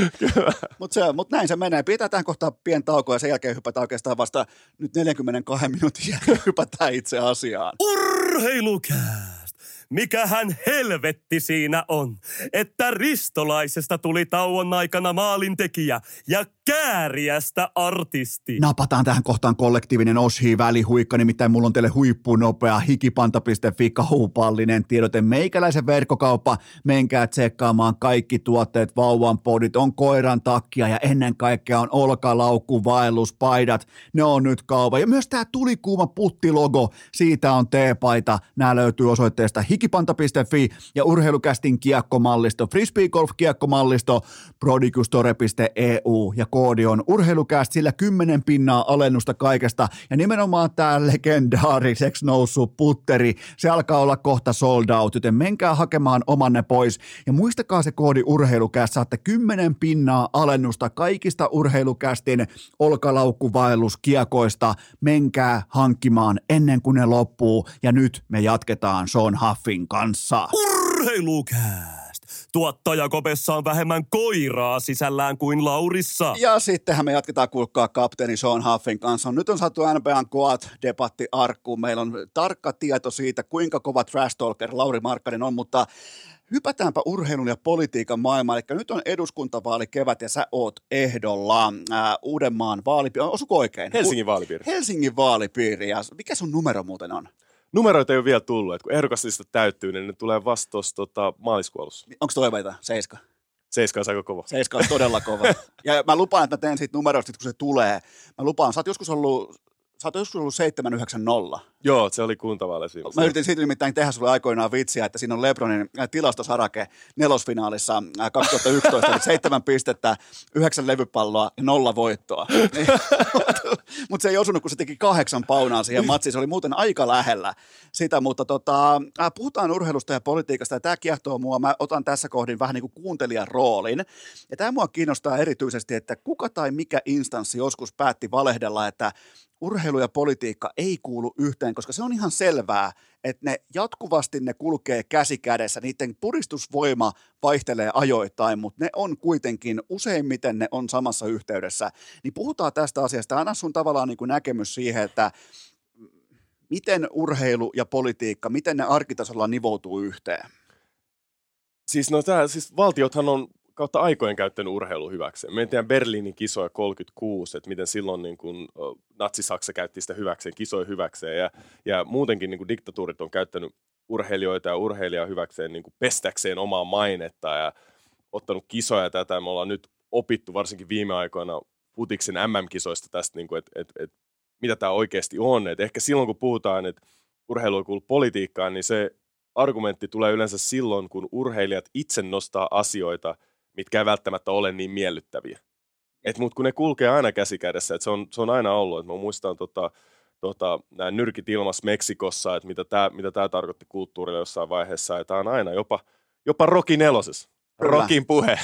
S1: Mutta mut näin se menee. Pitää tähän kohtaa pien tauko ja sen jälkeen hypätään oikeastaan vasta nyt 42 minuutin jälkeen hypätään itse asiaan.
S2: Urheilukääst! Mikähän helvetti siinä on, että ristolaisesta tuli tauon aikana maalintekijä ja kääriästä artisti.
S3: Napataan tähän kohtaan kollektiivinen oshi välihuikka, nimittäin mulla on teille huippunopea hikipanta.fi kaupallinen tiedote. Meikäläisen verkkokauppa, menkää tsekkaamaan kaikki tuotteet, vauvan podit, on koiran takkia ja ennen kaikkea on olkalaukku, vaelluspaidat, ne on nyt kaupa. Ja myös tämä tulikuuma puttilogo, siitä on T-paita, nämä löytyy osoitteesta hikipanta.fi ja urheilukästin kiekkomallisto, frisbee golf kiekkomallisto, prodigustore.eu ja koodi on urheilukäst, sillä 10 pinnaa alennusta kaikesta ja nimenomaan tämä legendaariseksi noussut putteri, se alkaa olla kohta sold out, joten menkää hakemaan omanne pois ja muistakaa se koodi urheilukäst, saatte 10 pinnaa alennusta kaikista urheilukästin olkalaukkuvaelluskiekoista, menkää hankkimaan ennen kuin ne loppuu ja nyt me jatketaan Sean Huffin kanssa.
S2: Urheilukääst! Tuottajakopessa on vähemmän koiraa sisällään kuin Laurissa.
S1: Ja sittenhän me jatketaan kuulkaa kapteeni Sean Huffin kanssa. Nyt on saatu NBAn koat debatti arkkuun. Meillä on tarkka tieto siitä, kuinka kova trash talker Lauri Markkanen on, mutta Hypätäänpä urheilun ja politiikan maailmaan. Eli nyt on eduskuntavaali kevät ja sä oot ehdolla ää, Uudenmaan vaalipiiri. Osuko oikein?
S4: Helsingin vaalipiiri.
S1: Helsingin vaalipiiri. Ja mikä sun numero muuten on?
S4: Numeroita ei ole vielä tullut. että kun ehdokaslista täyttyy, niin ne tulee vasta tuossa tota, maaliskuussa.
S1: Onko toiveita? Seiska.
S4: Seiska on aika kova.
S1: Seiska on todella kova. ja mä lupaan, että mä teen siitä numeroista, kun se tulee. Mä lupaan, sä oot joskus ollut sä oot joskus ollut 790.
S4: Joo, se oli kuntavaaleissa.
S1: Mä yritin siitä nimittäin tehdä sulle aikoinaan vitsiä, että siinä on Lebronin äh, tilastosarake nelosfinaalissa 2011, äh, seitsemän pistettä, yhdeksän levypalloa ja nolla voittoa. Mutta se ei osunut, kun se teki kahdeksan paunaa siihen matsiin. Se oli muuten aika lähellä sitä, mutta tota, äh, puhutaan urheilusta ja politiikasta ja tämä kiehtoo mua. Mä otan tässä kohdin vähän niin kuin kuuntelijan roolin. Ja tämä mua kiinnostaa erityisesti, että kuka tai mikä instanssi joskus päätti valehdella, että urheilu ja politiikka ei kuulu yhteen, koska se on ihan selvää, että ne jatkuvasti ne kulkee käsi kädessä, niiden puristusvoima vaihtelee ajoittain, mutta ne on kuitenkin, useimmiten ne on samassa yhteydessä. Niin puhutaan tästä asiasta, anna sun tavallaan niin kuin näkemys siihen, että miten urheilu ja politiikka, miten ne arkitasolla nivoutuu yhteen?
S4: Siis no tää, siis valtiothan on kautta aikojen käyttänyt urheilu hyväkseen. Me tiedän Berliinin kisoja 36, että miten silloin niin kuin, Natsi-Saksa käytti sitä hyväkseen, kisoja hyväkseen. Ja, ja muutenkin niin kuin diktatuurit on käyttänyt urheilijoita ja urheilijaa hyväkseen niin kuin pestäkseen omaa mainetta ja ottanut kisoja tätä. Me ollaan nyt opittu varsinkin viime aikoina futiksen MM-kisoista tästä, niin että, että, että mitä tämä oikeasti on. Et ehkä silloin, kun puhutaan, että urheilu ei kuulu politiikkaan, niin se argumentti tulee yleensä silloin, kun urheilijat itse nostaa asioita – mitkä ei välttämättä ole niin miellyttäviä. Et, mut kun ne kulkee aina käsi kädessä, että se on, se on aina ollut. Et mä muistan tota, tota, nämä nyrkit ilmas Meksikossa, että mitä tämä mitä tää tarkoitti kulttuurille jossain vaiheessa. Ja tämä on aina jopa, jopa Rocky nelosessa. Kyllä. Rockin puhe.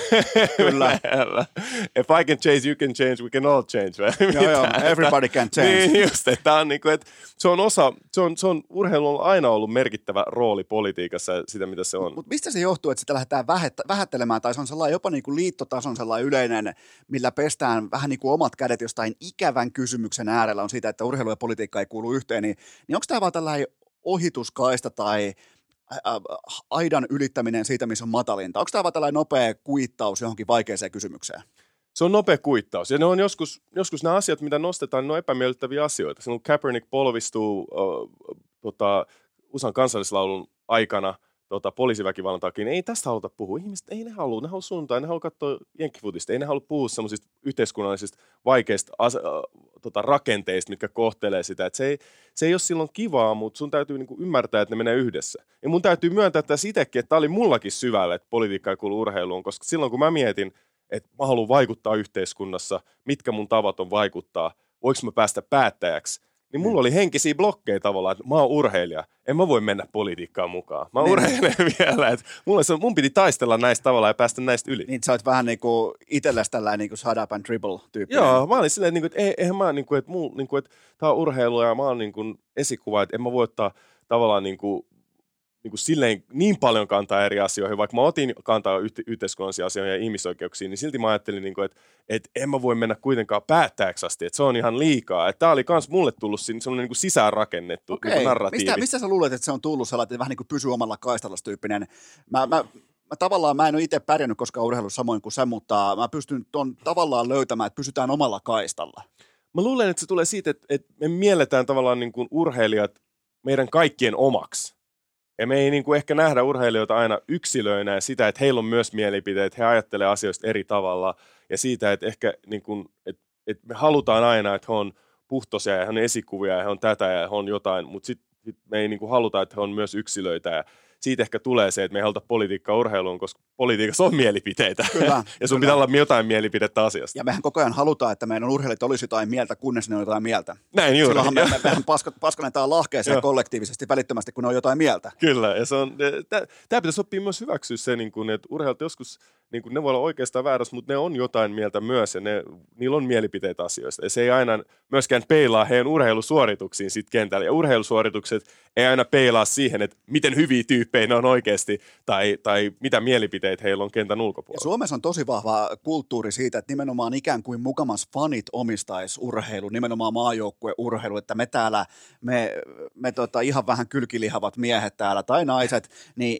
S1: Kyllä.
S4: If I can change, you can change, we can all change.
S1: joo, joo, everybody can change.
S4: Niin, just, että on, niin kuin, että se on osa, se on, se on, urheilu on aina ollut merkittävä rooli politiikassa ja sitä, mitä se on.
S1: Mutta mistä se johtuu, että sitä lähdetään vähettä, vähättelemään, tai se on sellainen jopa niin kuin liittotason sellainen yleinen, millä pestään vähän niin kuin omat kädet jostain ikävän kysymyksen äärellä on siitä, että urheilu ja politiikka ei kuulu yhteen, niin, niin onko tämä vaan tällainen ohituskaista tai aidan ylittäminen siitä, missä on matalinta? Onko tämä tällainen nopea kuittaus johonkin vaikeaseen kysymykseen?
S4: Se on nopea kuittaus. Ja ne on joskus, joskus nämä asiat, mitä nostetaan, ne on epämiellyttäviä asioita. Silloin Kaepernick polvistuu uh, tota, USAn kansallislaulun aikana – tota, poliisiväkivallan takia, niin ei tästä haluta puhua. Ihmiset ei ne halua, ne haluaa suuntaan, ne haluaa katsoa jenkkifutista, ei ne halua puhua semmoisista yhteiskunnallisista vaikeista as, äh, tota, rakenteista, mitkä kohtelee sitä. Et se, ei, se ei ole silloin kivaa, mutta sun täytyy niinku ymmärtää, että ne menee yhdessä. Ja mun täytyy myöntää tässä itsekin, että tämä oli mullakin syvällä, että politiikka ei kuulu urheiluun, koska silloin kun mä mietin, että mä haluan vaikuttaa yhteiskunnassa, mitkä mun tavat on vaikuttaa, voiko mä päästä päättäjäksi, niin mulla niin. oli henkisiä blokkeja tavallaan, että mä oon urheilija, en mä voi mennä politiikkaan mukaan. Mä niin. urheilen vielä, että mulla se, mun piti taistella näistä tavallaan ja päästä näistä yli.
S1: Niin sä oot vähän niin kuin itsellesi tällainen niin kuin shut up and dribble tyyppi.
S4: Joo, mä olin silleen, että, että eihän mä, niin kuin, että, mul, niin kuin, että tää on urheilu ja mä oon niin kuin esikuva, että en mä voi ottaa tavallaan niin kuin niin, kuin silleen niin paljon kantaa eri asioihin, vaikka mä otin kantaa yhte- yhteiskunnallisiin asioihin ja ihmisoikeuksiin, niin silti mä ajattelin, niin kuin, että, että en mä voi mennä kuitenkaan päättäjäksi asti, että se on ihan liikaa. Että tämä oli myös mulle tullut sellainen niin kuin sisäänrakennettu okay. niin narratiivi.
S1: Mistä, mistä sä luulet, että se on tullut sellainen, vähän niin kuin pysy omalla kaistalla tyyppinen? Mä, mä, mä tavallaan, mä en ole itse pärjännyt koskaan urheilussa samoin kuin sä, mutta mä pystyn tuon tavallaan löytämään, että pysytään omalla kaistalla.
S4: Mä luulen, että se tulee siitä, että, että me mielletään tavallaan niin kuin urheilijat meidän kaikkien omaksi ja me ei niin kuin ehkä nähdä urheilijoita aina yksilöinä ja sitä, että heillä on myös mielipiteet, he ajattelee asioista eri tavalla. Ja siitä, että ehkä niin kuin, että, että me halutaan aina, että he on puhtoisia ja he on esikuvia ja he on tätä ja he on jotain, mutta sitten sit me ei niin kuin haluta, että he on myös yksilöitä ja siitä ehkä tulee se, että me ei haluta politiikkaa urheiluun, koska politiikassa on mielipiteitä. Kyllä, ja sun kyllä. pitää olla jotain mielipidettä asiasta.
S1: Ja mehän koko ajan halutaan, että meidän urheilijat olisi jotain mieltä, kunnes ne on jotain mieltä.
S4: Näin juuri.
S1: Silloinhan me, me, mehän paskanetaan lahkeeseen kollektiivisesti välittömästi, kun ne on jotain mieltä.
S4: Kyllä, ja se on, tämä pitäisi oppia myös hyväksyä se, niin kuin, että urheilijat joskus, niin kuin, ne voi olla oikeastaan väärässä, mutta ne on jotain mieltä myös, ja ne, niillä on mielipiteitä asioista. Ja se ei aina myöskään peilaa heidän urheilusuorituksiin sit kentällä. Ja urheilusuoritukset ei aina peilaa siihen, että miten hyviä tyyppejä tyyppejä ne on oikeasti, tai, tai mitä mielipiteitä heillä on kentän
S1: Ja
S4: ulkopuolella.
S1: Suomessa on tosi vahva kulttuuri siitä, että nimenomaan ikään kuin mukamas fanit omistaisi urheilu, nimenomaan maajoukkueurheilu, että me täällä, me, me tota, ihan vähän kylkilihavat miehet täällä tai naiset, niin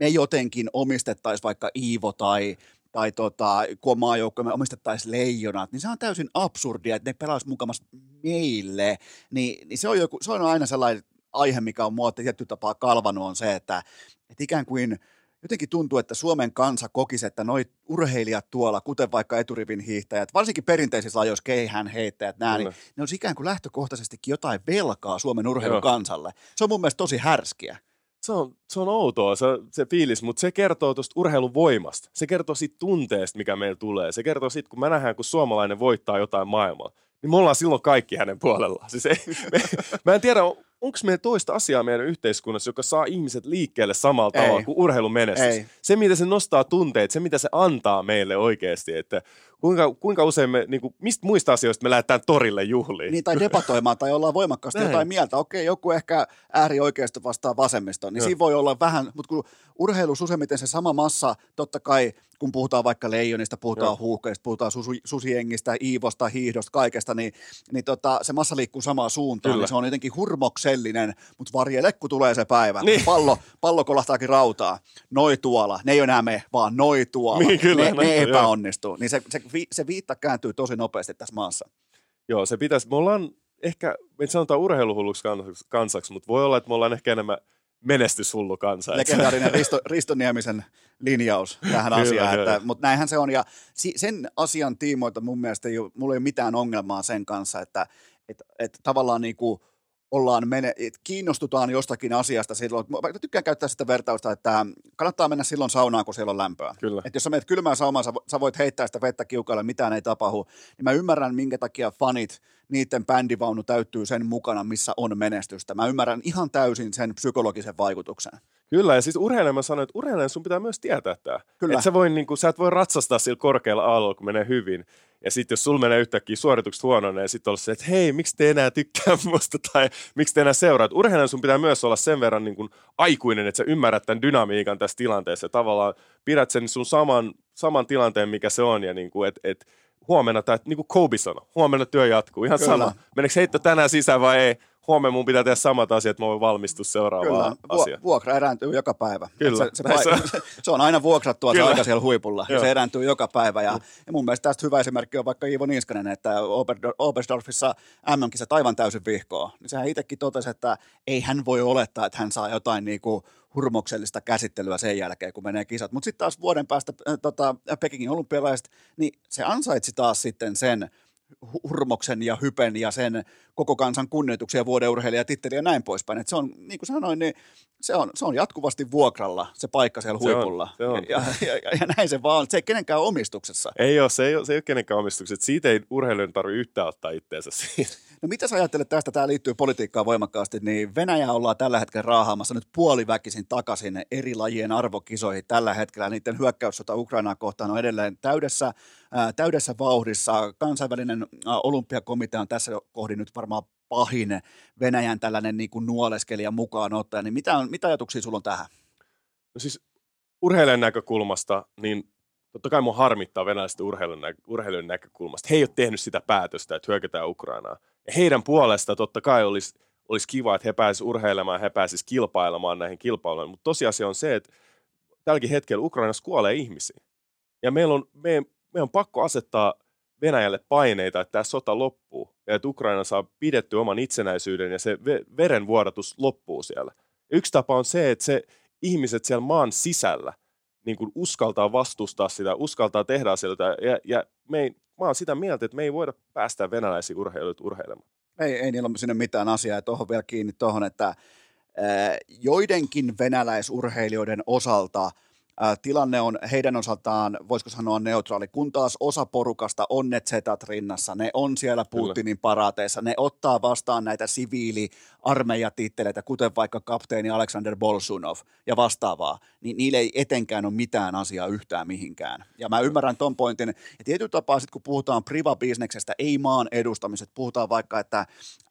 S1: me jotenkin omistettaisiin vaikka Iivo tai tai tota, kun on maajoukkue, me omistettaisiin leijonat, niin se on täysin absurdia, että ne pelaisi mukamas meille. Ni, niin se, on joku, se on aina sellainen aihe, mikä on mua tietty tapaa kalvanut, on se, että, että ikään kuin jotenkin tuntuu, että Suomen kansa kokisi, että noi urheilijat tuolla, kuten vaikka eturivin hiihtäjät, varsinkin perinteisissä lajoissa keihään heittäjät, nämä, niin ne olisi ikään kuin lähtökohtaisestikin jotain velkaa Suomen urheilukansalle. Se on mun mielestä tosi härskiä.
S4: Se on, se on outoa se, se fiilis, mutta se kertoo tuosta urheilun voimasta. Se kertoo siitä tunteesta, mikä meillä tulee. Se kertoo siitä, kun mä nähdään, kun suomalainen voittaa jotain maailmaa, niin me ollaan silloin kaikki hänen puolellaan. Siis ei, me, mä en tiedä, onko meillä toista asiaa meidän yhteiskunnassa, joka saa ihmiset liikkeelle samalla
S1: Ei.
S4: tavalla kuin urheilun menestys.
S1: Ei.
S4: Se, mitä se nostaa tunteet, se, mitä se antaa meille oikeasti, että kuinka, kuinka usein me, niin kuin, mistä muista asioista me lähdetään torille juhliin.
S1: Niin, tai debatoimaan tai ollaan voimakkaasti
S4: Näin.
S1: jotain mieltä. Okei, joku ehkä äärioikeisto vastaa vasemmista, niin
S4: Joo.
S1: siinä voi olla vähän, mutta kun urheilussa useimmiten se sama massa, totta kai kun puhutaan vaikka leijonista, puhutaan
S4: Joo.
S1: huuhkeista, puhutaan susu, susiengistä, iivosta, hiihdosta, kaikesta, niin, niin tota, se massa liikkuu samaan suuntaan,
S4: Kyllä.
S1: niin se on jotenkin hurmoksellinen, mutta varjele, kun tulee se päivä.
S4: Niin.
S1: Pallo, pallo kolahtaakin rautaa. Noi tuolla, ne ei ole enää me, vaan noi tuolla.
S4: Niin, kyllä,
S1: ne, ne
S4: joo.
S1: epäonnistuu. Niin se, se, vi- se viitta kääntyy tosi nopeasti tässä maassa.
S4: Joo, se pitäisi, me ollaan ehkä, me sanotaan urheiluhulluksi kansaksi, mutta voi olla, että me ollaan ehkä enemmän menestyshullu kansa.
S1: legendaarinen Risto, Risto Niemisen linjaus tähän asiaan,
S4: kyllä.
S1: että, mutta näinhän se on, ja si, sen asian tiimoilta mun mielestä ei ole, mulla ei ole mitään ongelmaa sen kanssa, että et, et tavallaan niin kuin ollaan mene, et kiinnostutaan jostakin asiasta silloin, mä tykkään käyttää sitä vertausta, että kannattaa mennä silloin saunaan, kun siellä on lämpöä.
S4: Kyllä.
S1: Et jos sä menet kylmään saumaan, sä, vo- sä voit heittää sitä vettä kiukalle, mitään ei tapahdu, niin mä ymmärrän, minkä takia fanit, niiden bändivaunu täyttyy sen mukana, missä on menestystä. Mä ymmärrän ihan täysin sen psykologisen vaikutuksen.
S4: Kyllä, ja siis urheilijan mä sanoin, että urheilijan sun pitää myös tietää tämä.
S1: Kyllä.
S4: Et sä, voi, niin kuin, sä et voi ratsastaa sillä korkealla aallolla, kun menee hyvin. Ja sitten jos sulla menee yhtäkkiä suoritukset huonona, ja sitten olla se, että hei, miksi te enää tykkää musta, tai miksi te enää seuraat. Urheilijan sun pitää myös olla sen verran niin kuin, aikuinen, että sä ymmärrät tämän dynamiikan tässä tilanteessa, ja tavallaan pidät sen sun saman, saman tilanteen, mikä se on, ja niin kuin, et, et, huomenna, tai niin kuin Kobe sanoi, huomenna työ jatkuu, ihan
S1: Kyllä.
S4: sama. Meneekö heitto tänään sisään vai ei? Huomenna mun pitää tehdä samat asiat, että mä voin valmistua seuraavaan
S1: Kyllä,
S4: asiaan.
S1: vuokra erääntyy joka päivä.
S4: Kyllä.
S1: Se, se,
S4: se
S1: paik- se, on aina vuokrattua se aika siellä huipulla, ja
S4: Joo.
S1: se erääntyy joka päivä. Ja, ja mun mielestä tästä hyvä esimerkki on vaikka Iivo Niskanen, että Ober- Oberstdorfissa MM-kisat aivan täysin vihkoa. Niin sehän itsekin totesi, että ei hän voi olettaa, että hän saa jotain niinku hurmoksellista käsittelyä sen jälkeen, kun menee kisat. Mutta sitten taas vuoden päästä äh, tota, Pekingin olympialaiset, niin se ansaitsi taas sitten sen hurmoksen ja hypen ja sen koko kansan kunnioituksen ja vuoden urheilijatitteli ja näin poispäin. Et se on, niin kuin sanoin, niin se on, se on jatkuvasti vuokralla se paikka siellä
S4: Se on,
S1: huipulla.
S4: se on.
S1: Ja, ja, ja, ja, näin se vaan, se ei kenenkään omistuksessa.
S4: Ei ole, se ei ole, se ei ole kenenkään omistukset. Siitä ei urheilijan tarvitse yhtään ottaa itteensä siihen.
S1: No mitä sä ajattelet tästä, tämä liittyy politiikkaan voimakkaasti, niin Venäjä ollaan tällä hetkellä raahaamassa nyt puoliväkisin takaisin eri lajien arvokisoihin tällä hetkellä. Niiden hyökkäyssota Ukrainaa kohtaan on edelleen täydessä, täydessä vauhdissa. Kansainvälinen olympiakomitea on tässä kohdin nyt varmaan pahin Venäjän tällainen niin kuin nuoleskelija mukaan ottaja. Niin mitä, on, mitä ajatuksia sulla on tähän?
S4: No siis urheilijan näkökulmasta, niin totta kai mun harmittaa venäläisten urheilun, nä- urheilijan näkökulmasta. He ei ole tehnyt sitä päätöstä, että hyökätään Ukrainaa. Ja heidän puolesta totta kai olisi, olisi kiva, että he pääsisivät urheilemaan, he pääsisivät kilpailemaan näihin kilpailuihin. Mutta tosiasia on se, että tälläkin hetkellä Ukrainassa kuolee ihmisiä. Ja meillä on, me, me on pakko asettaa Venäjälle paineita, että tämä sota loppuu ja että Ukraina saa pidetty oman itsenäisyyden ja se ve- verenvuodatus loppuu siellä. Yksi tapa on se, että se ihmiset siellä maan sisällä niin kuin uskaltaa vastustaa sitä, uskaltaa tehdä asioita ja, ja me ei, mä oon sitä mieltä, että me ei voida päästä venäläisiä urheilijoita urheilemaan.
S1: Ei, ei niillä ole sinne mitään asiaa. Ja tuohon vielä kiinni tuohon, että ää, joidenkin venäläisurheilijoiden osalta tilanne on heidän osaltaan, voisiko sanoa neutraali, kun taas osa porukasta on ne zetat rinnassa, ne on siellä Putinin paraateissa, ne ottaa vastaan näitä siviili-armeijatitteleitä, kuten vaikka kapteeni Alexander Bolsunov ja vastaavaa, niin niille ei etenkään ole mitään asiaa yhtään mihinkään. Ja mä ymmärrän ton pointin, ja tietyllä tapaa sitten kun puhutaan priva-bisneksestä, ei maan edustamiset, puhutaan vaikka, että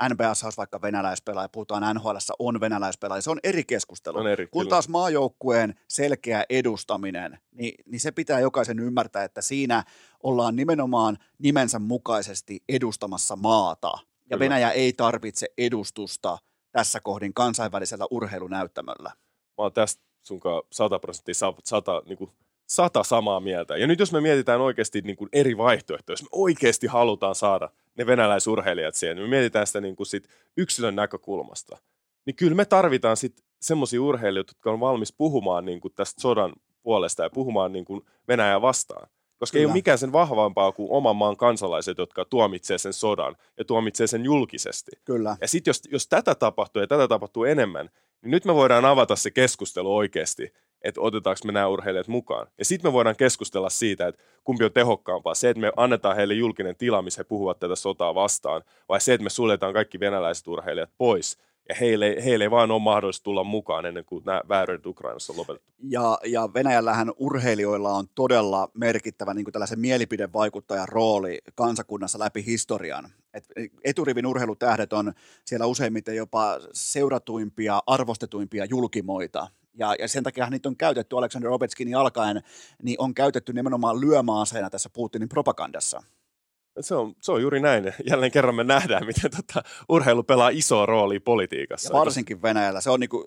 S1: NBS olisi vaikka venäläispelaaja, puhutaan NHL on venäläispelaaja, se on eri keskustelu.
S4: On eri,
S1: kun taas maajoukkueen selkeä edustaminen, niin, niin se pitää jokaisen ymmärtää, että siinä ollaan nimenomaan nimensä mukaisesti edustamassa maata. Ja
S4: Kyllä.
S1: Venäjä ei tarvitse edustusta tässä kohdin kansainvälisellä urheilunäyttämöllä.
S4: Mä oon tästä sunkaan 100 prosenttia sa- sata, niin kuin, sata samaa mieltä. Ja nyt jos me mietitään oikeasti niin kuin eri vaihtoehtoja, jos me oikeasti halutaan saada ne venäläisurheilijat siihen, niin me mietitään sitä niin kuin sit yksilön näkökulmasta, niin kyllä me tarvitaan sitten semmoisia urheilijoita, jotka on valmis puhumaan niin kuin tästä sodan puolesta ja puhumaan niin kuin Venäjää vastaan. Koska ei
S1: Kyllä.
S4: ole mikään sen vahvampaa kuin oman maan kansalaiset, jotka tuomitsee sen sodan ja tuomitsee sen julkisesti.
S1: Kyllä.
S4: Ja sitten jos, jos tätä tapahtuu ja tätä tapahtuu enemmän, niin nyt me voidaan avata se keskustelu oikeasti, että otetaanko me nämä urheilijat mukaan. Ja sitten me voidaan keskustella siitä, että kumpi on tehokkaampaa. Se, että me annetaan heille julkinen tila, missä he puhuvat tätä sotaa vastaan, vai se, että me suljetaan kaikki venäläiset urheilijat pois. Ja heille, heille ei vaan ole mahdollista tulla mukaan ennen kuin nämä vääryydet Ukrainassa on lopetettu.
S1: Ja, ja Venäjällähän urheilijoilla on todella merkittävä niin kuin tällaisen mielipidevaikuttajan rooli kansakunnassa läpi historian. Et eturivin urheilutähdet on siellä useimmiten jopa seuratuimpia, arvostetuimpia julkimoita. Ja, ja sen takia niitä on käytetty Alexander Ovechkinin alkaen, niin on käytetty nimenomaan lyömäaseena tässä Putinin propagandassa.
S4: Se on, se on juuri näin. Jälleen kerran me nähdään, miten tota, urheilu pelaa isoa roolia politiikassa.
S1: Ja varsinkin Venäjällä. Se on niin kuin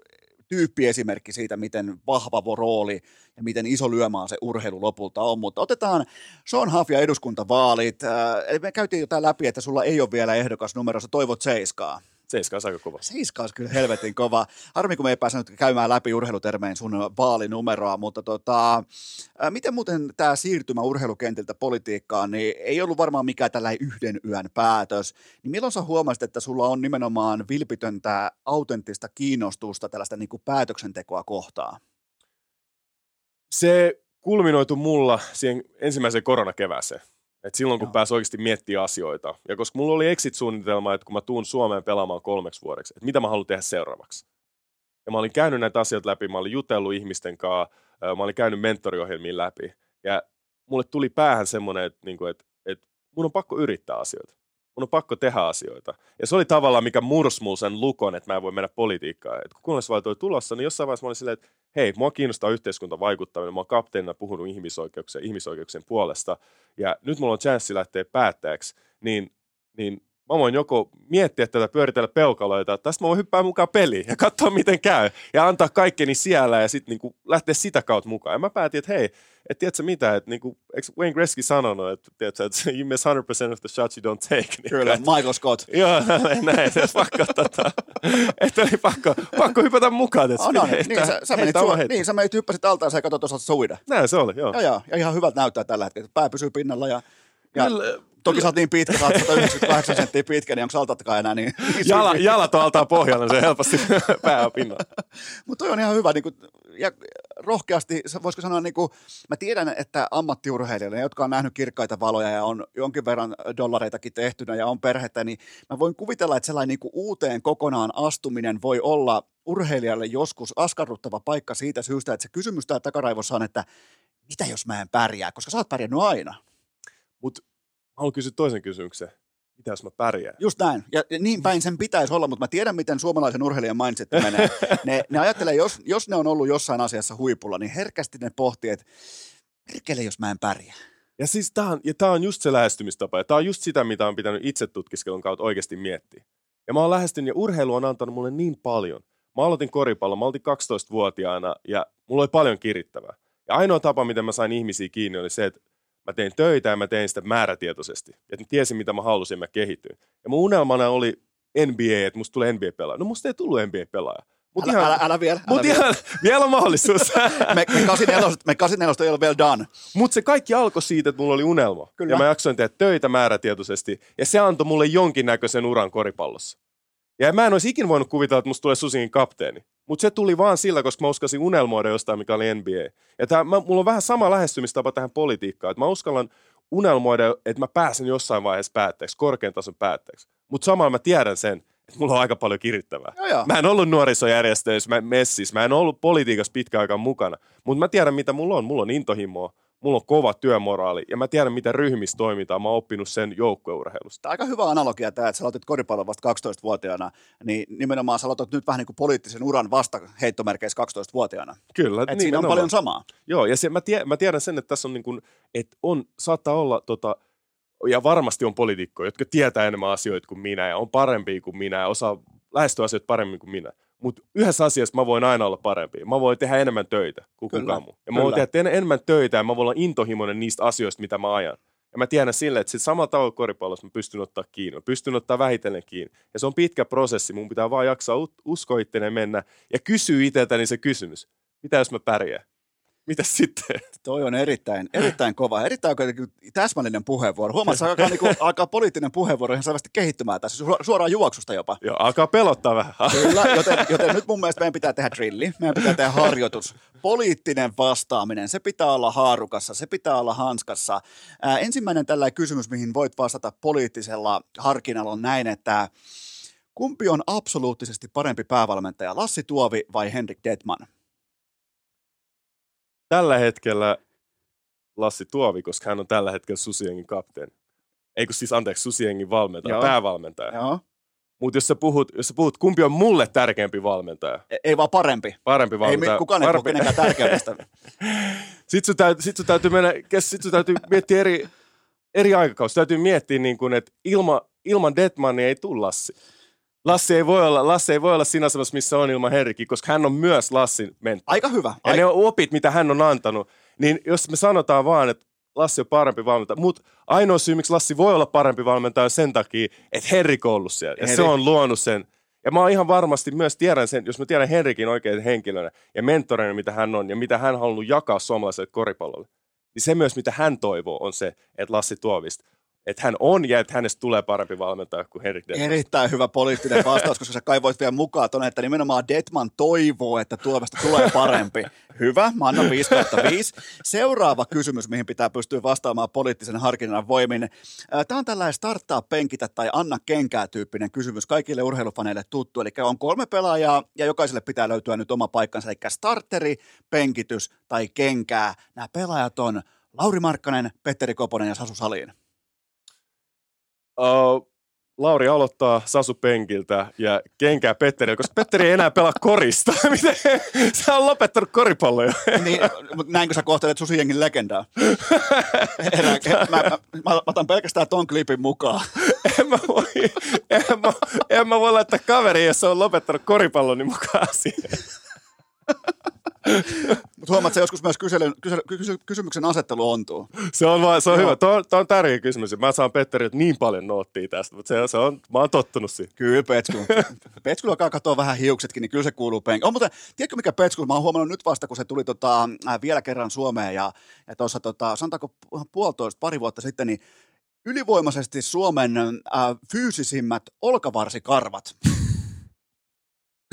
S1: tyyppiesimerkki siitä, miten vahva rooli ja miten iso lyömaa se urheilu lopulta on. Mutta otetaan Sean Huff ja eduskuntavaalit. Äh, Eli me käytiin jo tää läpi, että sulla ei ole vielä ehdokas numerossa, toivot seiskaa.
S4: Seiska on aika kova.
S1: Seiska olisi kyllä helvetin kova. Harmi, kun me ei päässyt käymään läpi urheilutermein sun vaalinumeroa, mutta tota, miten muuten tämä siirtymä urheilukentiltä politiikkaan, niin ei ollut varmaan mikään tällainen yhden yön päätös. Niin milloin sä huomasit, että sulla on nimenomaan vilpitöntä, autenttista kiinnostusta tällaista niin kuin päätöksentekoa kohtaan?
S4: Se kulminoitu mulla siihen ensimmäiseen koronakevääseen. Et silloin, kun
S1: Joo.
S4: pääsi oikeasti miettimään asioita. Ja koska mulla oli exit-suunnitelma, että kun mä tuun Suomeen pelaamaan kolmeksi vuodeksi, että mitä mä haluan tehdä seuraavaksi. Ja mä olin käynyt näitä asioita läpi, mä olin jutellut ihmisten kanssa, mä olin käynyt mentoriohjelmiin läpi. Ja mulle tuli päähän semmoinen, että, niin kuin, että, että mun on pakko yrittää asioita. Mun on pakko tehdä asioita. Ja se oli tavallaan, mikä murs mulla sen lukon, että mä en voi mennä politiikkaan. Et kun kunnallisvaalit oli tulossa, niin jossain vaiheessa mä olin silleen, että hei, mua kiinnostaa yhteiskunta vaikuttaminen. Mä oon kapteenina puhunut ihmisoikeuksien, ihmisoikeuksien puolesta. Ja nyt mulla on chanssi lähteä päättäjäksi, niin, niin mä voin joko miettiä tätä, pyöritellä peukaloita, että tästä mä voin hyppää mukaan peliin ja katsoa miten käy. Ja antaa kaikkeni siellä ja sitten niinku lähteä sitä kautta mukaan. Ja mä päätin, että hei, et tiedätkö mitä, että niinku, eikö Wayne Gretzky sanonut, että, tiedätkö, että you miss 100% of the shots you don't take. Niin
S1: Kyllä, Michael Scott.
S4: Joo, näin, että pakko, tota, että oli pakko, pakko hypätä mukaan. Että
S1: Oh, no,
S4: heittää-
S1: niin, sä, sä, menit, sua, niin, sä menit hyppäsit altaansa ja katsot osat suida.
S4: Näin se oli, joo.
S1: Joo, joo, ja ihan hyvältä näyttää tällä hetkellä. Pää pysyy pinnalla ja, ja
S4: Kyllä,
S1: toki sä oot niin pitkä, sä oot 198 senttiä pitkä, niin onko altattakaan enää niin? niin
S4: Jala, jalat on altaan pohjalla, se helposti pää on pinnalla.
S1: Mutta toi on ihan hyvä, niin kuin, ja rohkeasti, voisiko sanoa, niin kuin, mä tiedän, että ammattiurheilijoille, jotka on nähnyt kirkkaita valoja ja on jonkin verran dollareitakin tehtynä ja on perhettä, niin mä voin kuvitella, että sellainen niin kuin uuteen kokonaan astuminen voi olla urheilijalle joskus askarruttava paikka siitä syystä, että se kysymys täällä takaraivossa on, että mitä jos mä en pärjää, koska sä oot pärjännyt aina.
S4: Mutta haluan kysyä toisen kysymyksen. Mitä jos mä pärjään?
S1: Just näin. Ja niin päin sen pitäisi olla, mutta mä tiedän, miten suomalaisen urheilijan mindset menee. Ne, ne ajattelee, jos, jos ne on ollut jossain asiassa huipulla, niin herkästi ne pohtii, että perkele, jos mä en pärjää.
S4: Ja siis tää on, ja tää on just se lähestymistapa. Ja tää on just sitä, mitä on pitänyt itse tutkiskelun kautta oikeasti miettiä. Ja mä oon lähestynyt, ja urheilu on antanut mulle niin paljon. Mä aloitin koripallon, mä olin 12-vuotiaana, ja mulla oli paljon kirittävää. Ja ainoa tapa, miten mä sain ihmisiä kiinni, oli se, että mä tein töitä ja mä tein sitä määrätietoisesti. Ja mä tiesin, mitä mä halusin, mä kehityin. Ja mun unelmana oli NBA, että musta tulee NBA-pelaaja. No musta ei tullut NBA-pelaaja. Mut
S1: Älä,
S4: ihan,
S1: älä, älä vielä. Älä
S4: mut
S1: vielä.
S4: ihan, vielä on mahdollisuus.
S1: Me, me 84 me 84 ei ole vielä done.
S4: Mutta se kaikki alkoi siitä, että mulla oli unelma.
S1: Kyllä.
S4: Ja mä jaksoin tehdä töitä määrätietoisesti. Ja se antoi mulle jonkinnäköisen uran koripallossa. Ja mä en olisi ikinä voinut kuvitella, että musta tulee Susingin kapteeni. Mutta se tuli vaan sillä, koska mä uskasin unelmoida jostain, mikä oli NBA. Ja tää, mä, mulla on vähän sama lähestymistapa tähän politiikkaan, että mä uskallan unelmoida, että mä pääsen jossain vaiheessa päätteeksi, korkean tason päätteeksi. Mutta samalla mä tiedän sen, että mulla on aika paljon kirittävää.
S1: Joo, joo.
S4: Mä en ollut nuorisojärjestöissä, mä messissä, mä en ollut politiikassa pitkä aikaa mukana, mutta mä tiedän mitä mulla on. Mulla on intohimoa, mulla on kova työmoraali ja mä tiedän miten ryhmissä toimitaan. Mä oon oppinut sen joukkueurheilusta.
S1: Tämä on aika hyvä analogia tämä, että sä aloitit koripallon vasta 12-vuotiaana, niin nimenomaan sä aloitat nyt vähän niin kuin poliittisen uran vasta heittomerkeissä 12-vuotiaana.
S4: Kyllä,
S1: Et siinä on paljon samaa.
S4: Joo, ja se, mä, tie, mä tiedän sen, että tässä on niin kuin, että on, saattaa olla tota, ja varmasti on poliitikkoja, jotka tietää enemmän asioita kuin minä ja on parempia kuin minä ja osaa lähestyä asioita paremmin kuin minä. Mutta yhdessä asiassa mä voin aina olla parempi. Mä voin tehdä enemmän töitä kuin
S1: Kyllä,
S4: kukaan muu. Ja mä
S1: kyllä.
S4: voin tehdä en- enemmän töitä ja mä voin olla intohimoinen niistä asioista, mitä mä ajan. Ja mä tiedän sille, että sit samalla tavalla koripallossa mä pystyn ottaa kiinni. Mä pystyn ottaa vähitellen kiinni. Ja se on pitkä prosessi. Mun pitää vaan jaksaa uskoa itteneen mennä ja kysyä itseltäni se kysymys. Mitä jos mä pärjään? Mitäs sitten?
S1: Toi on erittäin, erittäin kova, erittäin oikein täsmällinen puheenvuoro. Huomaat, että alkaa, niinku, alkaa poliittinen puheenvuoro ihan selvästi kehittymään tässä, su- suoraan juoksusta jopa.
S4: Joo, alkaa pelottaa vähän.
S1: Kyllä, joten, joten nyt mun mielestä meidän pitää tehdä drilli, meidän pitää tehdä harjoitus. Poliittinen vastaaminen, se pitää olla haarukassa, se pitää olla hanskassa. Ää, ensimmäinen tällainen kysymys, mihin voit vastata poliittisella harkinnalla on näin, että kumpi on absoluuttisesti parempi päävalmentaja, Lassi Tuovi vai Henrik Detman?
S4: Tällä hetkellä Lassi Tuovi, koska hän on tällä hetkellä Susiengin kapteeni. Ei kun siis, anteeksi, Susiengin valmentaja,
S1: Joo.
S4: päävalmentaja.
S1: Joo.
S4: Mutta jos, sä puhut, jos sä puhut, kumpi on mulle tärkeämpi valmentaja,
S1: E- Ei vaan parempi.
S4: parempi
S1: Ei
S4: valmentaja.
S1: mi- kukaan ei puhu
S4: parempi-
S1: kenenkään tärkeydestä.
S4: Sitten sun, täytyy, sit sun täytyy mennä, kes- sit sun täytyy miettiä eri, eri aikakausi. Täytyy miettiä, niin kuin, että ilma, ilman Detmania ei tule Lassi. Lassi ei, voi olla, Lassi ei voi olla siinä asemassa, missä on ilman Henrikin, koska hän on myös Lassin mentori.
S1: Aika hyvä.
S4: Ja
S1: Ai-
S4: ne opit, mitä hän on antanut, niin jos me sanotaan vaan, että Lassi on parempi valmentaja, mutta ainoa syy, miksi Lassi voi olla parempi valmentaja on sen takia, että Henrik on ollut siellä. Ja se
S1: Henrik.
S4: on luonut sen. Ja mä oon ihan varmasti myös tiedän sen, jos mä tiedän Henrikin oikein henkilönä ja mentorina, mitä hän on ja mitä hän on halunnut jakaa suomalaiselle koripallolle, niin se myös, mitä hän toivoo, on se, että Lassi Tuovista, että hän on ja että hänestä tulee parempi valmentaja kuin Henrik Detman.
S1: Erittäin hyvä poliittinen vastaus, koska sä kaivoit vielä mukaan tuonne, että nimenomaan Detman toivoo, että Tuovesta tulee parempi. Hyvä, mä annan 5 kautta 5. Seuraava kysymys, mihin pitää pystyä vastaamaan poliittisen harkinnan voimin. Tämä on tällainen starttaa penkitä tai anna kenkää tyyppinen kysymys kaikille urheilufaneille tuttu. Eli on kolme pelaajaa ja jokaiselle pitää löytyä nyt oma paikkansa, eli starteri, penkitys tai kenkää. Nämä pelaajat on Lauri Markkanen, Petteri Koponen ja Sasu Salin.
S4: Uh, Lauri aloittaa Sasu penkiltä ja kenkää Petterille, koska Petteri ei enää pelaa korista. Miten? Se on lopettanut koripalloja.
S1: Niin, mutta näinkö sä kohtelet Susijengin legendaa? Erä, mä, mä, mä, otan pelkästään ton klipin mukaan.
S4: en, mä voi, en, mä, en mä voi laittaa kaveri, jos on lopettanut koripallon, niin mukaan siihen.
S1: Mutta huomaat, että joskus myös kysely, kysely, kysy, kysymyksen asettelu ontuu.
S4: Se on, vaan, se on
S1: Joo.
S4: hyvä. Tuo on, tärkeä kysymys. Mä saan Petteriltä niin paljon noottia tästä, mutta se, se on, mä oon tottunut siihen.
S1: Kyllä, Petsku. Petsku alkaa katsoa vähän hiuksetkin, niin kyllä se kuuluu penki. On muuten, tiedätkö mikä Petsku, mä oon huomannut nyt vasta, kun se tuli tota, äh, vielä kerran Suomeen ja, ja tuossa, tota, sanotaanko pu- puolitoista, pari vuotta sitten, niin ylivoimaisesti Suomen äh, fyysisimmät olkavarsikarvat.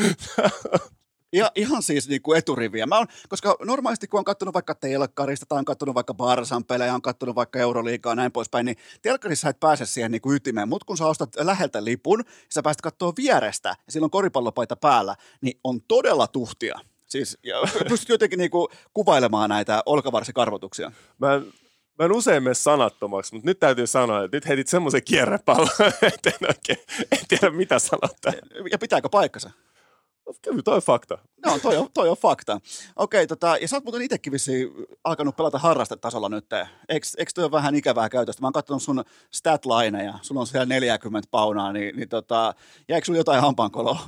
S1: Ja ihan siis niin kuin eturiviä. Mä on, koska normaalisti kun on katsonut vaikka telkkarista tai on katsonut vaikka Barsan pelejä, on katsonut vaikka Euroliigaa ja näin poispäin, niin telkkarissa et pääse siihen niin kuin ytimeen. Mutta kun sä ostat läheltä lipun ja sä pääset katsoa vierestä ja silloin koripallopaita päällä, niin on todella tuhtia. Siis ja pystyt jotenkin niin kuin kuvailemaan näitä olkavarsikarvotuksia.
S4: Mä en, mä en usein mene sanattomaksi, mutta nyt täytyy sanoa, että nyt heitit semmoisen kierrepallon, että en oikein en tiedä mitä sanoa.
S1: Ja pitääkö paikkansa?
S4: Kyllä toi on fakta.
S1: No, toi on, toi on fakta. Okei, tota, ja sä oot muuten itsekin vissiin alkanut pelata harrastetasolla nyt. Eikö, toi ole vähän ikävää käytöstä? Mä oon katsonut sun statlineja, sulla on siellä 40 paunaa, niin, niin tota, jäikö sulla jotain hampaankoloa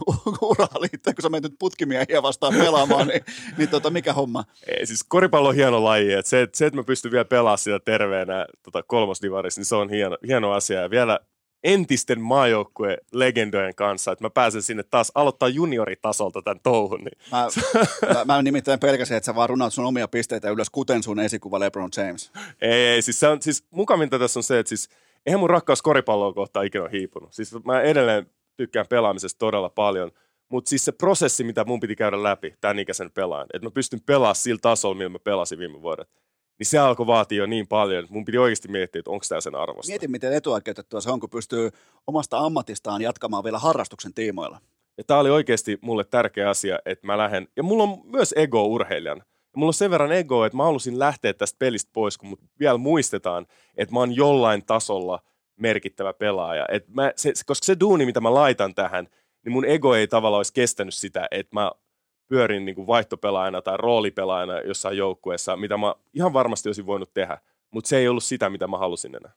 S1: uraa liittyen, kun sä menet nyt putkimiehiä vastaan pelaamaan, niin, niin tota, mikä homma?
S4: Ei, siis koripallo on hieno laji, että se, että se, että mä pystyn vielä pelaamaan sitä terveenä tota, kolmosdivarissa, niin se on hieno, hieno asia. Ja vielä entisten maajoukkueen legendojen kanssa, että mä pääsen sinne taas aloittaa junioritasolta tämän touhun. Niin.
S1: Mä, mä, mä nimittäin pelkäsin, että sä vaan runaat sun omia pisteitä ylös, kuten sun esikuva LeBron James.
S4: Ei, ei, siis, se on, siis mukavinta tässä on se, että siis eihän mun rakkaus koripalloa kohtaan ikinä ole hiipunut. Siis mä edelleen tykkään pelaamisesta todella paljon. Mutta siis se prosessi, mitä mun piti käydä läpi tämän ikäisen pelaajan, että mä pystyn pelaamaan sillä tasolla, millä mä pelasin viime vuodet, niin se alkoi vaatia jo niin paljon, että mun piti oikeasti miettiä, että onko tämä sen arvosta.
S1: Mietin, miten etuoikeutettua se on, kun pystyy omasta ammatistaan jatkamaan vielä harrastuksen tiimoilla.
S4: Ja tämä oli oikeasti mulle tärkeä asia, että mä lähden, ja mulla on myös ego urheilijan. Ja mulla on sen verran ego, että mä halusin lähteä tästä pelistä pois, kun mut vielä muistetaan, että mä oon jollain tasolla merkittävä pelaaja. Et mä, se, koska se duuni, mitä mä laitan tähän, niin mun ego ei tavallaan olisi kestänyt sitä, että mä pyörin niin kuin vaihtopelaajana tai roolipelaajana jossain joukkueessa, mitä mä ihan varmasti olisin voinut tehdä mutta se ei ollut sitä, mitä mä halusin enää.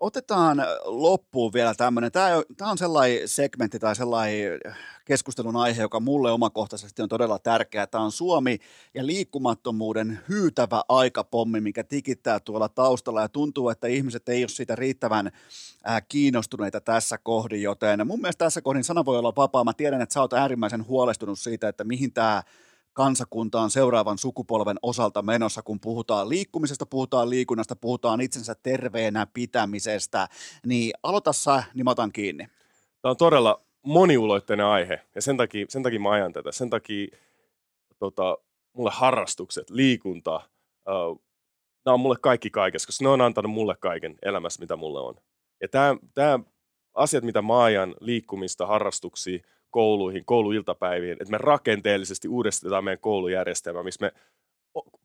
S1: Otetaan loppuun vielä tämmöinen. Tämä on sellainen segmentti tai sellainen keskustelun aihe, joka mulle omakohtaisesti on todella tärkeä. Tämä on Suomi ja liikkumattomuuden hyytävä aikapommi, mikä tikittää tuolla taustalla ja tuntuu, että ihmiset ei ole siitä riittävän kiinnostuneita tässä kohdin, joten mun mielestä tässä kohdin sana voi olla vapaa. Mä tiedän, että sä oot äärimmäisen huolestunut siitä, että mihin tämä kansakunta on seuraavan sukupolven osalta menossa, kun puhutaan liikkumisesta, puhutaan liikunnasta, puhutaan itsensä terveenä pitämisestä, niin aloita sä, niin mä otan kiinni.
S4: Tämä on todella moniuloitteinen aihe, ja sen takia, sen takia mä ajan tätä. Sen takia tota, mulle harrastukset, liikunta, uh, nämä on mulle kaikki kaikessa, koska ne on antanut mulle kaiken elämässä, mitä mulle on. Ja tämä, tämä asiat, mitä mä ajan, liikkumista, harrastuksia, kouluihin, kouluiltapäiviin, että me rakenteellisesti uudistetaan meidän koulujärjestelmä, missä me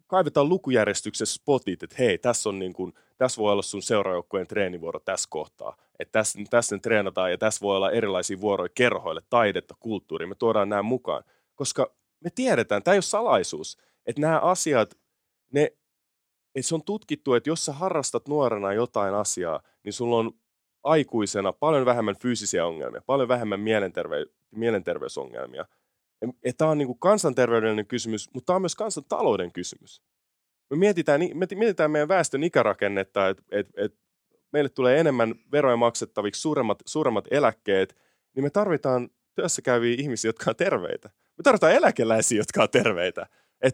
S4: kaivetaan lukujärjestyksessä spotit, että hei, tässä, on niin kuin, tässä voi olla sun seuraajoukkueen treenivuoro tässä kohtaa. Että tässä, tässä treenataan ja tässä voi olla erilaisia vuoroja kerhoille, taidetta, kulttuuria. Me tuodaan nämä mukaan, koska me tiedetään, tämä ei ole salaisuus, että nämä asiat, ne, että se on tutkittu, että jos sä harrastat nuorena jotain asiaa, niin sulla on aikuisena paljon vähemmän fyysisiä ongelmia, paljon vähemmän mielenterve- mielenterveysongelmia. Tämä on niin kuin kansanterveydellinen kysymys, mutta tämä on myös kansantalouden kysymys. Me mietitään, me mietitään meidän väestön ikärakennetta, että et, et meille tulee enemmän veroja maksettaviksi, suuremmat, suuremmat eläkkeet, niin me tarvitaan työssä käyviä ihmisiä, jotka on terveitä. Me tarvitaan eläkeläisiä, jotka on terveitä.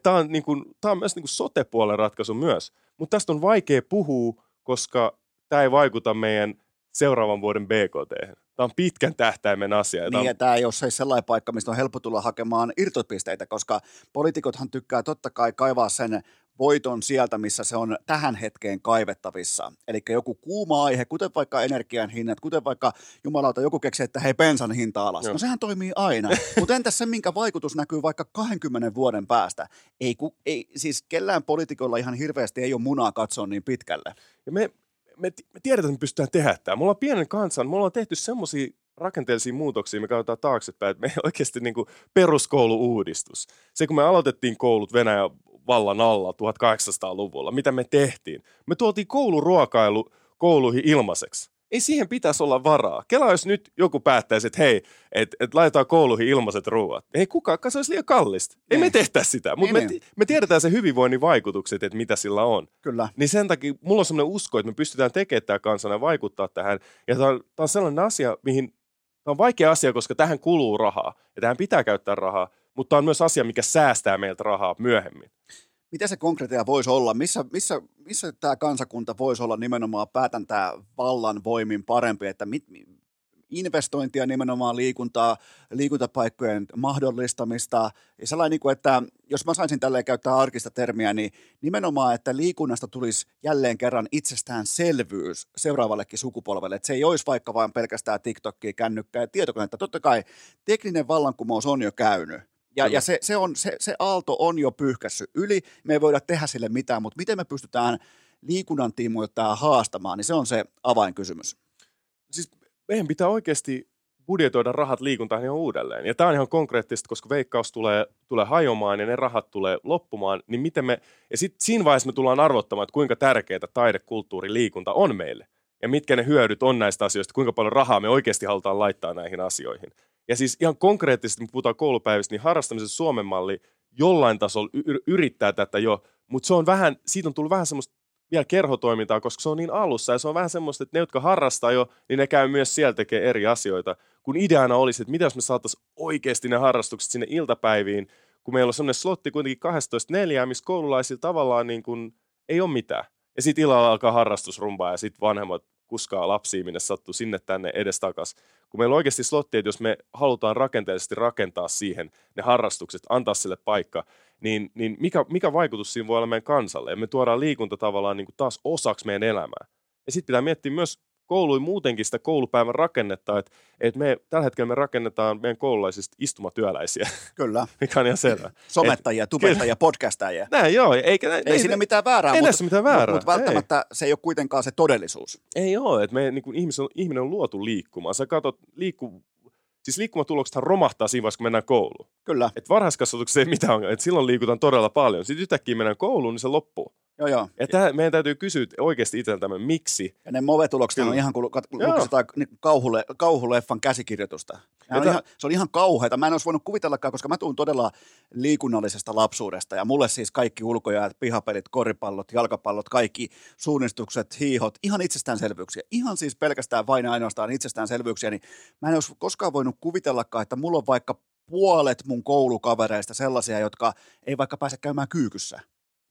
S4: Tämä on, niin kuin, tämä on myös niin kuin sote-puolen ratkaisu myös. Mutta tästä on vaikea puhua, koska tämä ei vaikuta meidän seuraavan vuoden BKT. Tämä on pitkän tähtäimen asia.
S1: Niin,
S4: on...
S1: ja tämä ei ole se sellainen paikka, mistä on helppo tulla hakemaan irtopisteitä, koska poliitikothan tykkää totta kai kaivaa sen voiton sieltä, missä se on tähän hetkeen kaivettavissa. Eli joku kuuma aihe, kuten vaikka energian hinnat, kuten vaikka jumalauta joku keksi, että hei bensan hinta alas. Joo. No sehän toimii aina. Mutta entäs se, minkä vaikutus näkyy vaikka 20 vuoden päästä? Ei, ku, ei siis kellään poliitikolla ihan hirveästi ei ole munaa katsoa niin pitkälle.
S4: Ja me, me, me tiedetään, että me pystytään tehdä tämä. Mulla on pienen kansan, mulla on tehty semmoisia rakenteellisia muutoksia, me katsotaan taaksepäin, että me oikeasti niin kuin peruskoulu-uudistus. Se, kun me aloitettiin koulut Venäjän vallan alla 1800-luvulla, mitä me tehtiin? Me tuotiin kouluruokailu kouluihin ilmaiseksi ei siihen pitäisi olla varaa. Kela jos nyt joku päättäisi, että hei, että et laitetaan kouluihin ilmaiset ruoat. Ei kukaan, se olisi liian kallista. Ei, ei me niin. tehtäisi sitä, mutta me, niin. me tiedetään se hyvinvoinnin vaikutukset, että mitä sillä on.
S1: Kyllä.
S4: Niin sen takia mulla on sellainen usko, että me pystytään tekemään tämä kansana ja vaikuttaa tähän. Ja tämä on, tämä on sellainen asia, mihin tämä on vaikea asia, koska tähän kuluu rahaa ja tähän pitää käyttää rahaa, mutta tämä on myös asia, mikä säästää meiltä rahaa myöhemmin
S1: mitä se konkreettia voisi olla? Missä, missä, missä tämä kansakunta voisi olla nimenomaan päätäntää vallan voimin parempi, että mit, investointia nimenomaan liikuntaa, liikuntapaikkojen mahdollistamista. Ja sellainen, niin kuin, että jos mä saisin tälleen käyttää arkista termiä, niin nimenomaan, että liikunnasta tulisi jälleen kerran itsestäänselvyys seuraavallekin sukupolvelle. Että se ei olisi vaikka vain pelkästään TikTokia, kännykkää ja tietokonetta. Totta kai tekninen vallankumous on jo käynyt ja, ja se, se, on, se, se aalto on jo pyyhkässyt yli, me ei voida tehdä sille mitään, mutta miten me pystytään liikunnan tiimoilta haastamaan, niin se on se avainkysymys.
S4: Siis meidän pitää oikeasti budjetoida rahat liikuntaan ihan uudelleen. Ja tämä on ihan konkreettista, koska veikkaus tulee, tulee hajoamaan ja ne rahat tulee loppumaan, niin miten me, ja sitten siinä vaiheessa me tullaan arvottamaan, että kuinka tärkeää taide, kulttuuri, liikunta on meille. Ja mitkä ne hyödyt on näistä asioista, kuinka paljon rahaa me oikeasti halutaan laittaa näihin asioihin. Ja siis ihan konkreettisesti, kun puhutaan koulupäivistä, niin harrastamisen Suomen malli jollain tasolla yrittää tätä jo, mutta se on vähän, siitä on tullut vähän semmoista vielä kerhotoimintaa, koska se on niin alussa ja se on vähän semmoista, että ne, jotka harrastaa jo, niin ne käy myös siellä tekee eri asioita. Kun ideana olisi, että mitä jos me saataisiin oikeasti ne harrastukset sinne iltapäiviin, kun meillä on semmoinen slotti kuitenkin 12.4, missä koululaisilla tavallaan niin kuin ei ole mitään. Ja sitten illalla alkaa harrastusrumpaa ja sitten vanhemmat kuskaa lapsia, minne sattuu sinne tänne edestakas. Kun meillä on oikeasti slotti, että jos me halutaan rakenteellisesti rakentaa siihen ne harrastukset, antaa sille paikka, niin, niin mikä, mikä vaikutus siinä voi olla meidän kansalle? Ja me tuodaan liikunta tavallaan niin kuin taas osaksi meidän elämää. Ja sitten pitää miettiä myös kouluin muutenkin sitä koulupäivän rakennetta, että, että me tällä hetkellä me rakennetaan meidän koululaisista istumatyöläisiä,
S1: Kyllä.
S4: mikä on ihan selvä.
S1: Somettajia, tubettajia, podcastajia.
S4: Näin joo, eikä,
S1: Ei, ei siinä mitään väärää,
S4: ei
S1: mutta,
S4: mitään väärää,
S1: mutta välttämättä se ei ole kuitenkaan se todellisuus.
S4: Ei ole, että me, niin kuin ihmisen, ihminen on luotu liikkumaan. Sä katsot, liikku, siis liikkumatuloksethan romahtaa siinä vaiheessa, kun mennään kouluun.
S1: Kyllä,
S4: Et varhaiskasvatuksessa ei mitään ongelmaa, että silloin liikutaan todella paljon. Sitten yhtäkkiä mennään kouluun, niin se loppuu.
S1: Joo joo.
S4: Ja tähän, meidän täytyy kysyä oikeasti itseltämme, miksi.
S1: Ja ne movetulokset on ihan kuin niin kauhule, kauhuleffan käsikirjoitusta.
S4: Jota-
S1: ihan, se on ihan kauheata. Mä en olisi voinut kuvitellakaan, koska mä tuun todella liikunnallisesta lapsuudesta. Ja mulle siis kaikki ulkojäät, pihapelit, koripallot, jalkapallot, kaikki suunnistukset, hiihot, ihan itsestäänselvyyksiä. Ihan siis pelkästään vain ja ainoastaan itsestäänselvyyksiä. Niin mä en olisi koskaan voinut kuvitellakaan, että mulla on vaikka puolet mun koulukavereista sellaisia, jotka ei vaikka pääse käymään kyykyssä,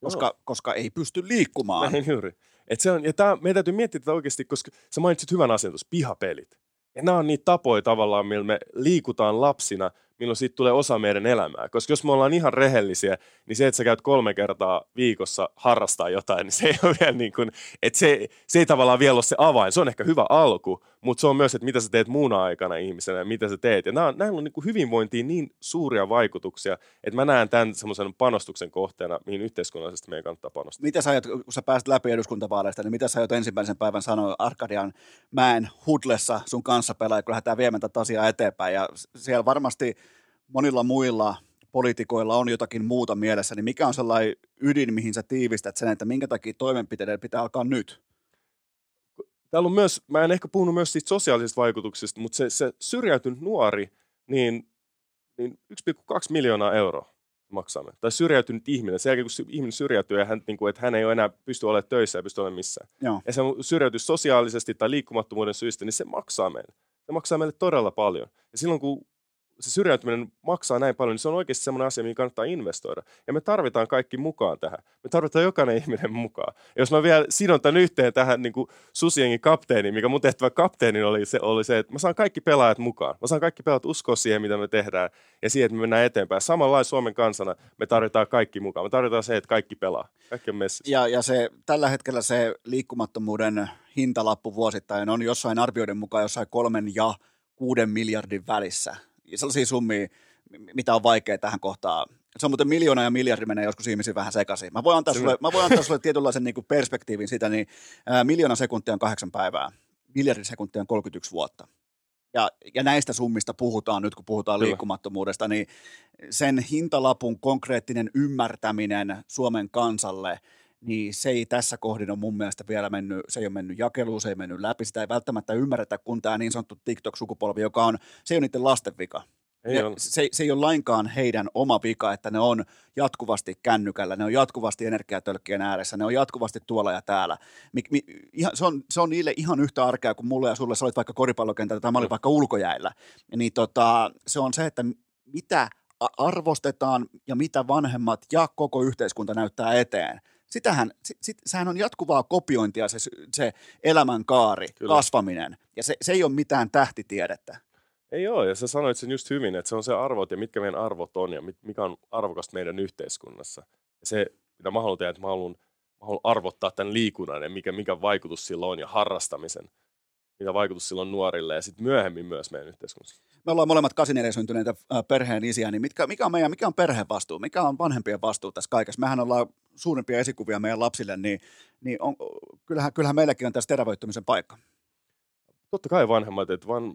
S1: koska, koska ei pysty liikkumaan.
S4: Näin juuri. Et se on, ja tää, meidän täytyy miettiä tätä oikeasti, koska sä mainitsit hyvän asian tuossa, pihapelit. Ja nämä on niitä tapoja tavallaan, millä me liikutaan lapsina, milloin siitä tulee osa meidän elämää. Koska jos me ollaan ihan rehellisiä, niin se, että sä käyt kolme kertaa viikossa harrastaa jotain, niin se ei ole vielä niin kuin, että se, se ei tavallaan vielä ole se avain. Se on ehkä hyvä alku, mutta se on myös, että mitä sä teet muuna aikana ihmisenä ja mitä sä teet. Ja nämä, näillä on niin kuin hyvinvointiin niin suuria vaikutuksia, että mä näen tämän semmoisen panostuksen kohteena, mihin yhteiskunnallisesti meidän kannattaa panostaa.
S1: mitä sä aiot, kun sä pääset läpi eduskuntavaaleista, niin mitä sä aiot ensimmäisen päivän sanoa Arkadian mäen hudlessa sun kanssa pelaa, kun lähdetään viemään tätä asiaa eteenpäin. Ja siellä varmasti monilla muilla poliitikoilla on jotakin muuta mielessä, niin mikä on sellainen ydin, mihin sä tiivistät sen, että minkä takia toimenpiteiden pitää alkaa nyt?
S4: täällä on myös, mä en ehkä puhunut myös siitä sosiaalisista vaikutuksista, mutta se, se syrjäytynyt nuori, niin, niin 1,2 miljoonaa euroa maksaa me. Tai syrjäytynyt ihminen, sen jälkeen kun ihminen syrjäytyy ja hän, niin kuin, että hän ei ole enää pysty olemaan töissä ja pysty olemaan missään.
S1: Joo.
S4: Ja se syrjäytyy sosiaalisesti tai liikkumattomuuden syistä, niin se maksaa meille. Se maksaa meille todella paljon. Ja silloin kun se syrjäytyminen maksaa näin paljon, niin se on oikeasti semmoinen asia, mihin kannattaa investoida. Ja me tarvitaan kaikki mukaan tähän. Me tarvitaan jokainen ihminen mukaan. Ja jos mä vielä sidon tämän yhteen tähän niin kuin Susiengin kapteeniin, mikä mun tehtävä kapteenin oli se, oli se, että mä saan kaikki pelaajat mukaan. Mä saan kaikki pelaajat uskoa siihen, mitä me tehdään ja siihen, että me mennään eteenpäin. Samalla Suomen kansana me tarvitaan kaikki mukaan. Me tarvitaan se, että kaikki pelaa. Kaikki on messissä.
S1: Ja, ja se, tällä hetkellä se liikkumattomuuden hintalappu vuosittain on jossain arvioiden mukaan jossain kolmen ja kuuden miljardin välissä. Sellaisia summia, mi- mitä on vaikea tähän kohtaan. Se on muuten miljoona ja miljardi menee joskus ihmisiin vähän sekaisin. Mä voin antaa sulle, mä voin antaa sulle tietynlaisen niin kuin perspektiivin siitä, niin ää, miljoona sekuntia on kahdeksan päivää, miljardi sekuntia on 31 vuotta. Ja, ja näistä summista puhutaan nyt, kun puhutaan
S4: Kyllä.
S1: liikkumattomuudesta, niin sen hintalapun konkreettinen ymmärtäminen Suomen kansalle, niin se ei tässä kohdin ole mun mielestä vielä mennyt, se ei ole mennyt jakeluun, se ei mennyt läpi, sitä ei välttämättä ymmärretä, kun tämä niin sanottu TikTok-sukupolvi, joka on, se ei ole niiden lasten vika.
S4: Ei
S1: Ne, se, se ei ole lainkaan heidän oma vika, että ne on jatkuvasti kännykällä, ne on jatkuvasti energiatölkkien ääressä, ne on jatkuvasti tuolla ja täällä. Mi, mi, ihan, se, on, se on niille ihan yhtä arkea kuin mulle ja sulle, sä olit vaikka koripallokentällä tai mä olin
S4: Mm.
S1: vaikka ulkojäillä. Niin tota, se on se, että mitä arvostetaan ja mitä vanhemmat ja koko yhteiskunta näyttää eteen. Sitähän, sit, sit, sehän on jatkuvaa kopiointia se, se elämänkaari,
S4: Kyllä.
S1: kasvaminen. Ja se, se ei ole mitään tähtitiedettä.
S4: Ei ole, ja sä sanoit sen just hyvin, että se on se arvot ja mitkä meidän arvot on ja mit- mikä on arvokasta meidän yhteiskunnassa. Ja se, mitä mä haluan tehdä, että mä haluan, mä haluan arvottaa tämän liikunnan ja mikä, mikä vaikutus sillä on ja harrastamisen, mitä vaikutus sillä on nuorille ja sitten myöhemmin myös meidän yhteiskunnassa.
S1: me ollaan molemmat 84 syntyneitä äh, perheen isiä, niin mitkä, mikä on meidän, mikä on perheen vastuu, mikä on vanhempien vastuu tässä kaikessa? Mehän ollaan suurimpia esikuvia meidän lapsille, niin, niin on, kyllähän, kyllähän meilläkin on tässä terävöittymisen paikka.
S4: Totta kai vanhemmat, että van,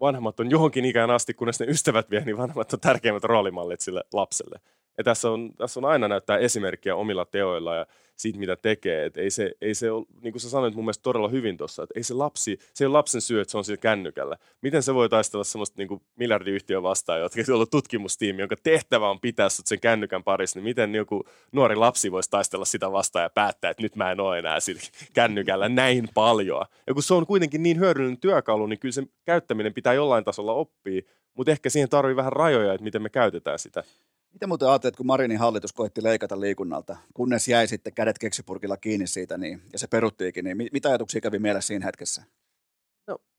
S4: vanhemmat on johonkin ikään asti, kunnes ne ystävät vie, niin vanhemmat on tärkeimmät roolimallit sille lapselle. Ja tässä on, tässä on aina näyttää esimerkkiä omilla teoilla ja siitä, mitä tekee. Et ei se, ei se ole, niin kuin sä sanoit mun mielestä todella hyvin tuossa, että ei se lapsi, se ei ole lapsen syy, että se on sillä kännykällä. Miten se voi taistella semmoista niin miljardiyhtiöä vastaan, jotka on ollut tutkimustiimi, jonka tehtävä on pitää sut sen kännykän parissa, niin miten joku nuori lapsi voisi taistella sitä vastaan ja päättää, että nyt mä en ole enää sillä kännykällä näin paljon. Ja kun se on kuitenkin niin hyödyllinen työkalu, niin kyllä sen käyttäminen pitää jollain tasolla oppia, mutta ehkä siihen tarvii vähän rajoja, että miten me käytetään sitä.
S1: Mitä muuten ajattelet, kun Marinin hallitus koitti leikata liikunnalta, kunnes jäi sitten kädet keksipurkilla kiinni siitä, niin, ja se peruttiikin, niin mi- mitä ajatuksia kävi mielessä siinä hetkessä?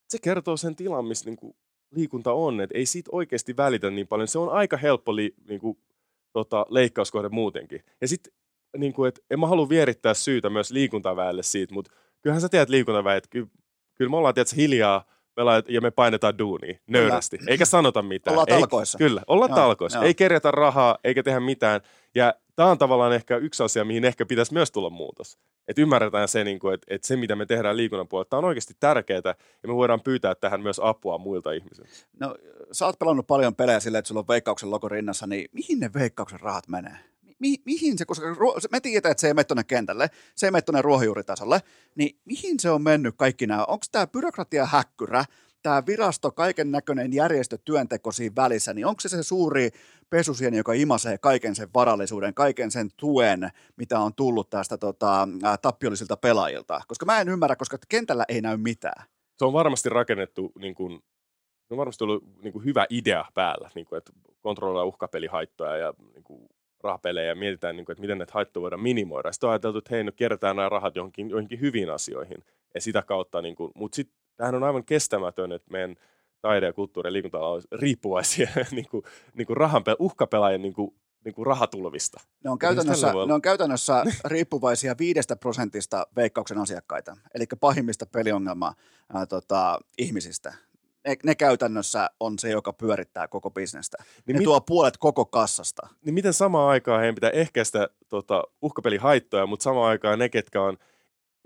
S4: se kertoo sen tilan, missä niin kuin liikunta on, että ei siitä oikeasti välitä niin paljon. Se on aika helppo li, niin kuin, tota, leikkauskohde muutenkin. Ja sitten, niin kuin, että en mä halua vierittää syytä myös liikuntaväelle siitä, mutta kyllähän sä tiedät liikuntaväelle, että kyllä, kyllä me ollaan tietysti hiljaa pelaajat, ja me painetaan duunia nöyrästi, eikä sanota mitään.
S1: Ollaan
S4: ei,
S1: talkoissa.
S4: Kyllä, ollaan
S1: Joo,
S4: talkoissa.
S1: joo.
S4: Ei kerjätä rahaa, eikä tehdä mitään. Ja tämä on tavallaan ehkä yksi asia, mihin ehkä pitäisi myös tulla muutos. Että ymmärretään se, niin kuin, että, että se, mitä me tehdään liikunnan puolella, tämä on oikeasti tärkeää, ja me voidaan pyytää tähän myös apua muilta ihmisiltä.
S1: No, sä oot pelannut paljon pelejä silleen, että sulla on veikkauksen logo rinnassa, niin mihin ne veikkauksen rahat menee? Mi- mihin se, koska me tiedetään, että se ei mene tuonne kentälle, se ei mene tuonne ruohonjuuritasolle, niin mihin se on mennyt kaikki nämä? Onko tämä byrokratia häkkyrä, tämä virasto, kaiken näköinen järjestö, työnteko siinä välissä, niin onko se se suuri pesusieni, joka imasee kaiken sen varallisuuden, kaiken sen tuen, mitä on tullut tästä tota, tappiollisilta pelaajilta? Koska mä en ymmärrä, koska kentällä ei näy mitään.
S4: Se on varmasti rakennettu, niin kuin, se on varmasti ollut niin hyvä idea päällä, niin kuin, että kontrolloidaan uhkapelihaittoja ja niin kuin, rahapelejä ja mietitään, niin kuin, että miten näitä haittoja voidaan minimoida. Sitten on ajateltu, että hei, nyt kerätään nämä rahat johonkin, johonkin hyviin asioihin ja sitä kautta, niin kuin, mutta sitten tämähän on aivan kestämätön, että meidän taide- ja kulttuuri- ja liikunta on riippuvaisia niin kuin, niin kuin rahanpe- uhkapelaajien niin kuin, niin kuin rahatulvista.
S1: Ne on, käytännössä, ne on käytännössä riippuvaisia viidestä prosentista veikkauksen asiakkaita, eli pahimmista peliongelma ää, tota, ihmisistä. Ne, ne käytännössä on se, joka pyörittää koko bisnestä.
S4: Niin
S1: Ne
S4: mit-
S1: tuo puolet koko kassasta.
S4: niin miten samaan aikaan heidän pitää ehkäistä tota, uhkapelihaittoja, mutta samaan aikaan ne, ketkä on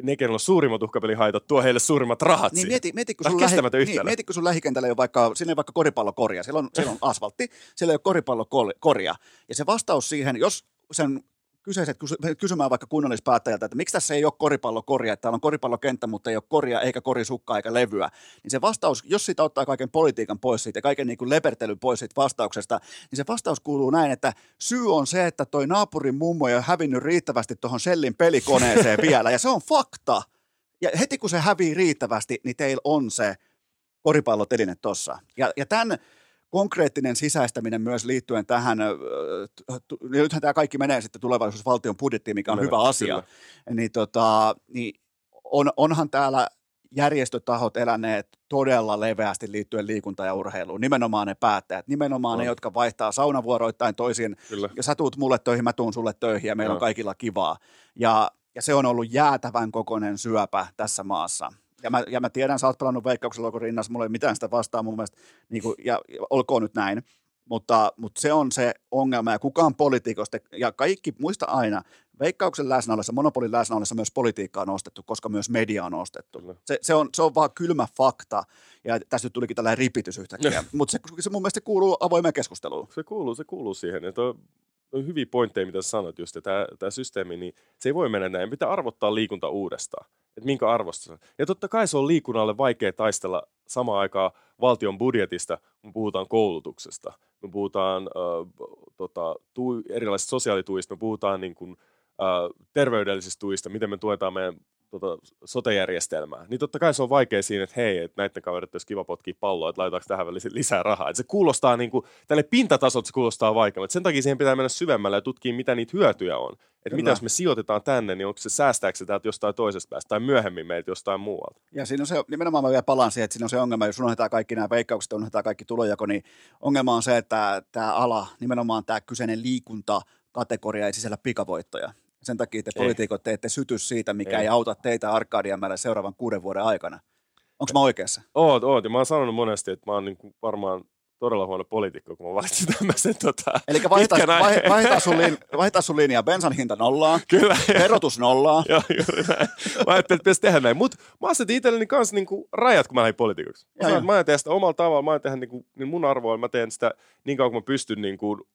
S4: ne, kenellä on suurimmat uhkapelihaitat, tuo heille suurimmat rahat
S1: Niin
S4: siihen.
S1: mieti, mieti, kun sun lähi, niin, mieti, kun sun lähikentällä ei ole vaikka, siinä ei vaikka koripallokorja, siellä on, siellä on asfaltti, siellä ei ole koripallokorja. Ja se vastaus siihen, jos sen kyseiset kysy- kysymään vaikka kunnallispäättäjältä, että miksi tässä ei ole koripallokorja, että täällä on koripallokenttä, mutta ei ole korja, eikä korisukkaa, eikä levyä, niin se vastaus, jos siitä ottaa kaiken politiikan pois siitä ja kaiken niin kuin lepertelyn pois siitä vastauksesta, niin se vastaus kuuluu näin, että syy on se, että toi naapurin mummo ei ole hävinnyt riittävästi tuohon Shellin pelikoneeseen vielä, ja se on fakta. Ja heti kun se hävii riittävästi, niin teillä on se koripalloteline tossa. Ja, ja tämän konkreettinen sisäistäminen myös liittyen tähän, t- t- nythän tämä kaikki menee sitten tulevaisuusvaltion budjettiin, mikä on
S4: Menee,
S1: hyvä asia, niin, tota, niin on, onhan täällä järjestötahot eläneet todella leveästi liittyen liikunta- ja urheiluun. Nimenomaan ne päättäjät, nimenomaan
S4: On.
S1: ne, jotka vaihtaa saunavuoroittain toisiin
S4: Kyllä.
S1: ja sä tuut mulle töihin, mä tuun sulle töihin ja meillä on
S4: Joo.
S1: kaikilla kivaa. Ja, ja se on ollut jäätävän kokoinen syöpä tässä maassa. Ja mä, ja mä tiedän, sä oot pelannut veikkauksen logon rinnassa, mulla ei mitään sitä vastaa mun mielestä, niin kuin, ja, ja olkoon nyt näin. Mutta, mutta se on se ongelma, ja kukaan poliitikosta, ja kaikki, muista aina, veikkauksen läsnä ollessa, monopolin läsnä ollessa myös politiikka on ostettu, koska myös media on ostettu. Se, se, on, se on vaan kylmä fakta, ja tästä nyt tulikin tällainen ripitys yhtäkkiä, mutta se, se mun mielestä kuuluu avoimeen keskusteluun.
S4: Se kuuluu, se kuuluu siihen. Ja toi, on hyviä pointteja, mitä sanoit just, että tämä, tämä systeemi, niin se ei voi mennä näin. Pitää arvottaa liikunta uudestaan. Että minkä arvosta se on. Ja totta kai se on liikunnalle vaikea taistella samaan aikaan valtion budjetista, kun puhutaan koulutuksesta. Me puhutaan äh, tota, erilaisista sosiaalituista, me puhutaan niin kuin, äh, terveydellisistä tuista, miten me tuetaan meidän tota, sote-järjestelmää. Niin totta kai se on vaikea siinä, että hei, että näiden kaverit olisi kiva potkia palloa, että laitetaanko tähän väliin lisää rahaa. Että se kuulostaa niin kuin, tälle pintatasolta se kuulostaa vaikeammalta. Sen takia siihen pitää mennä syvemmälle ja tutkia, mitä niitä hyötyjä on. Että mitä jos me sijoitetaan tänne, niin onko se säästääkö se täältä jostain toisesta päästä tai myöhemmin meiltä jostain muualta.
S1: Ja siinä on se, nimenomaan mä vielä palaan siihen, että siinä on se ongelma, jos unohdetaan kaikki nämä veikkaukset, unohdetaan kaikki tulojako, niin ongelma on se, että tämä ala, nimenomaan tämä kyseinen liikuntakategoria ei sisällä pikavoittoja. Sen takia te poliitikot teette sytys siitä, mikä ei,
S4: Ei.
S1: auta teitä Arkadianmäellä seuraavan kuuden vuoden aikana. Onko mä oikeassa?
S4: Oot, oot. Ja mä oon sanonut monesti, että mä oon niin kuin varmaan todella huono poliitikko, kun mä valitsin tämmöisen tota,
S1: Eli vaihdetaan,
S4: pitkän
S1: vai,
S4: ajan-
S1: vaihdetaan, sun lin, vaihdetaan sun linjaa, bensan hinta nollaan,
S4: Kyllä.
S1: verotus nollaan.
S4: Joo, juuri näin. Mä ajattelin, että pitäisi tehdä näin. Mutta mä asetin itselleni kanssa niinku rajat, kun mä lähdin poliitikoksi. Mä, sanoin, mä aion tehdä sitä omalla tavalla, mä aion tehdä niinku, niin mun arvoilla, mä teen sitä niin kauan kuin mä pystyn niinku,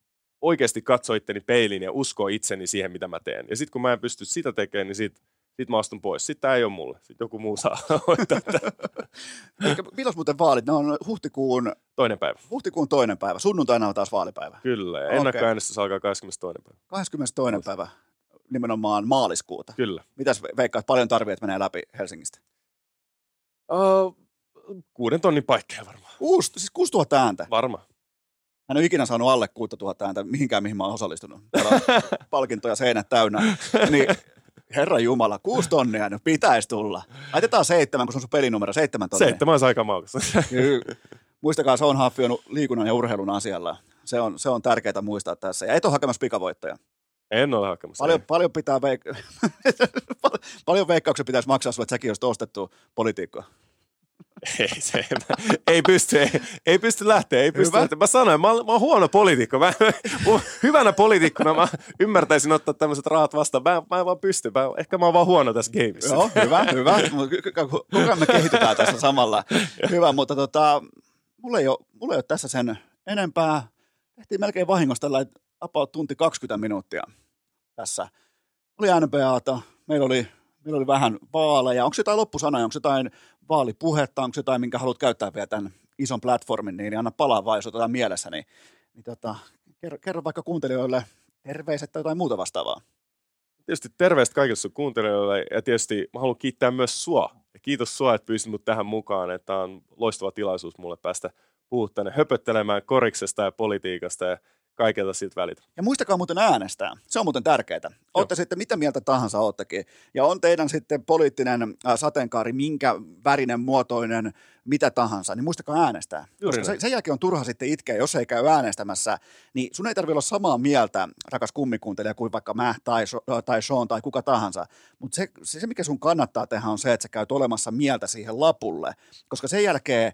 S4: oikeasti katsoa itteni peiliin ja uskoa itseni siihen, mitä mä teen. Ja sitten kun mä en pysty sitä tekemään, niin sit, sit mä astun pois. Sitten tää ei ole mulle. Sitten joku muu saa hoitaa
S1: milloin muuten vaalit? Ne on huhtikuun,
S4: Toinen päivä.
S1: huhtikuun toinen päivä. Sunnuntaina on taas vaalipäivä.
S4: Kyllä. Ja
S1: Okei.
S4: ennakkoäänestys alkaa 22. päivä.
S1: 22. päivä nimenomaan maaliskuuta.
S4: Kyllä.
S1: Mitäs veikkaat, paljon tarvii, että menee läpi Helsingistä?
S4: Uh, kuuden tonnin paikkeja varmaan.
S1: Kuusi, siis 6000 ääntä.
S4: Varma.
S1: Hän ei ole ikinä saanut alle 6000 ääntä mihinkään, mihin mä oon osallistunut. Täällä on palkintoja seinät täynnä. Niin, Herra Jumala, kuusi tonnia, no pitäisi tulla. Laitetaan seitsemän, kun se on sun pelinumero, seitsemän tonnia.
S4: Seitsemän olisi aika maukas.
S1: Muistakaa, se on Haffi on liikunnan ja urheilun asialla. Se on, se on tärkeää muistaa tässä. Ja et ole hakemassa pikavoittoja.
S4: En ole hakemassa.
S1: Paljon, paljon, pitää veik- paljon veikkauksia pitäisi maksaa sulle, että säkin olisit ostettu poliitikkoa.
S4: Ei, se, ei pysty, ei, ei pysty lähteä, ei pysty
S1: Hyvä.
S4: lähteä. Mä sanoin, mä, oon- mä oon huono poliitikko. Mä, mä, hyvänä poliitikkona mä ymmärtäisin ottaa tämmöiset rahat vastaan. Mä, mä en vaan pysty. Mä, ehkä mä oon vaan huono tässä gameissa.
S1: Joo, hyvä, hyvä. Koko ajan me kehitytään tässä samalla. Hyvä, mutta tota, mulla, ei ole, mulla ei ole tässä sen enempää. Tehtiin melkein vahingossa tällä about tunti 20 minuuttia tässä. Oli NBAta, meillä oli, meillä oli vähän vaaleja. Onko jotain loppusanoja, onko jotain vaalipuhetta, onko jotain, minkä haluat käyttää vielä tämän ison platformin, niin anna palaa vaan, jos otetaan mielessä, niin, niin tota, kerro, kerro vaikka kuuntelijoille terveiset tai jotain muuta vastaavaa.
S4: Tietysti terveistä kaikille sun kuuntelijoille ja tietysti mä haluan kiittää myös sua. Ja kiitos sua, että pyysit mut tähän mukaan. Että on loistava tilaisuus mulle päästä puhua tänne höpöttelemään koriksesta ja politiikasta ja kaikelta siltä välitä.
S1: Ja muistakaa muuten äänestää. Se on muuten tärkeää. Olette sitten mitä mieltä tahansa oottekin. Ja on teidän sitten poliittinen sateenkaari, minkä värinen, muotoinen, mitä tahansa, niin muistakaa äänestää.
S4: Juuri
S1: Koska se, sen jälkeen on turha sitten itkeä, jos ei käy äänestämässä. Niin sun ei tarvitse olla samaa mieltä, rakas kummikuuntelija, kuin vaikka mä tai, So- tai Sean tai kuka tahansa. Mutta se, se, mikä sun kannattaa tehdä, on se, että sä käyt olemassa mieltä siihen lapulle. Koska sen jälkeen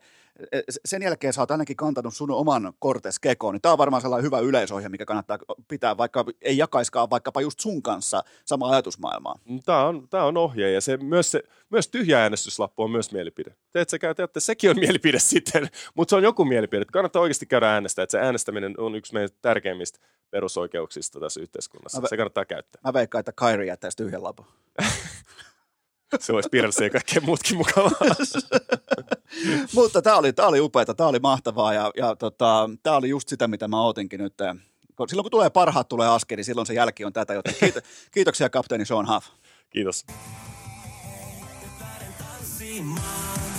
S1: sen jälkeen sä oot ainakin kantanut sun oman kortes kekoon, niin tämä on varmaan sellainen hyvä yleisohje, mikä kannattaa pitää, vaikka ei jakaiskaan vaikkapa just sun kanssa samaa ajatusmaailmaa.
S4: Tämä on, tää on ohje ja se, myös, se, myös tyhjä äänestyslappu on myös mielipide. Te, että käy, teette, sekin on mielipide sitten, mutta se on joku mielipide. Kannattaa oikeasti käydä äänestää, että se äänestäminen on yksi meidän tärkeimmistä perusoikeuksista tässä yhteiskunnassa.
S1: Mä-
S4: Se kannattaa käyttää.
S1: Mä veikkaan, että Kairi jättäisi tyhjän lapun.
S4: Se olisi Pirelsi ja kaikkea muutkin mukavaa.
S1: Mutta tämä oli, tää oli upeata, tämä oli mahtavaa ja, ja tota, tämä oli just sitä, mitä mä ootinkin nyt. Kun- Silloin kun tulee parhaat, tulee askeri, niin silloin se jälki on tätä, joten kiito, kiitoksia kapteeni Sean Huff.
S4: Kiitos.
S5: Cha